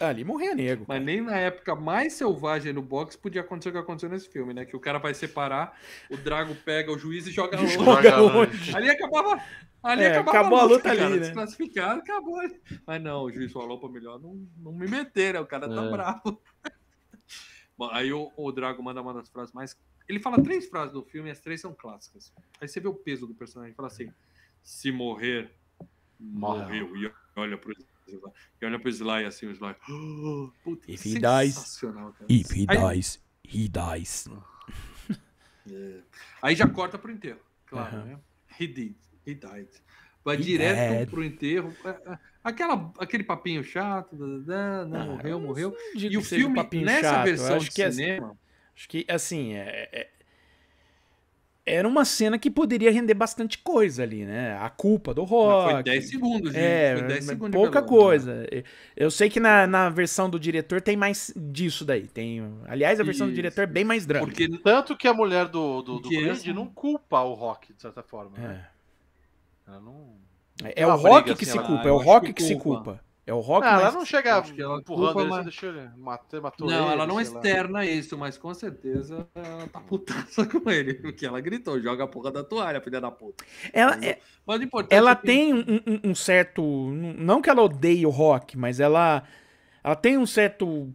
Ali morria nego. Mas nem na época mais selvagem no boxe podia acontecer o que aconteceu nesse filme, né? Que o cara vai separar, o Drago pega o juiz e joga longe. Joga longe. Ali acabava. Ali é, acabava acabou a luta, a luta cara, ali, né? Desclassificado, acabou. Mas não, o juiz falou pra melhor não, não me meter, né? O cara tá é. bravo. Bom, aí o, o Drago manda uma das frases mais. Ele fala três frases do filme e as três são clássicas. Aí você vê o peso do personagem. Fala assim: se morrer, morreu. E olha pro e olha pro Sly assim, o Sly. Oh, puta, if he dies, if he Aí... dies, he dies. É. Aí já corta pro enterro, claro, né? He did, he died. Vai he direto died. pro enterro. É, é, aquela, aquele papinho chato, não, ah, morreu, morreu. E o filme, nessa chato. versão de é cinema. Acho que, assim, é, é era uma cena que poderia render bastante coisa ali, né? A culpa do rock. Mas foi 10 segundos, gente. É, foi 10 segundos pouca coisa. Né? Eu sei que na, na versão do diretor tem mais disso daí. Tem, aliás, a versão Isso. do diretor é bem mais drama. Porque tanto que a mulher do, do, do Creed não culpa o rock, de certa forma. Né? É. Ela não. É, é o rock assim, que se culpa, é o rock que, que se culpa. É o Rock. Não, ela não chega ela empurrando ele, mas... deixa ele matar, matou Não, ele, ela não externa lá. isso, mas com certeza ela tá putaça com ele. Porque ela gritou: joga a porra da toalha, filha da puta. Ela, mas, é... mas ela é que... tem um, um, certo. Não que ela odeie o Rock, mas ela, ela tem um certo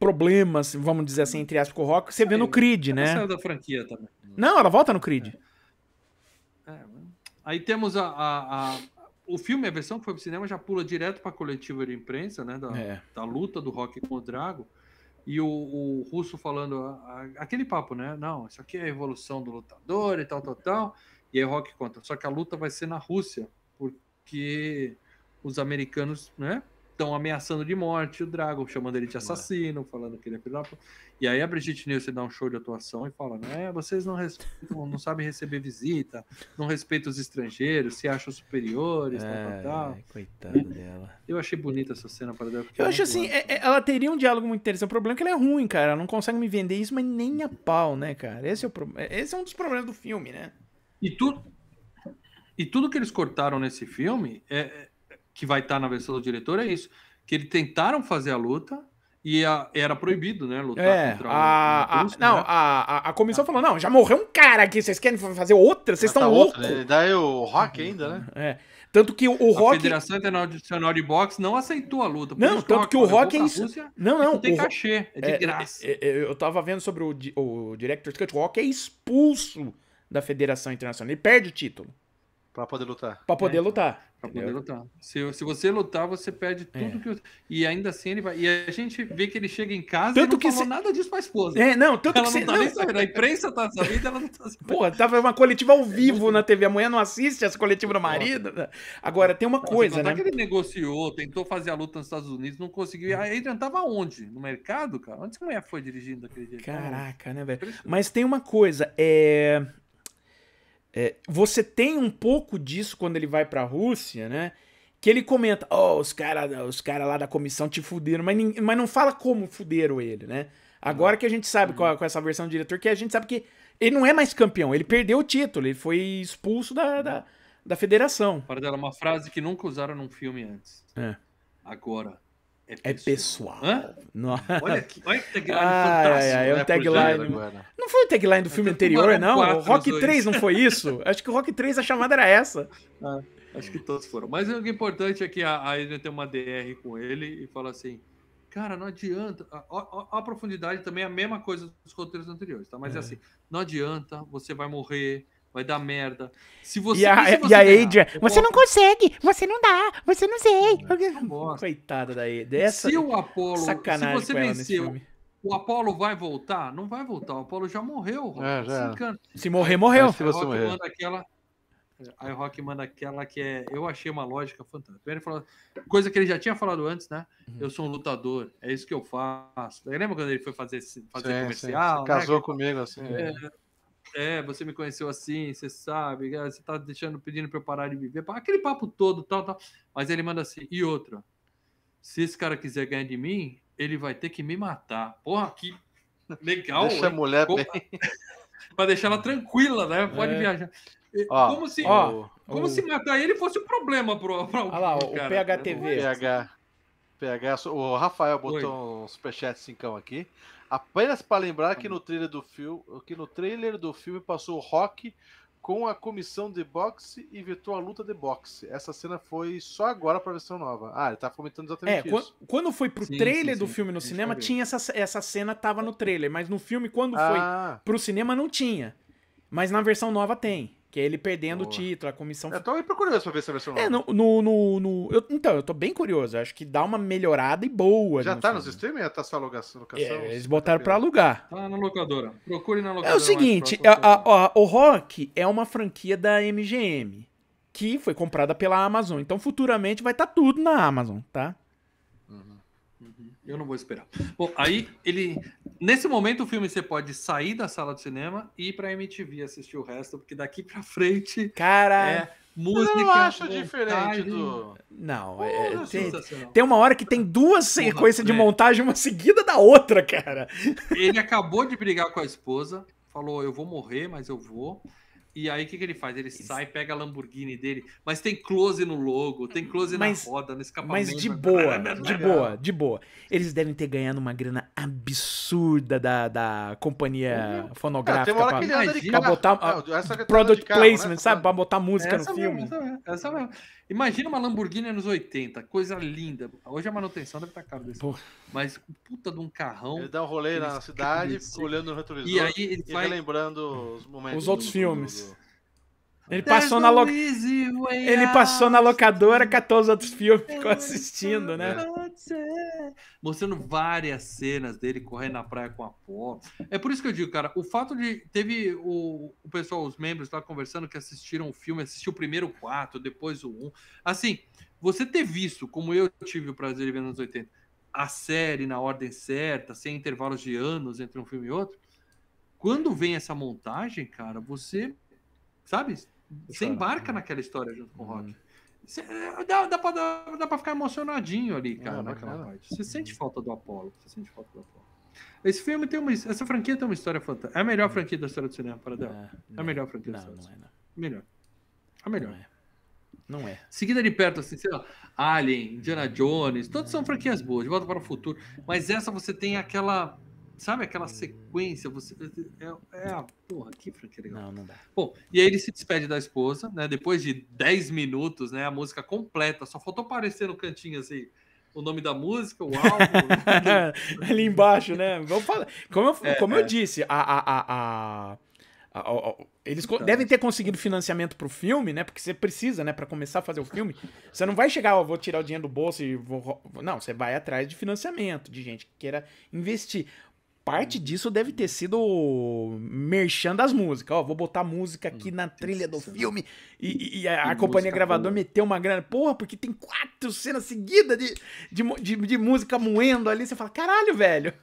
problema, vamos dizer assim, entre aspas, com o Rock. Você vê no Creed, né? Ela saiu da franquia também. Não, ela volta no Creed. É. É, aí temos a, a, a o filme, a versão que foi pro cinema, já pula direto pra coletiva de imprensa, né? Da, é. da luta do Rock com o Drago. E o, o russo falando a, a, aquele papo, né? Não, isso aqui é a evolução do lutador e tal, tal, tal. E aí o Rock conta. Só que a luta vai ser na Rússia, porque os americanos, né? Estão ameaçando de morte o Dragon, chamando ele de assassino, falando que ele é da E aí a Brigitte Nielsen dá um show de atuação e fala, né, vocês não respeitam, não sabem receber visita, não respeitam os estrangeiros, se acham superiores, é, tal, tal, tal. Coitada é. dela. Eu achei bonita essa cena para dela. Eu acho assim, é, é, ela teria um diálogo muito interessante. O problema é que ela é ruim, cara. Ela não consegue me vender isso, mas nem a pau, né, cara? Esse é, o pro... Esse é um dos problemas do filme, né? E tudo, e tudo que eles cortaram nesse filme é, que vai estar na versão do diretor é isso. Que eles tentaram fazer a luta e a, era proibido, né? Lutar é, contra a, a, Não, né? a, a comissão falou: não, já morreu um cara aqui, vocês querem fazer outra? Vocês estão tá loucos. Né? Daí o Rock ainda, né? É. Tanto que o, o Rock. A Federação Internacional de Boxe não aceitou a luta. Não, tanto que o Rock é isso. Rússia, não, não. tem cachê, é de é, graça. É, é, eu tava vendo sobre o, o Director's Cut. O Rock é expulso da Federação Internacional. Ele perde o título. Pra poder lutar. Pra poder é, lutar. Pra poder lutar. Se, se você lutar, você perde tudo é. que. E ainda assim ele vai. E a gente vê que ele chega em casa tanto e não que falou se... nada disso pra esposa. É, não, tanto ela que não tá nem sabendo. A imprensa tá sabendo, ela não tá sabendo. Pô, tava uma coletiva ao vivo na TV. A mulher não assiste essa coletiva do marido. Agora, tem uma Nossa, coisa, né? que ele negociou, tentou fazer a luta nos Estados Unidos, não conseguiu. A Adrian tava onde? No mercado, cara? Onde essa mulher foi dirigindo daquele jeito? Caraca, né, velho? Mas tem uma coisa, é é, você tem um pouco disso quando ele vai pra Rússia, né? Que ele comenta, ó, oh, os caras os cara lá da comissão te fuderam, mas, mas não fala como fuderam ele, né? Agora que a gente sabe com, com, essa versão do diretor, que a gente sabe que ele não é mais campeão, ele perdeu o título, ele foi expulso da, da, da federação. Para dela, uma frase que nunca usaram num filme antes. É. Agora, é pessoal. É pessoal. Olha, que, olha que tagline ah, fantástico. É, é, o tagline. Não foi o tagline do filme anterior, não? O Rock 3 não foi isso? Acho que o Rock 3 a chamada era essa. Ah, acho que todos foram. Mas o importante é que a Adrian tem uma DR com ele e fala assim: Cara, não adianta. A, a, a, profundidade também é a mesma coisa dos roteiros anteriores, tá? Mas é. assim, não adianta, você vai morrer, vai dar merda. Se você. E a, se você e a Adrian, você não consegue, você não dá, você não sei. Coitada da Adrian. se o Apolo. Sacanagem se você venceu. O Apolo vai voltar? Não vai voltar. O Apolo já morreu. É, já. Se morrer, morreu. Se você morrer. Aquela, Aí o Rock manda aquela que é. Eu achei uma lógica fantástica. Ele falou, coisa que ele já tinha falado antes, né? Uhum. Eu sou um lutador, é isso que eu faço. Lembra quando ele foi fazer, fazer sim, comercial? Sim. Né? Casou né? comigo assim. É, é, você me conheceu assim, você sabe, é, você tá deixando, pedindo para eu parar de viver. Aquele papo todo, tal, tal. Mas ele manda assim, e outra. Se esse cara quiser ganhar de mim, ele vai ter que me matar. Porra, que legal. Deixa hein? a mulher bem. pra deixar ela tranquila, né? Pode é. viajar. Ó, como se, ó, como o... se matar ele fosse um problema pro, pro Olha lá, o cara. PHTV. PH, PH, o Rafael botou Oi. um superchat 5 aqui. Apenas para lembrar que no trailer do filme, que no trailer do filme passou o Rock com a comissão de boxe e vetou a luta de boxe. Essa cena foi só agora para a versão nova. Ah, ele tá comentando exatamente é, isso. Quando foi pro sim, trailer sim, do sim. filme no cinema, tinha essa, essa cena tava no trailer, mas no filme, quando ah. foi pro cinema, não tinha. Mas na versão nova tem. Que é ele perdendo Boa. o título, a comissão. Eu tô bem curioso pra ver essa versão é, nova. É, no. no, no, eu, então, eu tô bem curioso. acho que dá uma melhorada e boa. Já tá filme. nos streaming tá só locação? É, eles botaram pra alugar. Tá na locadora. Procure na locadora. É o seguinte: a, a, a, o Rock é uma franquia da MGM. Que foi comprada pela Amazon. Então, futuramente vai estar tá tudo na Amazon, tá? Eu não vou esperar. Bom, aí ele. Nesse momento, o filme você pode sair da sala de cinema e ir pra MTV assistir o resto, porque daqui pra frente. Cara. É música. Eu acho diferente do. Não, é, é tem, tem, uma hora que tem duas sequências de montagem, uma seguida da outra, cara. Ele acabou de brigar com a esposa, falou: Eu vou morrer, mas eu vou. E aí, o que, que ele faz? Ele sai, pega a Lamborghini dele, mas tem close no logo, tem close mas, na roda, no escapamento. Mas de boa, de boa, de boa. Eles devem ter ganhado uma grana absurda da, da companhia uhum. fonográfica é, pra, pra, botar não, product carro, placement, né? sabe? Pra botar música essa no mesmo, filme. Essa mesmo, essa mesmo. Imagina uma Lamborghini nos 80, coisa linda. Hoje a manutenção deve estar caro desse. Mas puta de um carrão. Ele dá um rolê na cidade, olhando no retrovisor e aí ele vai lembrando os momentos. Os outros do, filmes. Do, do... Ele passou, na lo... ele passou na locadora, catou os outros filmes, ficou assistindo, né? Mostrando várias cenas dele correndo na praia com a pó. É por isso que eu digo, cara, o fato de. Teve o, o pessoal, os membros lá conversando que assistiram o filme, assistiu o primeiro quatro, depois o um. Assim, você ter visto, como eu tive o prazer de ver nos 80, a série na ordem certa, sem intervalos de anos entre um filme e outro. Quando vem essa montagem, cara, você sabe? Você embarca naquela história junto com o Rock. Uhum. É, dá, dá, pra, dá, dá pra ficar emocionadinho ali, cara, naquela parte. Você sente falta do Apollo. Você sente falta do Apollo. Esse filme tem uma. Essa franquia tem uma história fantástica. É a melhor franquia da história do cinema, para dela. É, é a melhor franquia não, da história. Não é, não. Melhor. A melhor. Não é. Não é. Seguida de perto, assim, sei lá, Alien, Indiana Jones, todas são franquias boas, de volta para o futuro. Mas essa você tem aquela Sabe aquela sequência? Você é, é a porra, que franquia legal. Não, não dá. Bom, e aí ele se despede da esposa, né? Depois de 10 minutos, né? A música completa, só faltou aparecer no cantinho assim o nome da música, o álbum. Né? Ali embaixo, né? Vamos falar. Como eu, é, como é. eu disse, a, a, a, a eles então, devem ter conseguido financiamento pro filme, né? Porque você precisa, né? Para começar a fazer o filme. Você não vai chegar, ó, vou tirar o dinheiro do bolso e vou. Não, você vai atrás de financiamento, de gente que queira investir parte disso deve ter sido merchan das músicas. Ó, vou botar música aqui na trilha do filme. E, e a, a companhia gravadora boa. meteu uma grana. Porra, porque tem quatro cenas seguidas de, de, de, de música moendo ali. Você fala, caralho, velho.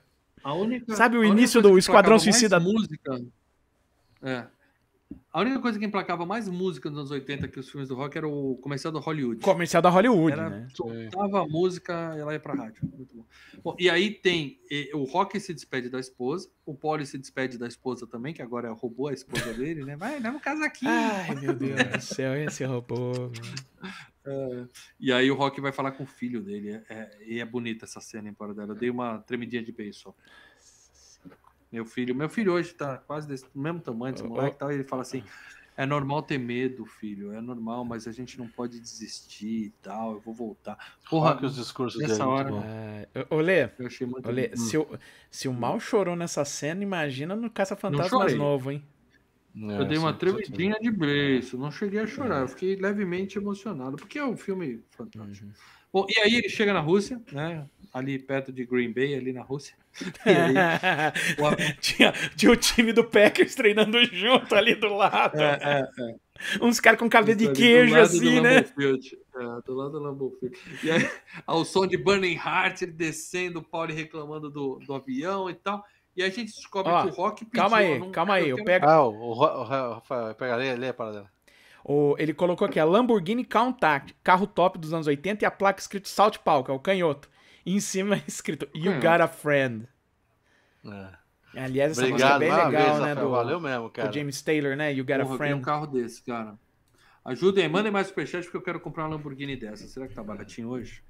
Única, Sabe o início do Esquadrão Suicida? Música. É. A única coisa que emplacava mais música nos anos 80 que os filmes do rock era o comercial da Hollywood. Comercial da Hollywood, era, né? Soltava a música e ela ia pra rádio. Muito bom. bom. E aí tem o Rock se despede da esposa, o Polly se despede da esposa também, que agora roubou a esposa dele, né? Vai, leva um casaquinho. Ai, meu Deus do céu, esse robô. É, e aí o Rock vai falar com o filho dele. É, é, e é bonita essa cena, embora dela. Eu dei uma tremidinha de beijo só. Meu filho, meu filho hoje tá quase desse, do mesmo tamanho desse moleque e tal, e ele fala assim: É normal ter medo, filho. É normal, mas a gente não pode desistir e tal. Eu vou voltar. Porra, que os discursos nessa dele, hora. É... Olê, eu achei muito Olê, se, o, se o mal chorou nessa cena, imagina no Caça-Fantasmas novo, hein? É, eu dei uma tremidinha de breço, não cheguei a chorar, eu fiquei levemente emocionado, porque é um filme fantástico. Uhum. Bom, e aí ele chega na Rússia, né? Ali perto de Green Bay, ali na Rússia. Aí, tinha, tinha o time do Packers treinando junto ali do lado. É, é, é. Uns caras com cabelo de queijo, assim, né? É, do lado do Lambeau Field. E aí, ao som de Burning Heart, ele descendo, o Paulo reclamando do, do avião e tal. E aí a gente descobre Ó, que o Rock pediu... Calma aí, calma aí. Eu pego... Ah, o, Rafael, pega ali, lê a parada. O, ele colocou aqui a Lamborghini Countach, carro top dos anos 80, e a placa escrito Paul, que é o canhoto. E em cima é escrito You Got a Friend. É. Aliás, essa Obrigado, música é bem legal, vez, né? Do, Valeu mesmo, cara. Do James Taylor, né? You Got Porra, a Friend. um carro desse, cara. Ajudem, mandem mais superchat porque eu quero comprar uma Lamborghini dessa. Será que tá baratinho hoje?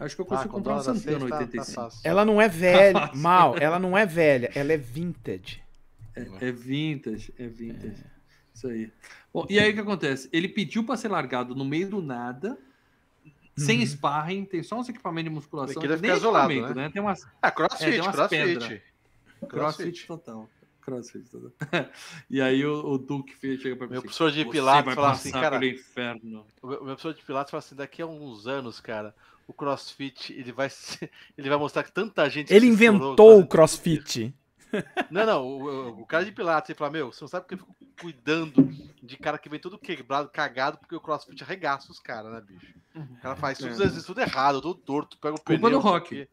Acho que eu consigo ah, comprar uma Santana 85. Tá, tá ela não é velha, mal, ela não é velha, ela é vintage. É, é vintage, é vintage. É. Isso aí. Bom, e aí o que acontece? Ele pediu para ser largado no meio do nada, sem uhum. sparring, tem só uns equipamentos de musculação. Ele fica isolado, né? né? Tem umas, ah, crossfit, é, tem umas crossfit. crossfit. Crossfit total. Crossfit total. e aí o, o Duke chega para mim. Meu professor de Pilates fala assim, cara. Inferno. O meu professor de Pilates fala assim: daqui a uns anos, cara, o CrossFit ele vai, ele vai mostrar que tanta gente. Ele inventou o CrossFit. Não, não, o, o, cara de Pilates, ele fala, meu, você não sabe porque eu fico cuidando de cara que vem todo quebrado, cagado, porque o CrossFit arregaça os caras, né, bicho? O cara faz tudo, é. tudo errado, tudo torto, pega o Culpa pneu. do rock.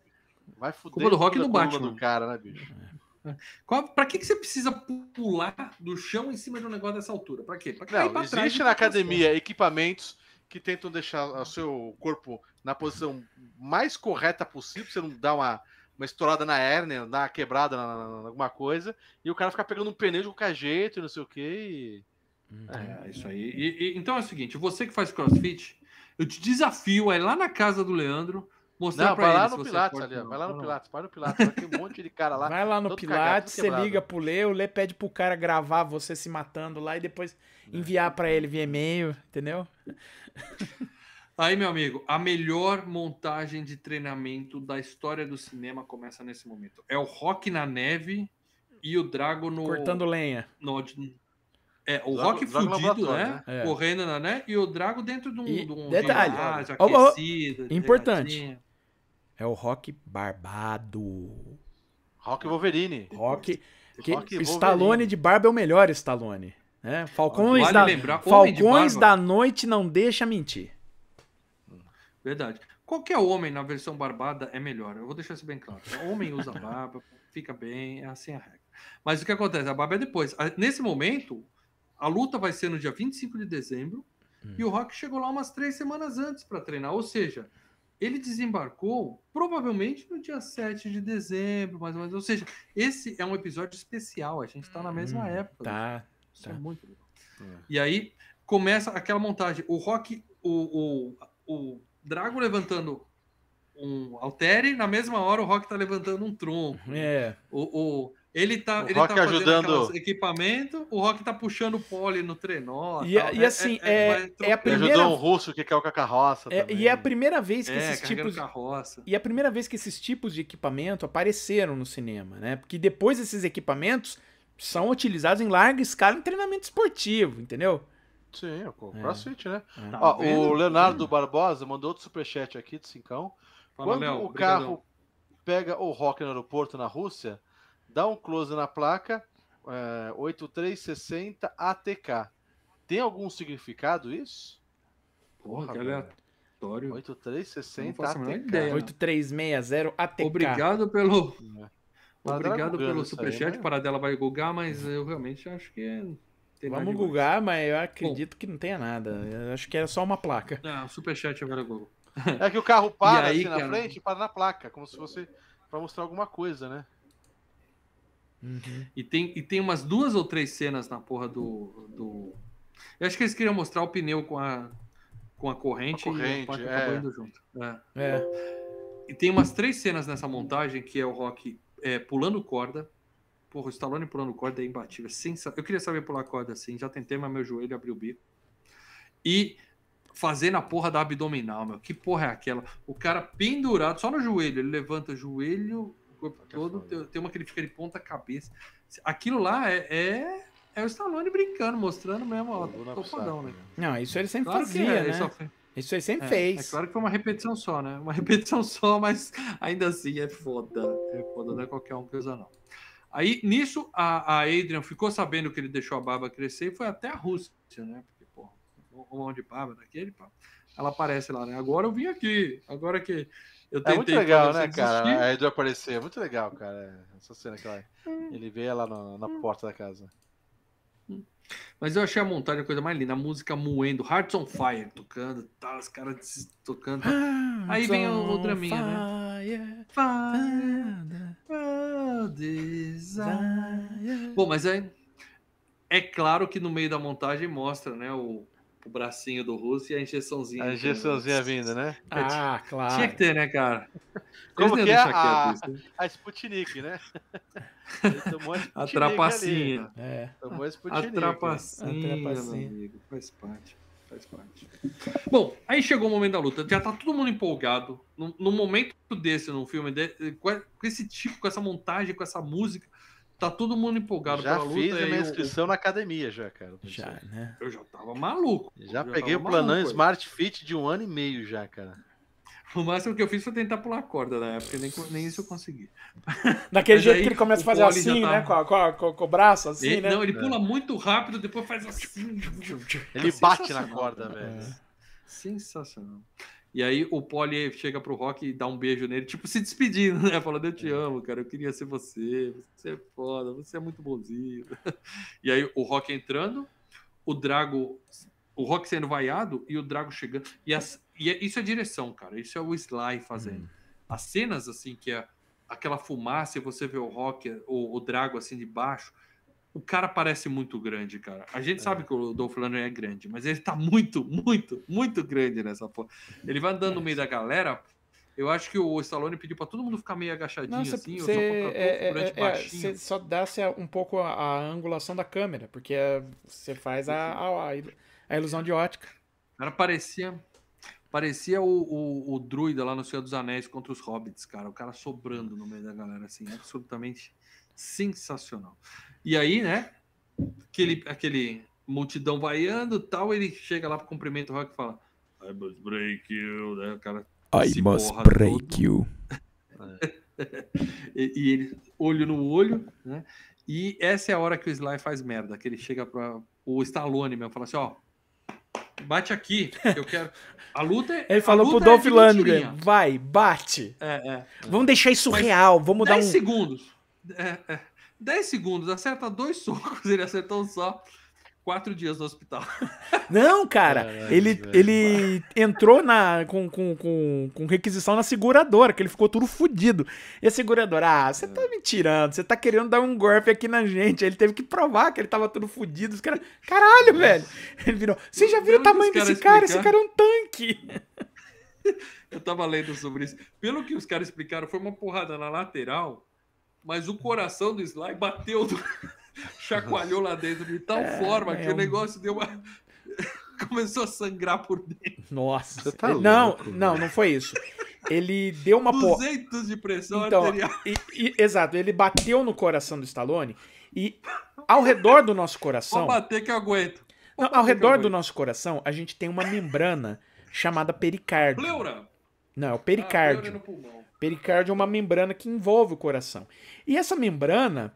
Vai fuder. Culpa do rock no Batman. do cara, né, bicho? Qual, pra que, que você precisa pular do chão em cima de um negócio dessa altura? Pra quê? Pra não, existe na academia equipamentos que tentam deixar o seu corpo na posição mais correta possível, você não dar uma, uma estourada na hérnia, dar uma quebrada na, na, alguma coisa, e o cara ficar pegando um pneu de qualquer jeito e não sei o que. Uhum. É, isso aí. E, e, então é o seguinte: você que faz crossfit, eu te desafio a ir lá na casa do Leandro. Mostrar não, vai lá no Pilates ali, vai lá no Pilates, vai no Pilates, vai tem um monte de cara lá. Vai lá no Pilates, você liga pro Lê, o Lê pede pro cara gravar você se matando lá e depois é. enviar para ele via e-mail, entendeu? Aí, meu amigo, a melhor montagem de treinamento da história do cinema começa nesse momento. É o Rock na neve e o Drago no. Cortando lenha. No, é, o Drago, Rock fudido, né? né? É. Correndo na né? E o Drago dentro de um, e, de um detalhe, aquecido. Oh, importante. É o Rock barbado. Rock Wolverine. Rock. Que, Rock Stallone de barba é o melhor Stallone. Né? Falcões, vale da, lembrar, Falcões da Noite não deixa mentir. Verdade. Qualquer homem na versão barbada é melhor. Eu vou deixar isso bem claro. O homem usa barba, fica bem, é assim a regra. Mas o que acontece? A barba é depois. Nesse momento, a luta vai ser no dia 25 de dezembro hum. e o Rock chegou lá umas três semanas antes para treinar. Ou seja, ele desembarcou provavelmente no dia 7 de dezembro, mais ou menos. Ou seja, esse é um episódio especial. A gente está na mesma hum, época. Tá. Isso é tá. é muito legal. É. E aí começa aquela montagem. O Rock, o, o, o Drago levantando um altere, na mesma hora o Rock tá levantando um tronco. É. O, o ele tá, o ele Rock tá ajudando equipamento, o Rock tá puxando o pole no trenó. E, e assim, é, é, é, é a primeira. Ajudou um russo que caiu com a carroça. É, e é a primeira vez que esses tipos. Carroça. E é a primeira vez que esses tipos de equipamento apareceram no cinema, né? Porque depois esses equipamentos são utilizados em larga escala em treinamento esportivo, entendeu? Sim, o é. CrossFit, né? É. Ó, o Leonardo Barbosa mandou outro superchat aqui do Cincão. Fala, Quando Léo, o carro pega o Rock no aeroporto na Rússia, dá um close na placa é, 8360 ATK. Tem algum significado isso? Porra, que aleatório. 8360 ATK. 8360 ATK. Obrigado pelo. É. Obrigado pelo superchat. Né? Para dela vai googar, mas eu realmente acho que é Vamos googar, mas eu acredito Bom. que não tenha nada. Eu acho que era só uma placa. Não, superchat agora é Google. É que o carro para aí, assim na cara... frente e para na placa, como se fosse para mostrar alguma coisa, né? Uhum. E, tem, e tem umas duas ou três cenas na porra do, do. Eu acho que eles queriam mostrar o pneu com a, com a corrente, a corrente e a placa é. indo junto. É. é. E tem umas três cenas nessa montagem que é o Rock é, pulando corda, Porra, o Stallone pulando corda é imbatível. Sensa... Eu queria saber pular corda assim. Já tentei, mas meu joelho abriu o bico. E fazendo a porra da abdominal, meu. Que porra é aquela? O cara pendurado só no joelho. Ele levanta o joelho, o corpo todo. Tem uma que ele fica de ponta cabeça. Aquilo lá é, é, é o Stallone brincando, mostrando mesmo. Ó, tô fodão, né? Não, isso ele sempre claro fazia, é, né? Isso ele sempre é, fez. É claro que foi uma repetição só, né? Uma repetição só, mas ainda assim é foda. É foda, não é qualquer um que usa, não. Aí, nisso, a, a Adrian ficou sabendo que ele deixou a barba crescer e foi até a Rússia, né? Porque, pô, um de barba daquele, pô. Ela aparece lá, né? Agora eu vim aqui. Agora que eu tentei. É muito legal, né, cara? A Adrian aparecer. É muito legal, cara. Essa cena que ela... ele veio lá na, na porta da casa. Mas eu achei a montagem a coisa mais linda. A música moendo, Hearts on Fire tocando, tá, os caras tocando. Aí vem o, o draminha, né? Fire, fire, desire. Bom, mas é, é claro que no meio da montagem mostra, né, o, o bracinho do Russo e a injeçãozinha. A injeçãozinha vindo, né? Ah, claro. Tinha que ter, né, cara? Como que é a, a Sputnik, né? a, a trapacinha. É. Tomou a Sputnik. A trapacinha, a trapacinha. amigo. Faz parte. Faz parte. Bom, aí chegou o momento da luta. Já tá todo mundo empolgado. No, no momento desse, num filme, de, com esse tipo, com essa montagem, com essa música, tá todo mundo empolgado já pela luta. Já fiz a minha inscrição eu... na academia, já, cara. Já, né? Eu já tava maluco. Já eu peguei já o planão Smart Fit de um ano e meio já, cara. O máximo que eu fiz foi tentar pular corda na época, nem, nem isso eu consegui. Daquele jeito aí, que ele começa a fazer assim, né? Com, a, com, com, o braço, assim, ele, né? Não, ele pula muito rápido, depois faz assim. Ele é bate na corda, velho. É. Sensacional. E aí o Polly chega pro Rock e dá um beijo nele, tipo, se despedindo, né? Falando, eu te é. amo, cara, eu queria ser você, você é foda, você é muito bonzinho. E aí o Rock entrando, o Drago, o Rock sendo vaiado e o Drago chegando. E, as, e é, isso é direção, cara, isso é o Sly fazendo. Hum. As cenas, assim, que é aquela fumaça e você vê o Rock, o, o Drago assim de baixo, o cara parece muito grande, cara. A gente é. sabe que o Dolph Lundgren é grande, mas ele tá muito, muito, muito grande nessa porra. Ele vai andando no meio da galera. Eu acho que o Stallone pediu para todo mundo ficar meio agachadinho Não, cê, assim, cê, é, é, é, Você só dá-se um pouco a, a, angulação da câmera, porque você faz a, a, a, ilusão de ótica. Cara, parecia parecia o, o, o druida lá no Senhor dos Anéis contra os hobbits, cara. O cara sobrando no meio da galera, assim, absolutamente sensacional. E aí, né? Aquele, aquele multidão vaiando tal, ele chega lá pro cumprimento o Rock e fala: I must break you, né? O cara. I must break todo. you. e, e, ele, olho no olho, né? E essa é a hora que o Sly faz merda, que ele chega para o Stallone mesmo, fala assim, ó, bate aqui, eu quero. A luta é. Ele falou pro é Dolph é Lundgren, vai, bate. É, é. Vamos deixar isso Mas real, vamos dar um. segundos. É, é. 10 segundos, acerta dois socos, ele acertou só. Quatro dias no hospital. Não, cara, ele, ele entrou na, com, com, com, com, requisição na seguradora, que ele ficou tudo fudido. E a seguradora, ah, você tá me tirando, você tá querendo dar um golpe aqui na gente. Ele teve que provar que ele tava tudo fudido. Os caras, caralho, velho. Ele virou, você já viu o tamanho desse cara? Esse cara é um tanque. Eu tava lendo sobre isso. Pelo que os caras explicaram, foi uma porrada na lateral mas o coração do Sly bateu, do... chacoalhou lá dentro de tal é, forma é que um... o negócio deu uma. Começou a sangrar por dentro. Nossa, tá não, louco, não, não foi isso. Ele deu uma 200 de pressão então, arterial. E, e, exato, ele bateu no coração do Stallone e ao redor do nosso coração. Pode bater que eu aguento. Não, ao redor do nosso coração, a gente tem uma membrana chamada pericárdio. Pleura. Não, é o pericárdio. Ah, Pericárdio é uma membrana que envolve o coração. E essa membrana,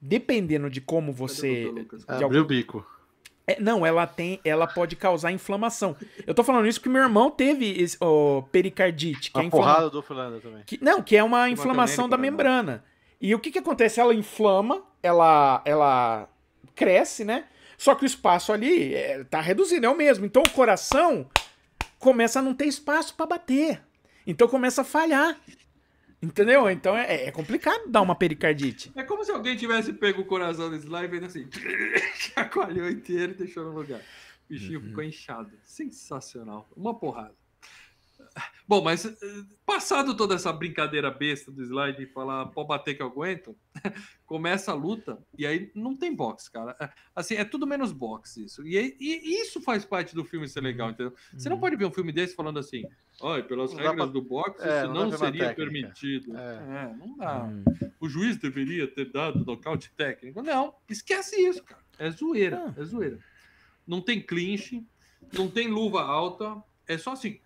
dependendo de como você. De Abriu o bico. É, não, ela tem, ela pode causar inflamação. Eu tô falando isso porque meu irmão teve esse, oh, pericardite, que a é porrada do Fulano também. Que, não, que é uma inflamação da membrana. E o que que acontece? Ela inflama, ela, ela cresce, né? Só que o espaço ali é, tá reduzido, é o mesmo. Então o coração começa a não ter espaço para bater. Então começa a falhar. Entendeu? Então é, é, complicado dar uma pericardite. É como se alguém tivesse pego o coração desse lá e vendo assim, chacoalhou inteiro e deixou no lugar. O bichinho uhum. ficou inchado. Sensacional. Uma porrada. Bom, mas eh, passado toda essa brincadeira besta do slide e falar pode bater que eu aguento, começa a luta e aí não tem boxe, cara. É, assim, é tudo menos boxe isso. E, e, isso faz parte do filme ser legal, entendeu? Você não uhum. pode ver um filme desse falando assim, olha, pelas regras pra... do boxe, é, isso não, não seria permitido. É. é. não dá. Hum. O juiz deveria ter dado nocaute técnico. Não, esquece isso, cara. É zoeira, ah. é zoeira. Não tem clinch, não tem luva alta, é só assim,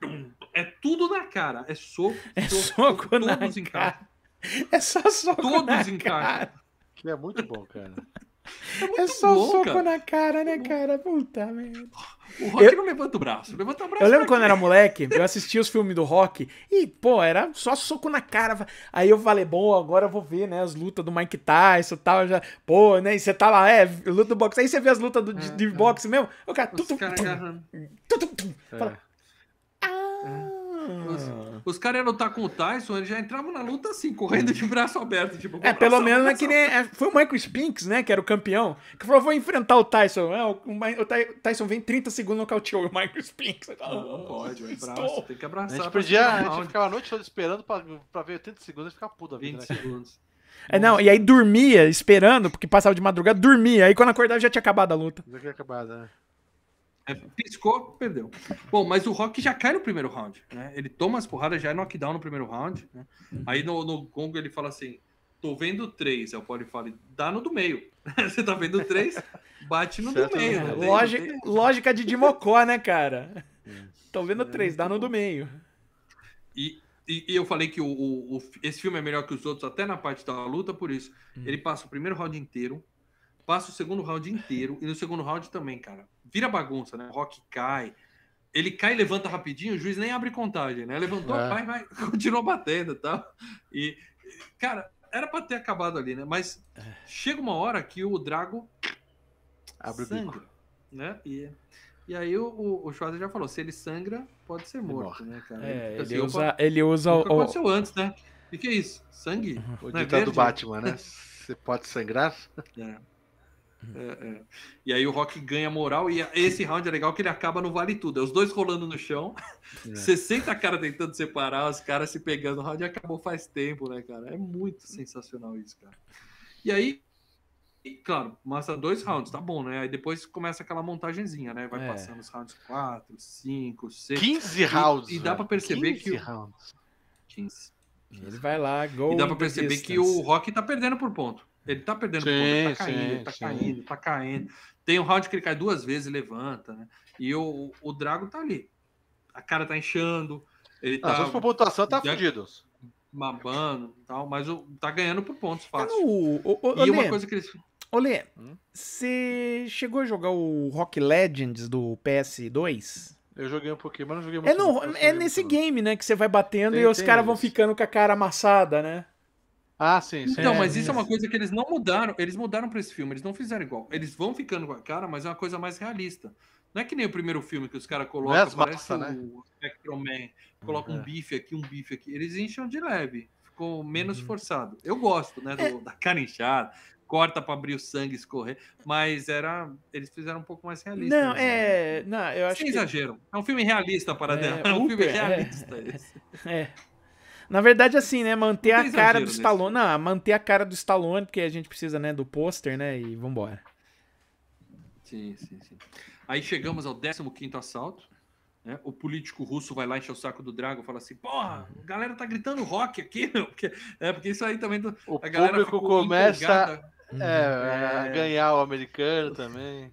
é tudo na cara. É soco, é soco, soco na todos cara. É só soco todos na em cara. Que é muito bom, cara. É, é só bom, soco cara. na cara, né, cara? Puta merda. O Rock eu... não levanta o braço. Levanta o braço. Eu lembro quando era moleque, eu assistia os filmes do Rock e, pô, era só soco na cara. Aí eu falei, bom, agora eu vou ver, né, as lutas do Mike Tyson e tal. Já, pô, né, e você tá lá, é, luta do boxe. Aí você vê as lutas do, de, de é, boxe mesmo. O cara, tu, tu, tu, tu, Fala, os, ah. Os caras iam lutar com o Tyson, eles já entravam na luta assim, correndo de braço aberto. Tipo, é, pelo menos é que nem. É, foi o Michael Spinks, né? Que era o campeão, que falou: vou enfrentar o Tyson. É, o, o, Tyson vem 30 segundos no cauteou o Michael Spinks. Não, não pode, o braço, tem que abraçar. A gente podia, a gente ficava a noite toda esperando pra, pra ver 80 segundos e ficar puta. 20 vida, né? segundos. É, não, e aí dormia, esperando, porque passava de madrugada, dormia. Aí quando acordava já tinha acabado a luta. Já tinha acabado, né? É, piscou, perdeu. Bom, mas o Rock já cai no primeiro round, né? Ele toma as porradas, já é knockdown no primeiro round. Né? Aí no, no Gongo ele fala assim: tô vendo três. Aí o Poli fala: dá no do meio. Você tá vendo três? Bate no certo, do meio. Né? Lógica, lógica de Dimocó, né, cara? Tô vendo três, dá no do meio. E, e, e eu falei que o, o, o, esse filme é melhor que os outros, até na parte da luta, por isso. Hum. Ele passa o primeiro round inteiro, passa o segundo round inteiro, e no segundo round também, cara vira bagunça, né? O Rock cai. Ele cai e levanta rapidinho, o juiz nem abre contagem, né? Levantou, é. vai, vai, continua batendo e tal. E, cara, era para ter acabado ali, né? Mas é. chega uma hora que o Drago abre sangra, o bico. né? E, e aí o, o, o Schwarzer já falou, se ele sangra, pode ser morto, né, cara? É, ele, assim, usa, ele usa o... aconteceu antes, né? E que é isso? Sangue? O Não ditado é do Batman, né? Você pode sangrar? É. É, é. E aí o Rock ganha moral e esse round é legal que ele acaba no vale tudo. É os dois rolando no chão, é. 60 caras tentando separar, os caras se pegando. O round acabou faz tempo, né, cara? É muito sensacional isso, cara. E aí, claro, massa dois rounds, tá bom, né? Aí depois começa aquela montagenzinha, né? Vai é. passando os rounds 4, 5, 6. 15 rounds. E, e dá para perceber 15 que. Rounds. 15. Ele vai lá, gol. E dá pra perceber distance. que o Rock tá perdendo por ponto. Ele tá perdendo sim, ponto, ele tá caindo, sim, ele tá sim. caindo, tá caindo. Tem um round que ele cai duas vezes e levanta, né? E o, o Drago tá ali. A cara tá inchando. Ele tá. Não, por pontuação, tá fudido. Babando e tal, mas o, tá ganhando por pontos fácil. O, o, o, e uma coisa que eles. Olê, hum? você chegou a jogar o Rock Legends do PS2? Eu joguei um pouquinho, mas não joguei muito. É, no, é nesse game, né? Que você vai batendo tem, e os caras vão ficando com a cara amassada, né? Ah, sim, sim. Então, é, mas isso é uma coisa que eles não mudaram. Eles mudaram para esse filme, eles não fizeram igual. Eles vão ficando com a cara, mas é uma coisa mais realista. Não é que nem o primeiro filme que os caras colocam, é parece massa, o né? Spectrum Man, colocam é. um bife aqui, um bife aqui. Eles incham de leve, ficou menos uhum. forçado. Eu gosto, né, do, é. da cara inchada, corta para abrir o sangue escorrer, mas era eles fizeram um pouco mais realista. Não, é, não, eu acho Sem que exagero. É um filme realista para é, dela. É um filme é. realista esse. É. Na verdade, assim, né? Manter a cara do Stallone. Não, manter a cara do Stallone, porque a gente precisa, né, do pôster, né? E vambora. Sim, sim, sim. Aí chegamos ao 15 assalto. Né? O político russo vai lá encher o saco do Drago e fala assim: Porra, a galera tá gritando rock aqui, meu. Porque, é, porque isso aí também. O a galera público começa é, a ganhar o americano também.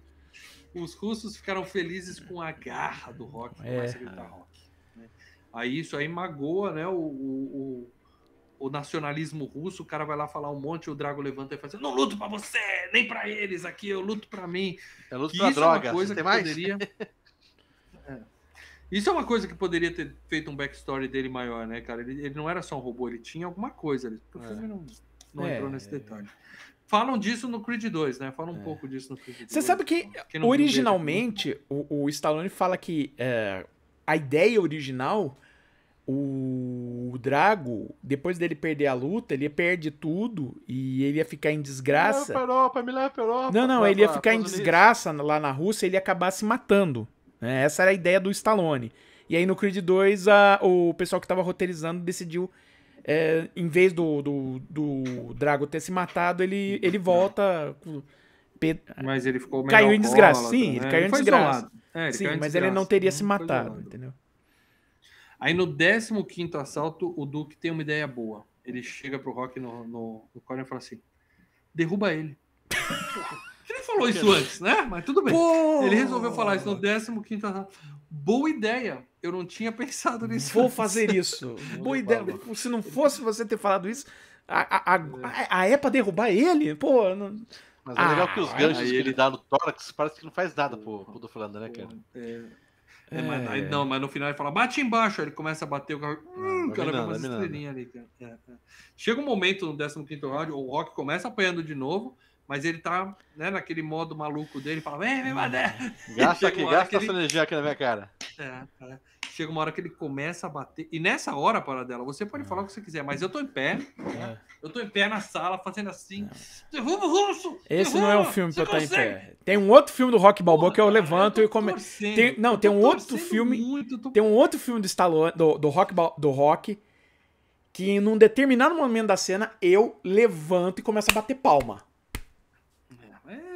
Os russos ficaram felizes com a garra do rock. É. Começa a gritar rock. Aí isso aí magoa, né, o, o, o, nacionalismo russo, o cara vai lá falar um monte, o Drago levanta e fala assim, não luto para você, nem para eles aqui, eu luto para mim. Eu luto pra droga, é uma coisa que mais? poderia... é. Isso é uma coisa que poderia ter feito um backstory dele maior, né, cara? Ele, ele não era só um robô, ele tinha alguma coisa. Ele, o filme é. não, não é. entrou nesse detalhe. Falam disso no Creed 2, né? Falam um é. pouco disso no Creed 2. Você sabe que, originalmente, o, o Stallone fala que é, a ideia original, o Drago, depois dele perder a luta, ele perde tudo e ele ia ficar em desgraça. Me Europa, me leva Europa, não, não, ele ia ficar em desgraça lá na Rússia e ele ia acabar se matando. Né? Essa era a ideia do Stallone. E aí no Creed 2, a, o pessoal que tava roteirizando decidiu, é, em vez do, do, do Drago ter se matado, ele, ele volta. Mas ele ficou Caiu em desgraça. Sim, né? ele caiu ele em desgraça. É, ele Sim, mas desgraça. ele não teria se matado, entendeu? Aí no 15 assalto, o Duke tem uma ideia boa. Ele chega pro Rock no, no, no corner e fala assim: derruba ele. Ele falou isso antes, né? Mas tudo bem. Pô! Ele resolveu falar isso no 15 assalto. Boa ideia. Eu não tinha pensado nisso. Vou antes. fazer isso. Boa ideia. Se não fosse você ter falado isso, a, a, a, a é pra derrubar ele? Pô, não... Mas é legal que os ganchos que ele dá no tórax parece que não faz nada pro, pro Duflander, né, cara? É. É, mas, aí, não, mas no final ele fala, bate embaixo. Aí ele começa a bater o carro. Hum, o cara vê umas estrelinhas ali. É, é. Chega um momento no 15 round, o Rock começa apanhando de novo, mas ele tá né, naquele modo maluco dele, fala, vem, vem, bater. Gasta aqui, gasta essa ele... energia aqui na minha cara. É, é chega uma hora que ele começa a bater. E nessa hora, para dela, você pode falar o que você quiser, mas eu tô em pé. É. Eu tô em pé na sala, fazendo assim. É. Derruba o russo! Esse derruba, não é um filme pra eu estar em pé. Tem um outro filme do Rock Balboa que eu levanto eu e começo. Tem, não, tem um outro filme. Muito, tô... Tem um outro filme do Stallone, do, do, rock, do rock, que num determinado momento da cena eu levanto e começo a bater palma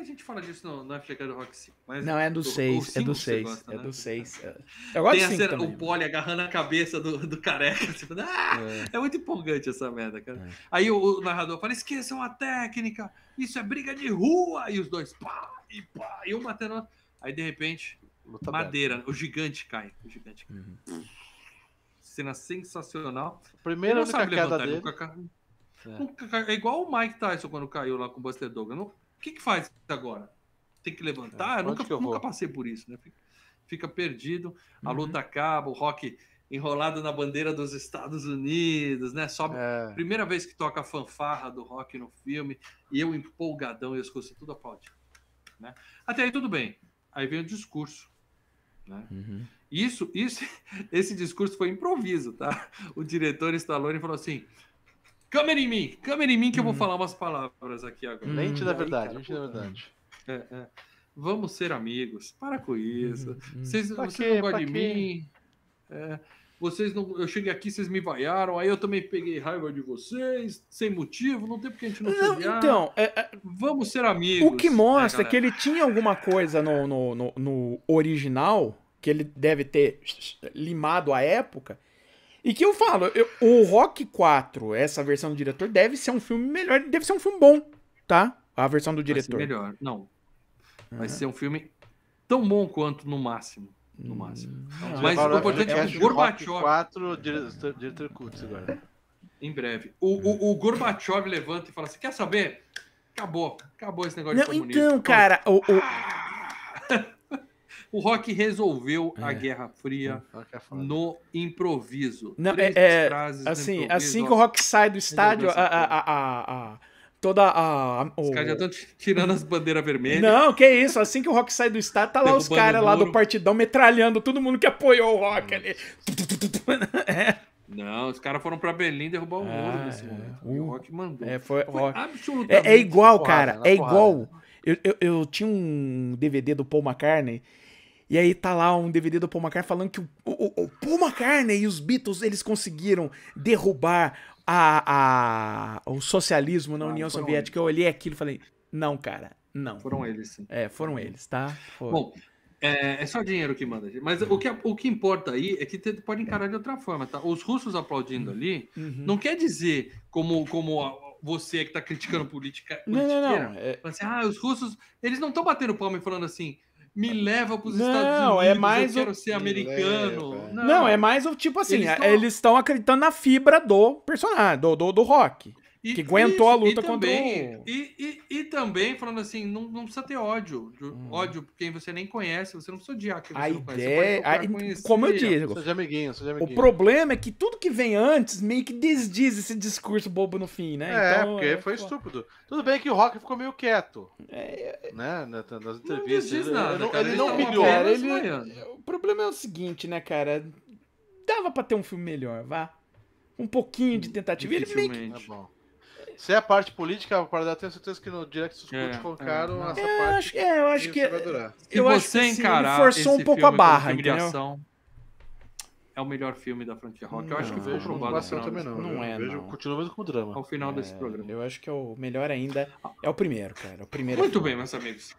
a gente fala disso no, no FGK do Rock 5. Mas não, é do 6. É do 6. É do 6. Né? É. Eu gosto Tem a cena, também. o Poli agarrando a cabeça do, do careca. Tipo, ah, é. é. muito empolgante essa merda, cara. É. Aí o, o, narrador fala: esqueçam a técnica, isso é briga de rua. E os dois, pá, e pá, e um batendo. Aí de repente, Luta madeira, o gigante cai. O gigante cai. Uhum. Cena sensacional. Primeiro não sabe levantar dele. Nunca... É. é igual o Mike Tyson quando caiu lá com o Buster Douglas. Não que, que faz agora? Tem que levantar? É, eu nunca, eu nunca passei por isso, né? Fica, fica perdido, a uhum. luta acaba, o rock enrolado na bandeira dos Estados Unidos, né? Sobe, é. primeira vez que toca a fanfarra do rock no filme, e eu empolgadão, e eu escuto tudo aplaudir. Né? Até aí tudo bem. Aí vem o discurso. Né? Uhum. Isso, isso, esse discurso foi improviso, tá? O diretor Stallone falou assim: Câmera em mim, câmera em mim que hum. eu vou hum. falar umas palavras aqui agora. Lente da verdade, lente da verdade. É, é. Vamos ser amigos. Para com isso. Hum, hum. Vocês, vocês não gostam de mim. É, vocês não, eu cheguei aqui, vocês me vaiaram, aí eu também peguei raiva de vocês, sem motivo, não tem porque a gente não, não se Então, é, é, vamos ser amigos. O que mostra é, que ele tinha alguma coisa no, no, no, no original, que ele deve ter limado a época, e que eu falo, eu, o Rock 4, essa versão do diretor, deve ser um filme melhor, deve ser um filme bom, tá? A versão do diretor. Vai ser melhor, não. Vai ser um filme tão bom quanto no máximo. No máximo. Hum, Mas o importante é que o Gorbachev. 4, diretor, diretor Kutz agora. Em breve. O, o, o Gorbachev levanta e fala assim: quer saber? Acabou. Acabou esse negócio não, de comunismo. Então, cara, o, o... O Rock resolveu é. a Guerra Fria é no improviso. Não, é, é assim, improviso, assim que o Rock sai do estádio, a, a, a, a, toda a. Os caras já estão tirando as bandeiras vermelhas. Não, que isso. Assim que o Rock sai do estádio, tá lá os caras lá do partidão metralhando todo mundo que apoiou o Rock ali. é. Não, os caras foram pra Berlim derrubar o muro ah, nesse é. momento. O uh, Rock mandou. É, foi, foi absolutamente. É, é igual, cara. é igual. Eu, eu, eu, tinha um DVD do Paul McCartney e aí tá lá um DVD do Paul McCartney falando que o, o, o Paul McCartney e os Beatles eles conseguiram derrubar a, a, o socialismo na ah, União Soviética. Eles. Eu olhei aquilo e falei, não, cara, não. Foram eles, sim. É, foram eles, tá? Foram. Bom, é, é, só dinheiro que manda. Mas o, que, o que importa aí é que te, pode encarar de outra forma, tá? Os russos aplaudindo uhum. ali uhum. não quer dizer como, como você que está criticando política. Não, não, não. É... Assim, ah, os russos, eles não estão batendo palma e falando assim me leva para os Estados Unidos, é mais eu quero o... ser americano. Não, não, é mais o tipo assim, eles estão acreditando na fibra do personagem, do, do, do rock. E, que aguentou isso, a luta contra o... E, e, e, também, falando assim, não, não precisa ter ódio. Hum. Ódio por quem você nem conhece, você não precisa odiar quem você a ideia, a, Como eu digo, seja amiguinho, seja amiguinho. o problema é que tudo que vem antes meio que desdiz esse discurso bobo no fim, né? É, então, porque é, foi estúpido. Tudo bem que o Rock ficou meio quieto. É, né? Nas entrevistas. Não nada, ele, cara, ele, não milhou. Ele, o problema é o seguinte, né, cara? Dava pra ter um filme melhor, vá. Um pouquinho de tentativa. Ele meio que... É bom. Se é a parte política, a parada, tenho certeza que no Direct Scoot é, colocaram é, essa é, parte. Acho, é, eu acho que. Eu acho que assim, ele forçou um pouco a barra, entendeu? Ação, é o melhor filme da franquia Rock. Eu acho que vejo provado. também não. Não é, vejo, não. Continuo vendo como drama. Ao final É, desse programa. Eu acho que é o melhor ainda. É o primeiro, cara. O primeiro é Muito foda. bem, meus amigos.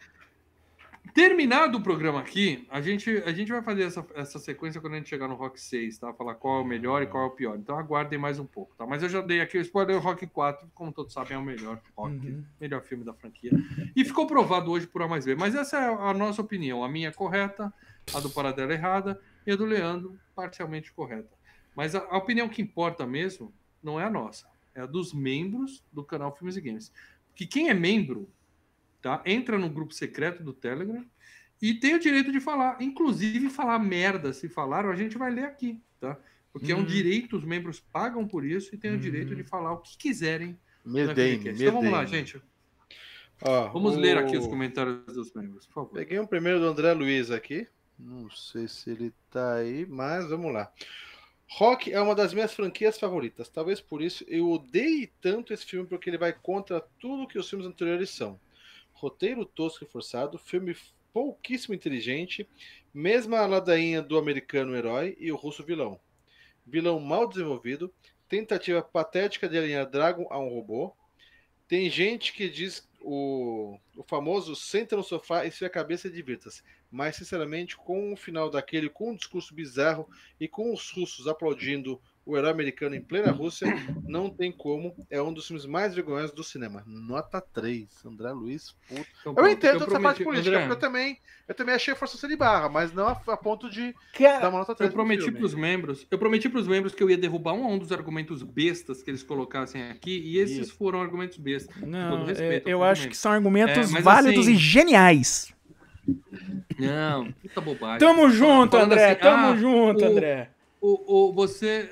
Terminado o programa aqui, a gente, a gente vai fazer essa, essa sequência quando a gente chegar no Rock 6, tá? Falar qual é o melhor e qual é o pior. Então aguardem mais um pouco, tá? Mas eu já dei aqui o spoiler, Rock 4, como todos sabem, é o melhor Rock, Uhum. melhor filme da franquia. E ficou provado hoje por A mais B. Mas essa é a nossa opinião. A minha é correta, a do Paradela é errada e a do Leandro parcialmente correta. Mas a, a opinião que importa mesmo não é a nossa, é a dos membros do canal Filmes e Games. Porque quem é membro tá? Entra no grupo secreto do Telegram e tem o direito de falar, inclusive falar merda. Se falaram, a gente vai ler aqui, tá? Porque é um Uhum. direito, os membros pagam por isso e têm o Uhum. direito de falar o que quiserem. Medem, FGCast. Então vamos lá, medem. gente. Ó, Vamos o- ler aqui os comentários dos membros, por favor. Peguei um primeiro do André Luiz aqui. Não sei se ele tá aí, mas vamos lá. Rock é uma das minhas franquias favoritas. Talvez por isso eu odeie tanto esse filme, porque ele vai contra tudo que os filmes anteriores são. Roteiro tosco e forçado, filme pouquíssimo inteligente, mesma ladainha do americano herói e o russo vilão. Vilão mal desenvolvido, tentativa patética de alinhar Dragon a um robô. Tem gente que diz o, o famoso senta no sofá e esfria a cabeça e divirta-se. Mas, sinceramente, com o final daquele, com um discurso bizarro e com os russos aplaudindo o herói americano em plena Rússia, não tem como. É um dos filmes mais vergonhosos do cinema. Nota 3. André Luiz, puto. Então, Eu entendo essa prometi- parte política, André, porque eu também, eu também achei forçação de barra, mas não a, a ponto de dar uma nota 3 Eu prometi para os membros, eu prometi para os membros que eu ia derrubar um a um dos argumentos bestas que eles colocassem aqui, e esses foram argumentos bestas. não, todo respeito, eu todo acho que são argumentos É, válidos assim- e geniais. Não, puta bobagem. Tamo junto, André. assim, Tamo ah, junto, o- André. o, o, você,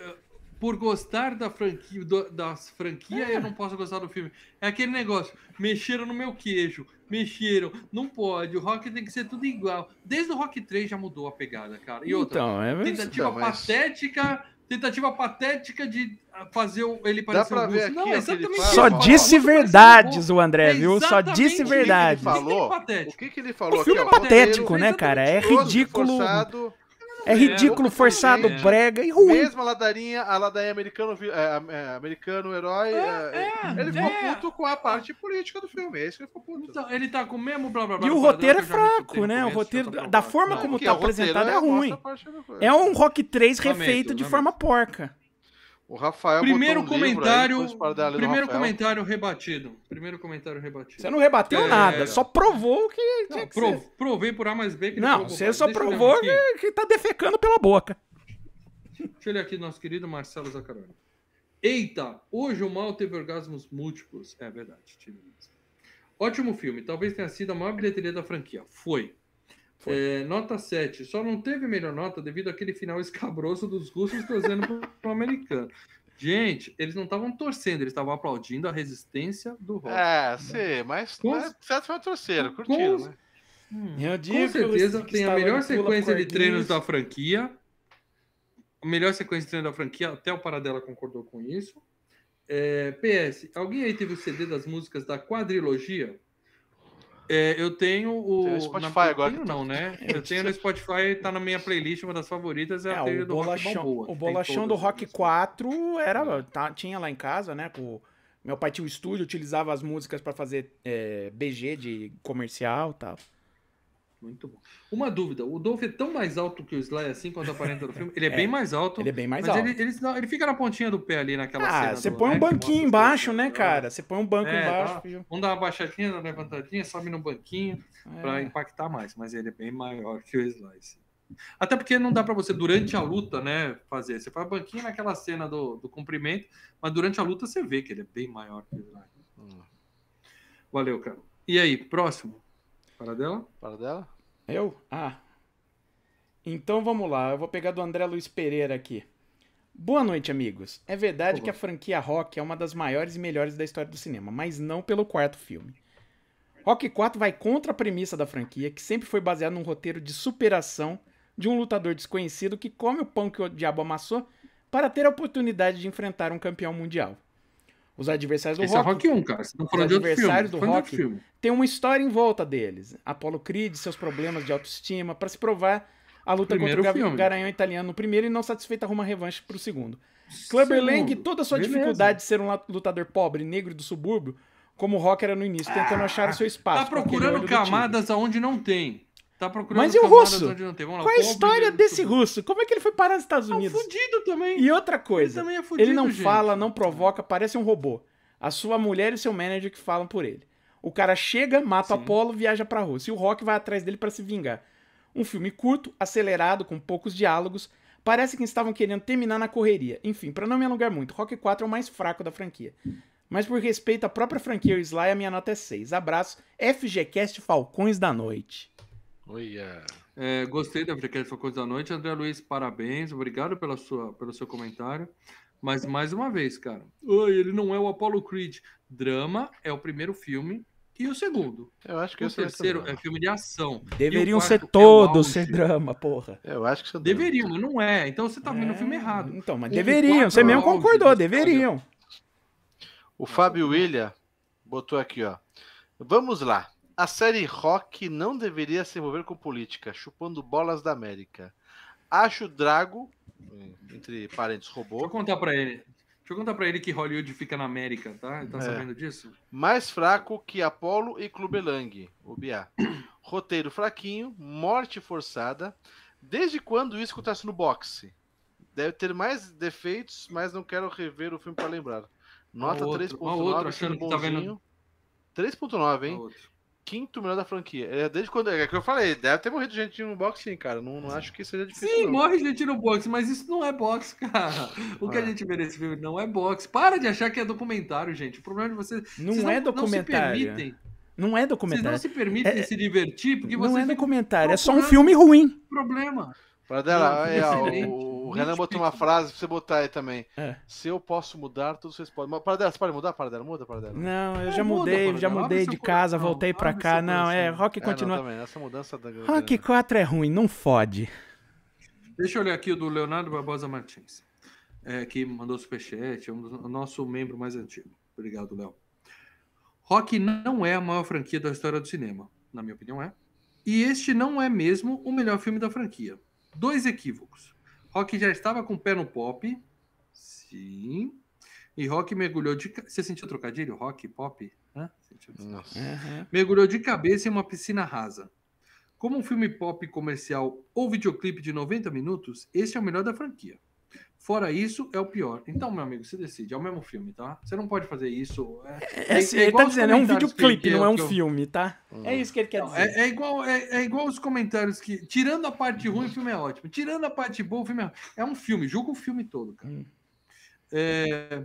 por gostar da franquia, do, das franquia, É. eu não posso gostar do filme. É aquele negócio, mexeram no meu queijo, mexeram, não pode, o rock tem que ser tudo igual. Desde o Rock 3 já mudou a pegada, cara. E outra, Então, é tentativa Não, mas- patética, tentativa patética de ah, fazer ele Dá parecer pra um ver Não, exatamente. Só disse verdades o André, É viu? Só disse isso que ele verdades. falou. O patético. que, que ele falou O filme aqui, é patético, Roteiro né, cara? É ridículo. forçado, É ridículo, É, forçado, é. brega e ruim. Mesma ladainha, a ladainha americano, vi- é, é, americano herói. é, ele ficou é. puto com a parte política do filme. É isso que ele ficou puto. Então, ele tá com o mesmo blá blá blá. E o roteiro é fraco, né? O roteiro, tá da forma como tá apresentado, é ruim. É um Rock 3 Lamento, refeito de lamento. forma porca. O Rafael Primeiro botou um livro aí, comentário, depois para dar a ler do primeiro comentário rebatido. Primeiro comentário rebatido. Você não rebateu É, nada, só provou que tinha Não, que prov- ser. provei por A mais B que Não, você só Deixa provou que, que tá defecando pela boca. Deixa eu ler aqui nosso querido Marcelo Zaccaroni. Eita, hoje o mal teve orgasmos múltiplos. É verdade, tive mesmo. Ótimo filme, talvez tenha sido a maior bilheteria da franquia. Foi. É, nota 7. Só não teve melhor nota devido àquele final escabroso dos russos torcendo pro, pro americano. Gente, eles não estavam torcendo, eles estavam aplaudindo a resistência do rock. É, sim, mas, Com- certo foi um torceiro, com- né? Eu Com certeza tem a melhor sequência de treinos da franquia. A melhor sequência de treinos da franquia, até o Paradela concordou com isso. É, PS, alguém aí teve o CD das músicas da quadrilogia? É, eu tenho o. Tem o Spotify na- agora. tenho não, né? Eu tenho no Spotify, tá na minha playlist, uma das favoritas é a É, trilha o do Rock bolachão, Balboa. o bolachão do Rock músicas. 4 era, tá- tinha lá em casa, né? Com, meu pai tinha o estúdio, utilizava as músicas pra fazer é, BG de comercial e tal. Muito bom. Uma dúvida: o Dolph é tão mais alto que o Sly assim quanto aparenta no filme? Ele é, É, bem mais alto. Ele é bem mais mas alto. Ele, ele, ele fica na pontinha do pé ali naquela cena. Ah, você do- põe né, um mostra banquinho embaixo, né, cara? Você põe um banco É, embaixo. tá. Vamos dar uma baixadinha, uma levantadinha, sobe no banquinho pra É. impactar mais, mas ele é bem maior que o Slice. Até porque não dá pra você, durante a luta, né, fazer. Você faz banquinho naquela cena do, do cumprimento, mas durante a luta você vê que ele é bem maior que o Slice. Hum. Valeu, cara. E aí, próximo? Para dela? Para dela? Eu? Ah. Então vamos lá, eu vou pegar do André Luiz Pereira aqui. Boa noite, amigos. É verdade que a franquia Rock é uma das maiores e melhores da história do cinema, mas não pelo quarto filme. Rock 4 vai contra a premissa da franquia, que sempre foi baseada num roteiro de superação de um lutador desconhecido que come o pão que o diabo amassou para ter a oportunidade de enfrentar um campeão mundial. Os adversários do Esse é Rock Rock 1, cara. Você tá falando de outro filme. adversários do Tá Rock filme. tem uma história em volta deles. Apollo Creed, seus problemas de autoestima, para se provar a luta primeiro contra o filme. Garanhão italiano no primeiro e não satisfeita arruma revanche pro segundo. Clubber Lang, toda a sua Beleza. dificuldade de ser um lutador pobre, negro do subúrbio, como o Rock era no início, tentando achar o seu espaço. Tá com aquele procurando camadas aonde não tem. Tá procurando Mas e o russo? lá, Qual é a história desse tudo. russo? Como é que ele foi parar nos Estados É um Unidos? fudido também. E outra coisa, Ele também é ele, fudido, não gente. fala, não provoca, parece um robô. A sua mulher e o seu manager que falam por ele. O cara chega, mata o Sim. Apollo, viaja pra Rússia. E o Rock vai atrás dele pra se vingar. Um filme curto, acelerado, com poucos diálogos. Parece que estavam querendo terminar na correria. Enfim, pra não me alongar muito, Rock 4 é o mais fraco da franquia. Mas por respeito à própria franquia e o Sly, a minha nota é 6. Abraço, FGCast Falcões da Noite. Olha. É, gostei da Frequência Falcões da Noite. André Luiz, parabéns. Obrigado pela sua, pelo seu comentário. Mas mais uma vez, cara. Oi, ele não é o Apollo Creed. Drama é o primeiro filme e o segundo. Eu acho que O ser terceiro é filme de ação. Deveriam ser é todos auge. ser drama, porra. Eu acho que isso é. Deveriam, mas não é. Então você tá vendo o filme É, errado. Então, mas deveriam. Você mesmo concordou, deveriam. O Fábio William botou aqui, ó. Vamos lá. A série Rock não deveria se envolver com política, chupando bolas da América. Acho Drago, entre parênteses, Deixa eu robô, contar pra ele. Deixa eu contar pra ele que Hollywood fica na América, tá? Ele tá É. sabendo disso? mais fraco que Apollo e Clubelang, o Biá. Roteiro fraquinho, morte forçada. Desde quando isso acontece no boxe? Deve ter mais defeitos, mas não quero rever o filme para lembrar. Nota Ó outro, 3.9, ó outro sendo achando que tá vendo- bonzinho. 3.9, hein? Quinto melhor da franquia. É desde quando. É que eu falei, deve ter morrido gente no boxe, sim, cara. Não, não acho que seja difícil. Sim, não. morre gente no boxe, mas isso não é boxe, cara. O que a Ah. gente vê nesse filme não é boxe. Para de achar que é documentário, gente. O problema é de vocês. Não vocês é Não documentário. se permitem, Não é vocês não documentário. se permitem É- se divertir porque Não você é documentário, é só um filme ruim. problema. Para dela, Não, aí, ó, excelente. o, o Renan botou uma frase pra você botar aí também. É. Se eu posso mudar, tudo vocês podem. Para dela, você pode mudar? Para dela, muda para dela. Não, eu É, já muda, mudei, Paradela, já mudei de casa, coração, voltei pra cá. Não, é. Rock É, não, continua. também, essa mudança da. Rock 4 é ruim, não fode. Deixa eu olhar aqui o do Leonardo Barbosa Martins, é, que mandou superchat, é um dos- o nosso membro mais antigo. Obrigado, Léo. Rock não é a maior franquia da história do cinema, na minha opinião é. E este não é mesmo o melhor filme da franquia. Dois equívocos. Rock já estava com o pé no pop. Sim. E Rock mergulhou de. Você sentiu trocadilho? Rock, pop? Hã? Sentiu? Nossa. Aham. mergulhou de cabeça em uma piscina rasa. Como um filme pop comercial ou videoclipe de 90 minutos, esse é o melhor da franquia. Fora isso, é o pior. Então, meu amigo, você decide. É o mesmo filme, tá? Você não pode fazer isso. É, É, assim, ele igual tá os dizendo, é um videoclipe, não é um eu- filme, tá? Hum. É isso que ele quer Não, dizer. é, é igual, é, é igual os comentários que. Tirando a parte ruim, o filme é ótimo. Tirando a parte boa, o filme é. É um filme, julga o filme todo, cara. Hum. É,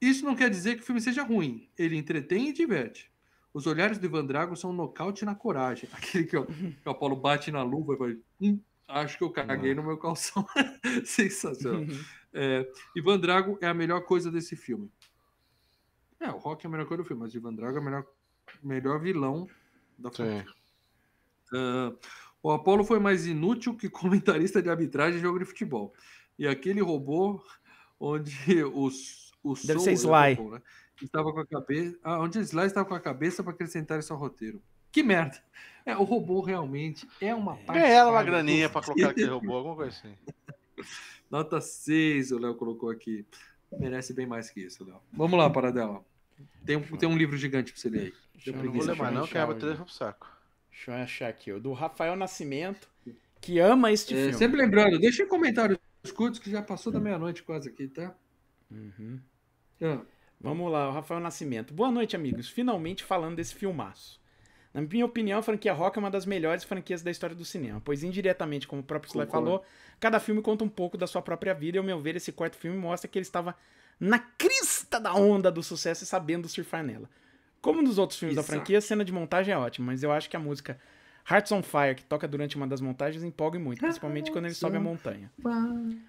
isso não quer dizer que o filme seja ruim. Ele entretém e diverte. Os olhares do Ivan Drago são um nocaute na coragem. Aquele que, o- que o Apolo bate na luva e vai. "Hum, acho que eu caguei no meu calção. Sensacional. É, Ivan Drago é a melhor coisa desse filme. É, o Rock é a melhor coisa do filme, mas Ivan Drago é o melhor, melhor vilão da franquia. Ah, o Apollo foi mais inútil que comentarista de arbitragem de jogo de futebol. E aquele robô onde os, o Deve ser né, Sly. robô, né, estava com a cabeça, ah, onde Sly estava com a cabeça para acrescentar isso ao roteiro. Que merda! É, o robô realmente é uma parte. Ganharam uma paga graninha pra colocar aquele robô, alguma coisa assim. Nota 6, o Léo colocou aqui. Merece bem mais que isso, Léo. Vamos lá, Paradela. Tem um, tem um livro gigante pra você ler aí. Deixa eu não vou ler mais, não, que a bateria pro saco. Deixa eu achar aqui, o do Rafael Nascimento, que ama este É, filme. sempre lembrando, deixa em comentários curtos que já passou da meia-noite quase aqui, tá? Uhum. Ah. Vamos lá, o Rafael Nascimento. Boa noite, amigos. Finalmente falando desse filmaço. Na minha opinião, a franquia Rock é uma das melhores franquias da história do cinema, pois indiretamente, como o próprio Sly falou, cada filme conta um pouco da sua própria vida e, ao meu ver, esse quarto filme mostra que ele estava na crista da onda do sucesso e sabendo surfar nela. Como nos outros filmes da Exato. franquia, a cena de montagem é ótima, mas eu acho que a música Hearts on Fire, que toca durante uma das montagens, empolga muito, principalmente quando ele sobe a montanha.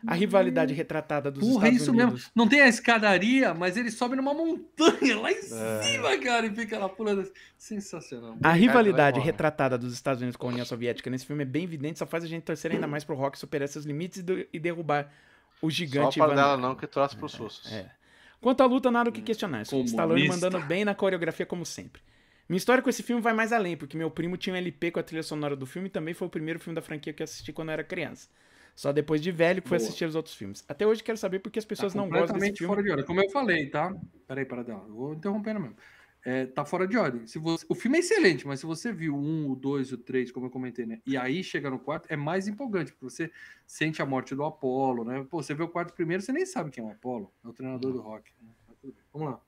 A rivalidade retratada dos Porra, é Estados isso Unidos... mesmo. Não tem a escadaria, mas ele sobe numa montanha lá em cima, cara, e fica lá pulando. Sensacional. A rivalidade retratada dos Estados Unidos com a União Soviética nesse filme é bem evidente, só faz a gente torcer ainda mais pro Rock superar seus limites e, de- e derrubar o Só gigante para Ivan dela não, que trouxe pros sussos. É. Quanto à luta, nada o que questionar. Stallone mandando bem na coreografia como sempre. Minha história com esse filme vai mais além, porque meu primo tinha um LP com a trilha sonora do filme e também foi o primeiro filme da franquia que eu assisti quando eu era criança. Só depois de velho que fui assistir os outros filmes. Até hoje quero saber por que as pessoas tá não gostam desse filme. fora de hora. Como eu falei, tá? Peraí, para dela. Vou interrompendo mesmo. É, tá fora de ordem. Se você, o filme é excelente, mas se você viu um, o dois, o três, como eu comentei, né? E aí chega no quarto, é mais empolgante, porque você sente a morte do Apolo, né? Pô, você vê o quarto primeiro, você nem sabe quem é o Apolo. É o treinador do rock. Né? Vamos lá.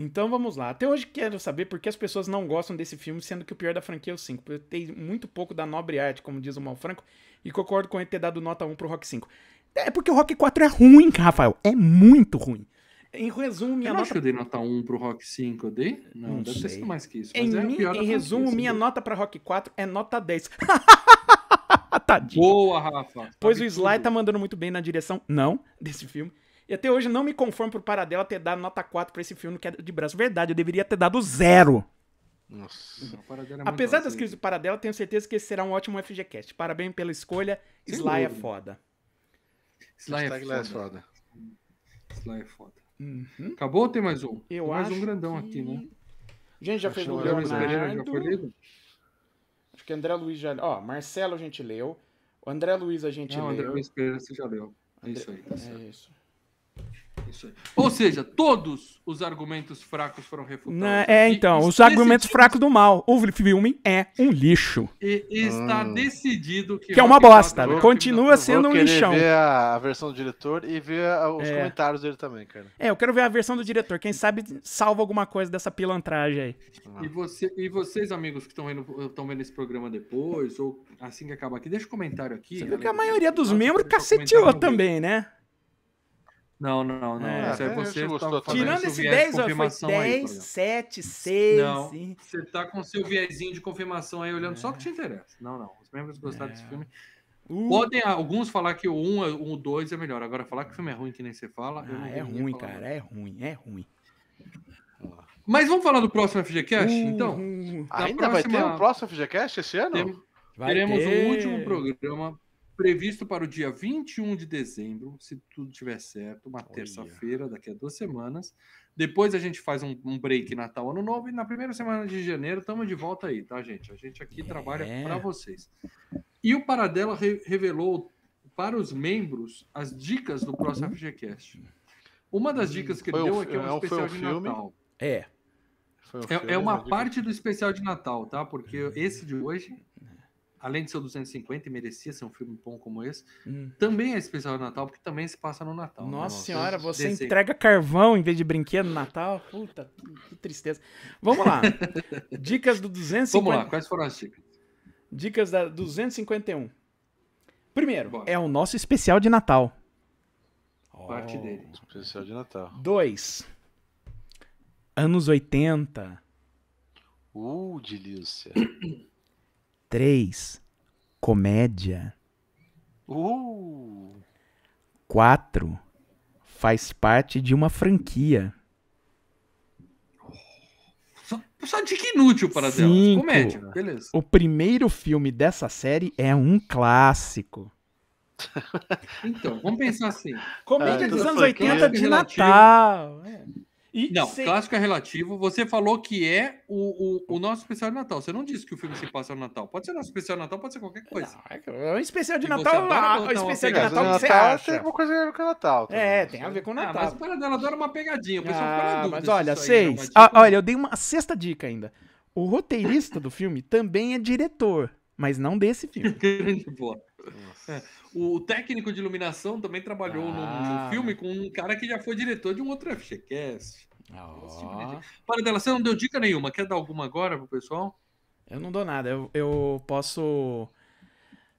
Então vamos lá. Até hoje quero saber por que as pessoas não gostam desse filme, sendo que o pior da franquia é o 5. Eu tenho muito pouco da nobre arte, como diz o Malfranco, e concordo com ele ter dado nota 1 pro Rock 5. É porque o Rock 4 é ruim, Rafael. É muito ruim. Em resumo, minha eu nota. Acho que eu dei nota 1 pro Rock 5, eu dei? Não, não deve sei. ter sido mais que isso. Em, é mi... em resumo, minha nota pra Rock 4 é nota 10. Tadinho. Boa, Rafa. Pois o Sly tudo. tá mandando muito bem na direção, não, desse filme. E até hoje não me conformo por Paradela ter dado nota 4 pra esse filme que é de braço. Verdade, eu deveria ter dado zero. Nossa. É Apesar das críticas do Paradela, tenho certeza que esse será um ótimo FGCast. Parabéns pela escolha. Sem Sly é foda. Sly é foda. Sly é foda. Uhum. Acabou ou tem mais um? Eu tem mais acho um grandão que... aqui, né? Gente, já fez o Leonardo. Já foi lido? Acho que André Luiz já... Ó, Marcelo a gente leu. O André Luiz a gente Não, leu. André Luiz Pereira você já leu. É isso aí. Tá é isso. Ou seja, todos os argumentos fracos foram refutados. Não, é, então, e, os argumentos fracos do mal. O filme é um lixo. E, está hum. decidido que. Que é uma bosta. Vou, Continua sendo um lixão. ver a versão do diretor e ver os é. comentários dele também, cara. É, eu quero ver a versão do diretor. Quem sabe salva alguma coisa dessa pilantragem aí. E, você, e vocês, amigos que estão vendo, vendo esse programa depois, ou assim que acabar aqui, deixa um comentário aqui. Você viu que a maioria dos membros caceteou também, né? Não, não, não. É, isso aí você tá Tirando esse 10, ó, foi 10, 7, 6. Não, e... você tá com seu viezinho de confirmação aí, olhando é. só o que te interessa. Não, não. Os membros gostaram é. desse filme. Uh. Podem alguns falar que o 1, o 2 é melhor. Agora, falar que o filme é ruim, que nem você fala. Ah, é ruim, cara. É ruim, é ruim. Mas vamos falar do próximo FGCast, uh, então? Uh, Ainda próxima... vai ter um próximo FGCast esse ano? Tem... Teremos o um último programa previsto para o dia 21 de dezembro, se tudo tiver certo, uma terça-feira, daqui a duas semanas. Depois a gente faz um, um, break Natal Ano Novo e na primeira semana de janeiro estamos de volta aí, tá, gente? A gente aqui é. trabalha para vocês. E o Paradela re revelou para os membros as dicas do próximo uhum. FGCast. Uma das dicas que ele deu é que é um é especial de filme. Natal. É. Um é, é, uma parte do especial de Natal, tá? Porque esse de hoje além de ser 250 e merecia ser um filme bom como esse, hum. também é especial de Natal, porque também se passa no Natal. Né, Nossa né? senhora, você Desse... entrega carvão em vez de brinquedo no Natal? Puta, que tristeza. Vamos lá. dicas do 250. Vamos lá, quais foram as dicas? Dicas da 251. Primeiro, Bora. é o nosso especial de Natal. Parte oh. dele. Especial de Natal. Dois. Anos 80. Uh, delícia. 3. Comédia. Uh. 4. Faz parte de uma franquia. Só, só dica inútil para Cinco, Comédia, beleza. O primeiro filme dessa série é um clássico. Então, vamos pensar assim. Comédia ah, dos anos 80 de Natal. É. E não, cê... clássico é relativo. Você falou que é o, o, o, nosso especial de Natal. Você não disse que o filme se passa no Natal. Pode ser nosso especial de Natal, pode ser qualquer coisa. Não, é um especial de Natal. Ah, o especial de Natal que você acha. Tem uma coisa a ver com o Natal. Também. É, tem a ver com o Natal. Ah, mas o Paradela adora uma pegadinha. O pessoal ah, fica na dúvida. Mas olha, seis. É ah, olha, eu dei uma sexta dica ainda. O roteirista do filme também é diretor, mas não desse filme. Grande boa. É. O técnico de iluminação também trabalhou ah. no, no, filme com um cara que já foi diretor de um outro FGCast. Oh. Para dela, você não deu dica nenhuma. Quer dar alguma agora pro pessoal? Eu não dou nada. Eu, eu posso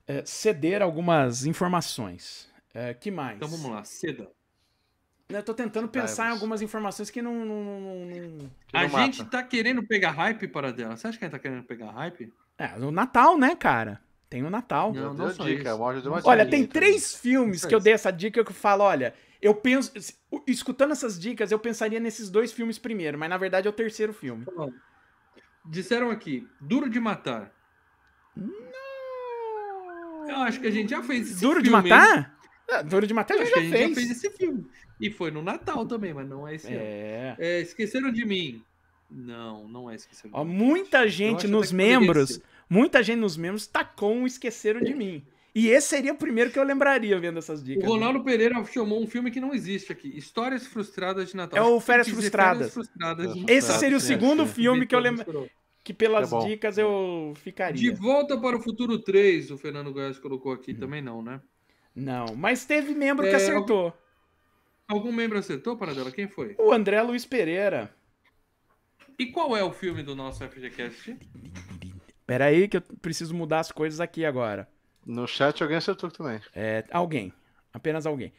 é, ceder algumas informações. É, que mais? Então vamos lá, ceda. Eu tô tentando pensar em algumas informações que não. não, não, não... A gente tá querendo pegar hype para dela. Você acha que a gente tá querendo pegar hype? É, o Natal, né, cara? Tem o Natal. Não, não só dica, Olha, tem três filmes que eu dei essa dica que eu falo, olha, eu penso, escutando essas dicas, eu pensaria nesses dois filmes primeiro, mas na verdade é o terceiro filme. Disseram aqui, Duro de Matar. Não. Eu acho que a gente já fez esse Duro filme. de Matar? É, Duro de Matar a gente, já, a gente fez. já fez esse filme. E foi no Natal também, mas não é esse é. é. Esqueceram de mim. Não, não é Esqueceram de Ó. Muita gente nos membros, muita gente nos membros tacou um Esqueceram de Mim. E esse seria o primeiro que eu lembraria vendo essas dicas. O né? Ronaldo né? Pereira chamou um filme que não existe aqui. Histórias Frustradas de Natal. É o Férias Frustradas. Férias Frustradas esse seria o segundo filme que eu lembro. Que pelas é dicas eu ficaria. De Volta para o Futuro 3, o Fernando Goiás colocou aqui. Hum. Também não, né? Não, mas teve membro é, que acertou. Algum, algum membro acertou, Paradela? Quem foi? O André Luiz Pereira. E qual é o filme do nosso FGCast? Pera aí que eu preciso mudar as coisas aqui agora. No chat alguém acertou também. É, alguém. Apenas alguém.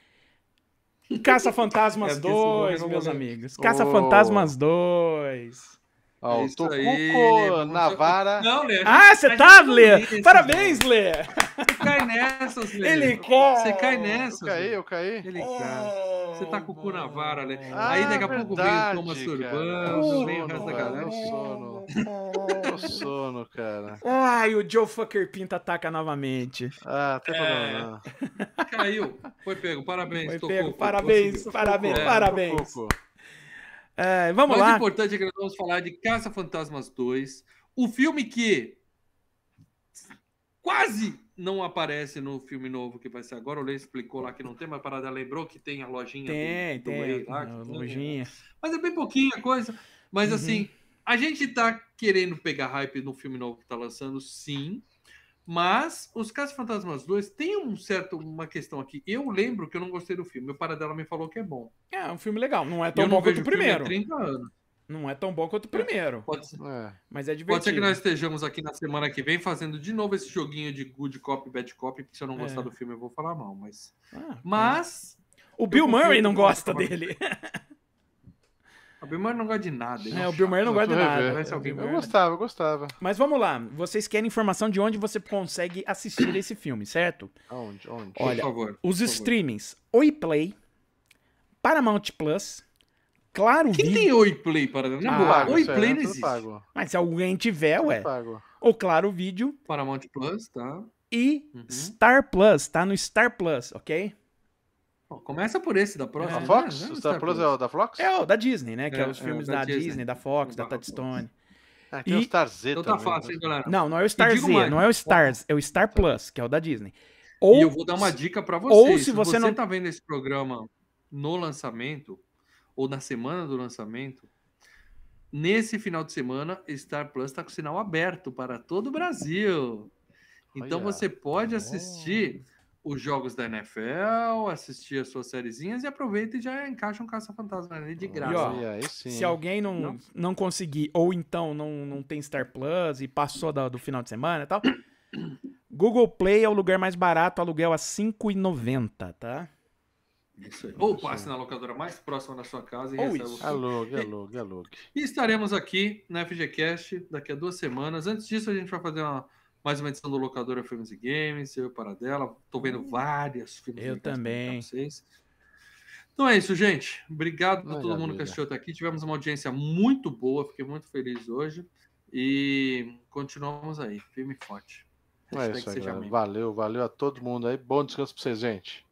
Caça Fantasmas 2, meus amigos. Caça Fantasmas 2. Ó, é o Tocuco Navara. Não, Lê. Ah, você tá, Lê? Parabéns, Lê. Você cai nessas, Lê. Ele cai. Você cai nessas. Eu caí, eu caí. Ele cai. Você tá com o cu na vara, Lê. Ah, Aí daqui a pouco vem o Thomas Urbano, vem o resto da galera. sono. sono, cara. Ai, o Joe Fucker Pinta ataca novamente. Ah, tem problema é... não. Caiu. Foi pego. Parabéns, Foi pego. Parabéns, parabéns, parabéns. É, vamos lá. O mais importante é que nós vamos falar de Caça Fantasmas 2, o filme que quase não aparece no filme novo que vai ser agora. O Lê explicou lá que não tem, mas a parada lembrou que tem a lojinha tem, do, do tem, lá, a lojinha. Mas é bem pouquinha coisa. Mas uhum. assim, a gente tá querendo pegar hype no filme novo que tá lançando, sim. Mas os Casos Fantasmas 2 tem um certo uma questão aqui. Eu lembro que eu não gostei do filme. O Paradela me falou que é bom. É, um filme legal. Não é tão bom quanto o primeiro. 30 anos. Não é tão bom quanto o primeiro. Pode ser. É. Mas é divertido. Pode ser que nós estejamos aqui na semana que vem fazendo de novo esse joguinho de good cop, bad cop, porque se eu não gostar é. do filme eu vou falar mal, mas... Ah, mas... O Bill Murray não gosta dele. O Bill Murray não gosta de nada. É, o Bill Murray não gosta de nada. Eu gostava, eu gostava. Mas vamos lá. Vocês querem informação de onde você consegue assistir esse filme, certo? Onde? Onde? Olha, favor, os streamings Oi Play, Paramount Plus, Claro Quem tem Oi Play para não ah, Oi Play não existe. Mas se alguém tiver, ué. Ou Claro Vídeo. Paramount Plus, tá. E uhum. Star Plus, tá no Star Plus, ok? Começa por esse da próxima. É, a Fox? Né? Star, Plus é o da Fox? É o da Disney, né? Que é, é os filmes é, da, da Disney, Disney, da Fox, da Touchstone. Ah, tem e... o Star Z então tá fácil, hein, galera? Não, não é o Star Z, mais, não é o Stars, é o Star Plus, que é o da Disney. Ou, e eu vou dar uma dica para vocês. Ou se você, se você não tá vendo esse programa no lançamento ou na semana do lançamento, nesse final de semana, Star Plus está com sinal aberto para todo o Brasil. Então Olha. você pode assistir os jogos da NFL, assistir as suas sériezinhas e aproveita e já encaixa um caça-fantasma ali de graça. E, ó, se alguém não, não, não conseguir, ou então não, não tem Star Plus e passou do, do final de semana e tal, Google Play é o lugar mais barato, aluguel a R$ 5,90, tá? Isso aí. Ou passe na locadora mais próxima da sua casa e Ou receba isso. Alugue, alugue, alugue. E estaremos aqui na FGCast daqui a duas semanas. Antes disso, a gente vai fazer uma mais uma edição do Locadora Filmes e Games, eu para dela. Tô vendo hum. várias filmes. Eu também. Vocês. Então é isso, gente. Obrigado por todo mundo que assistiu até aqui. Tivemos uma audiência muito boa, fiquei muito feliz hoje. E continuamos aí, firme e forte. É isso aí, valeu, valeu a todo mundo aí. Bom descanso para vocês, gente.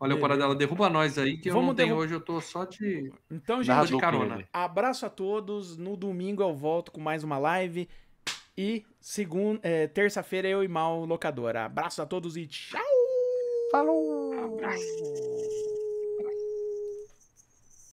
Olha, o dela derruba nós aí, que Vamos eu não tenho hoje, eu tô só de, então, gente, de carona. Abraço a todos. No domingo eu volto com mais uma live. E segunda, é, terça-feira eu e Mal Locadora. Abraço a todos e tchau! Falou! Abraço!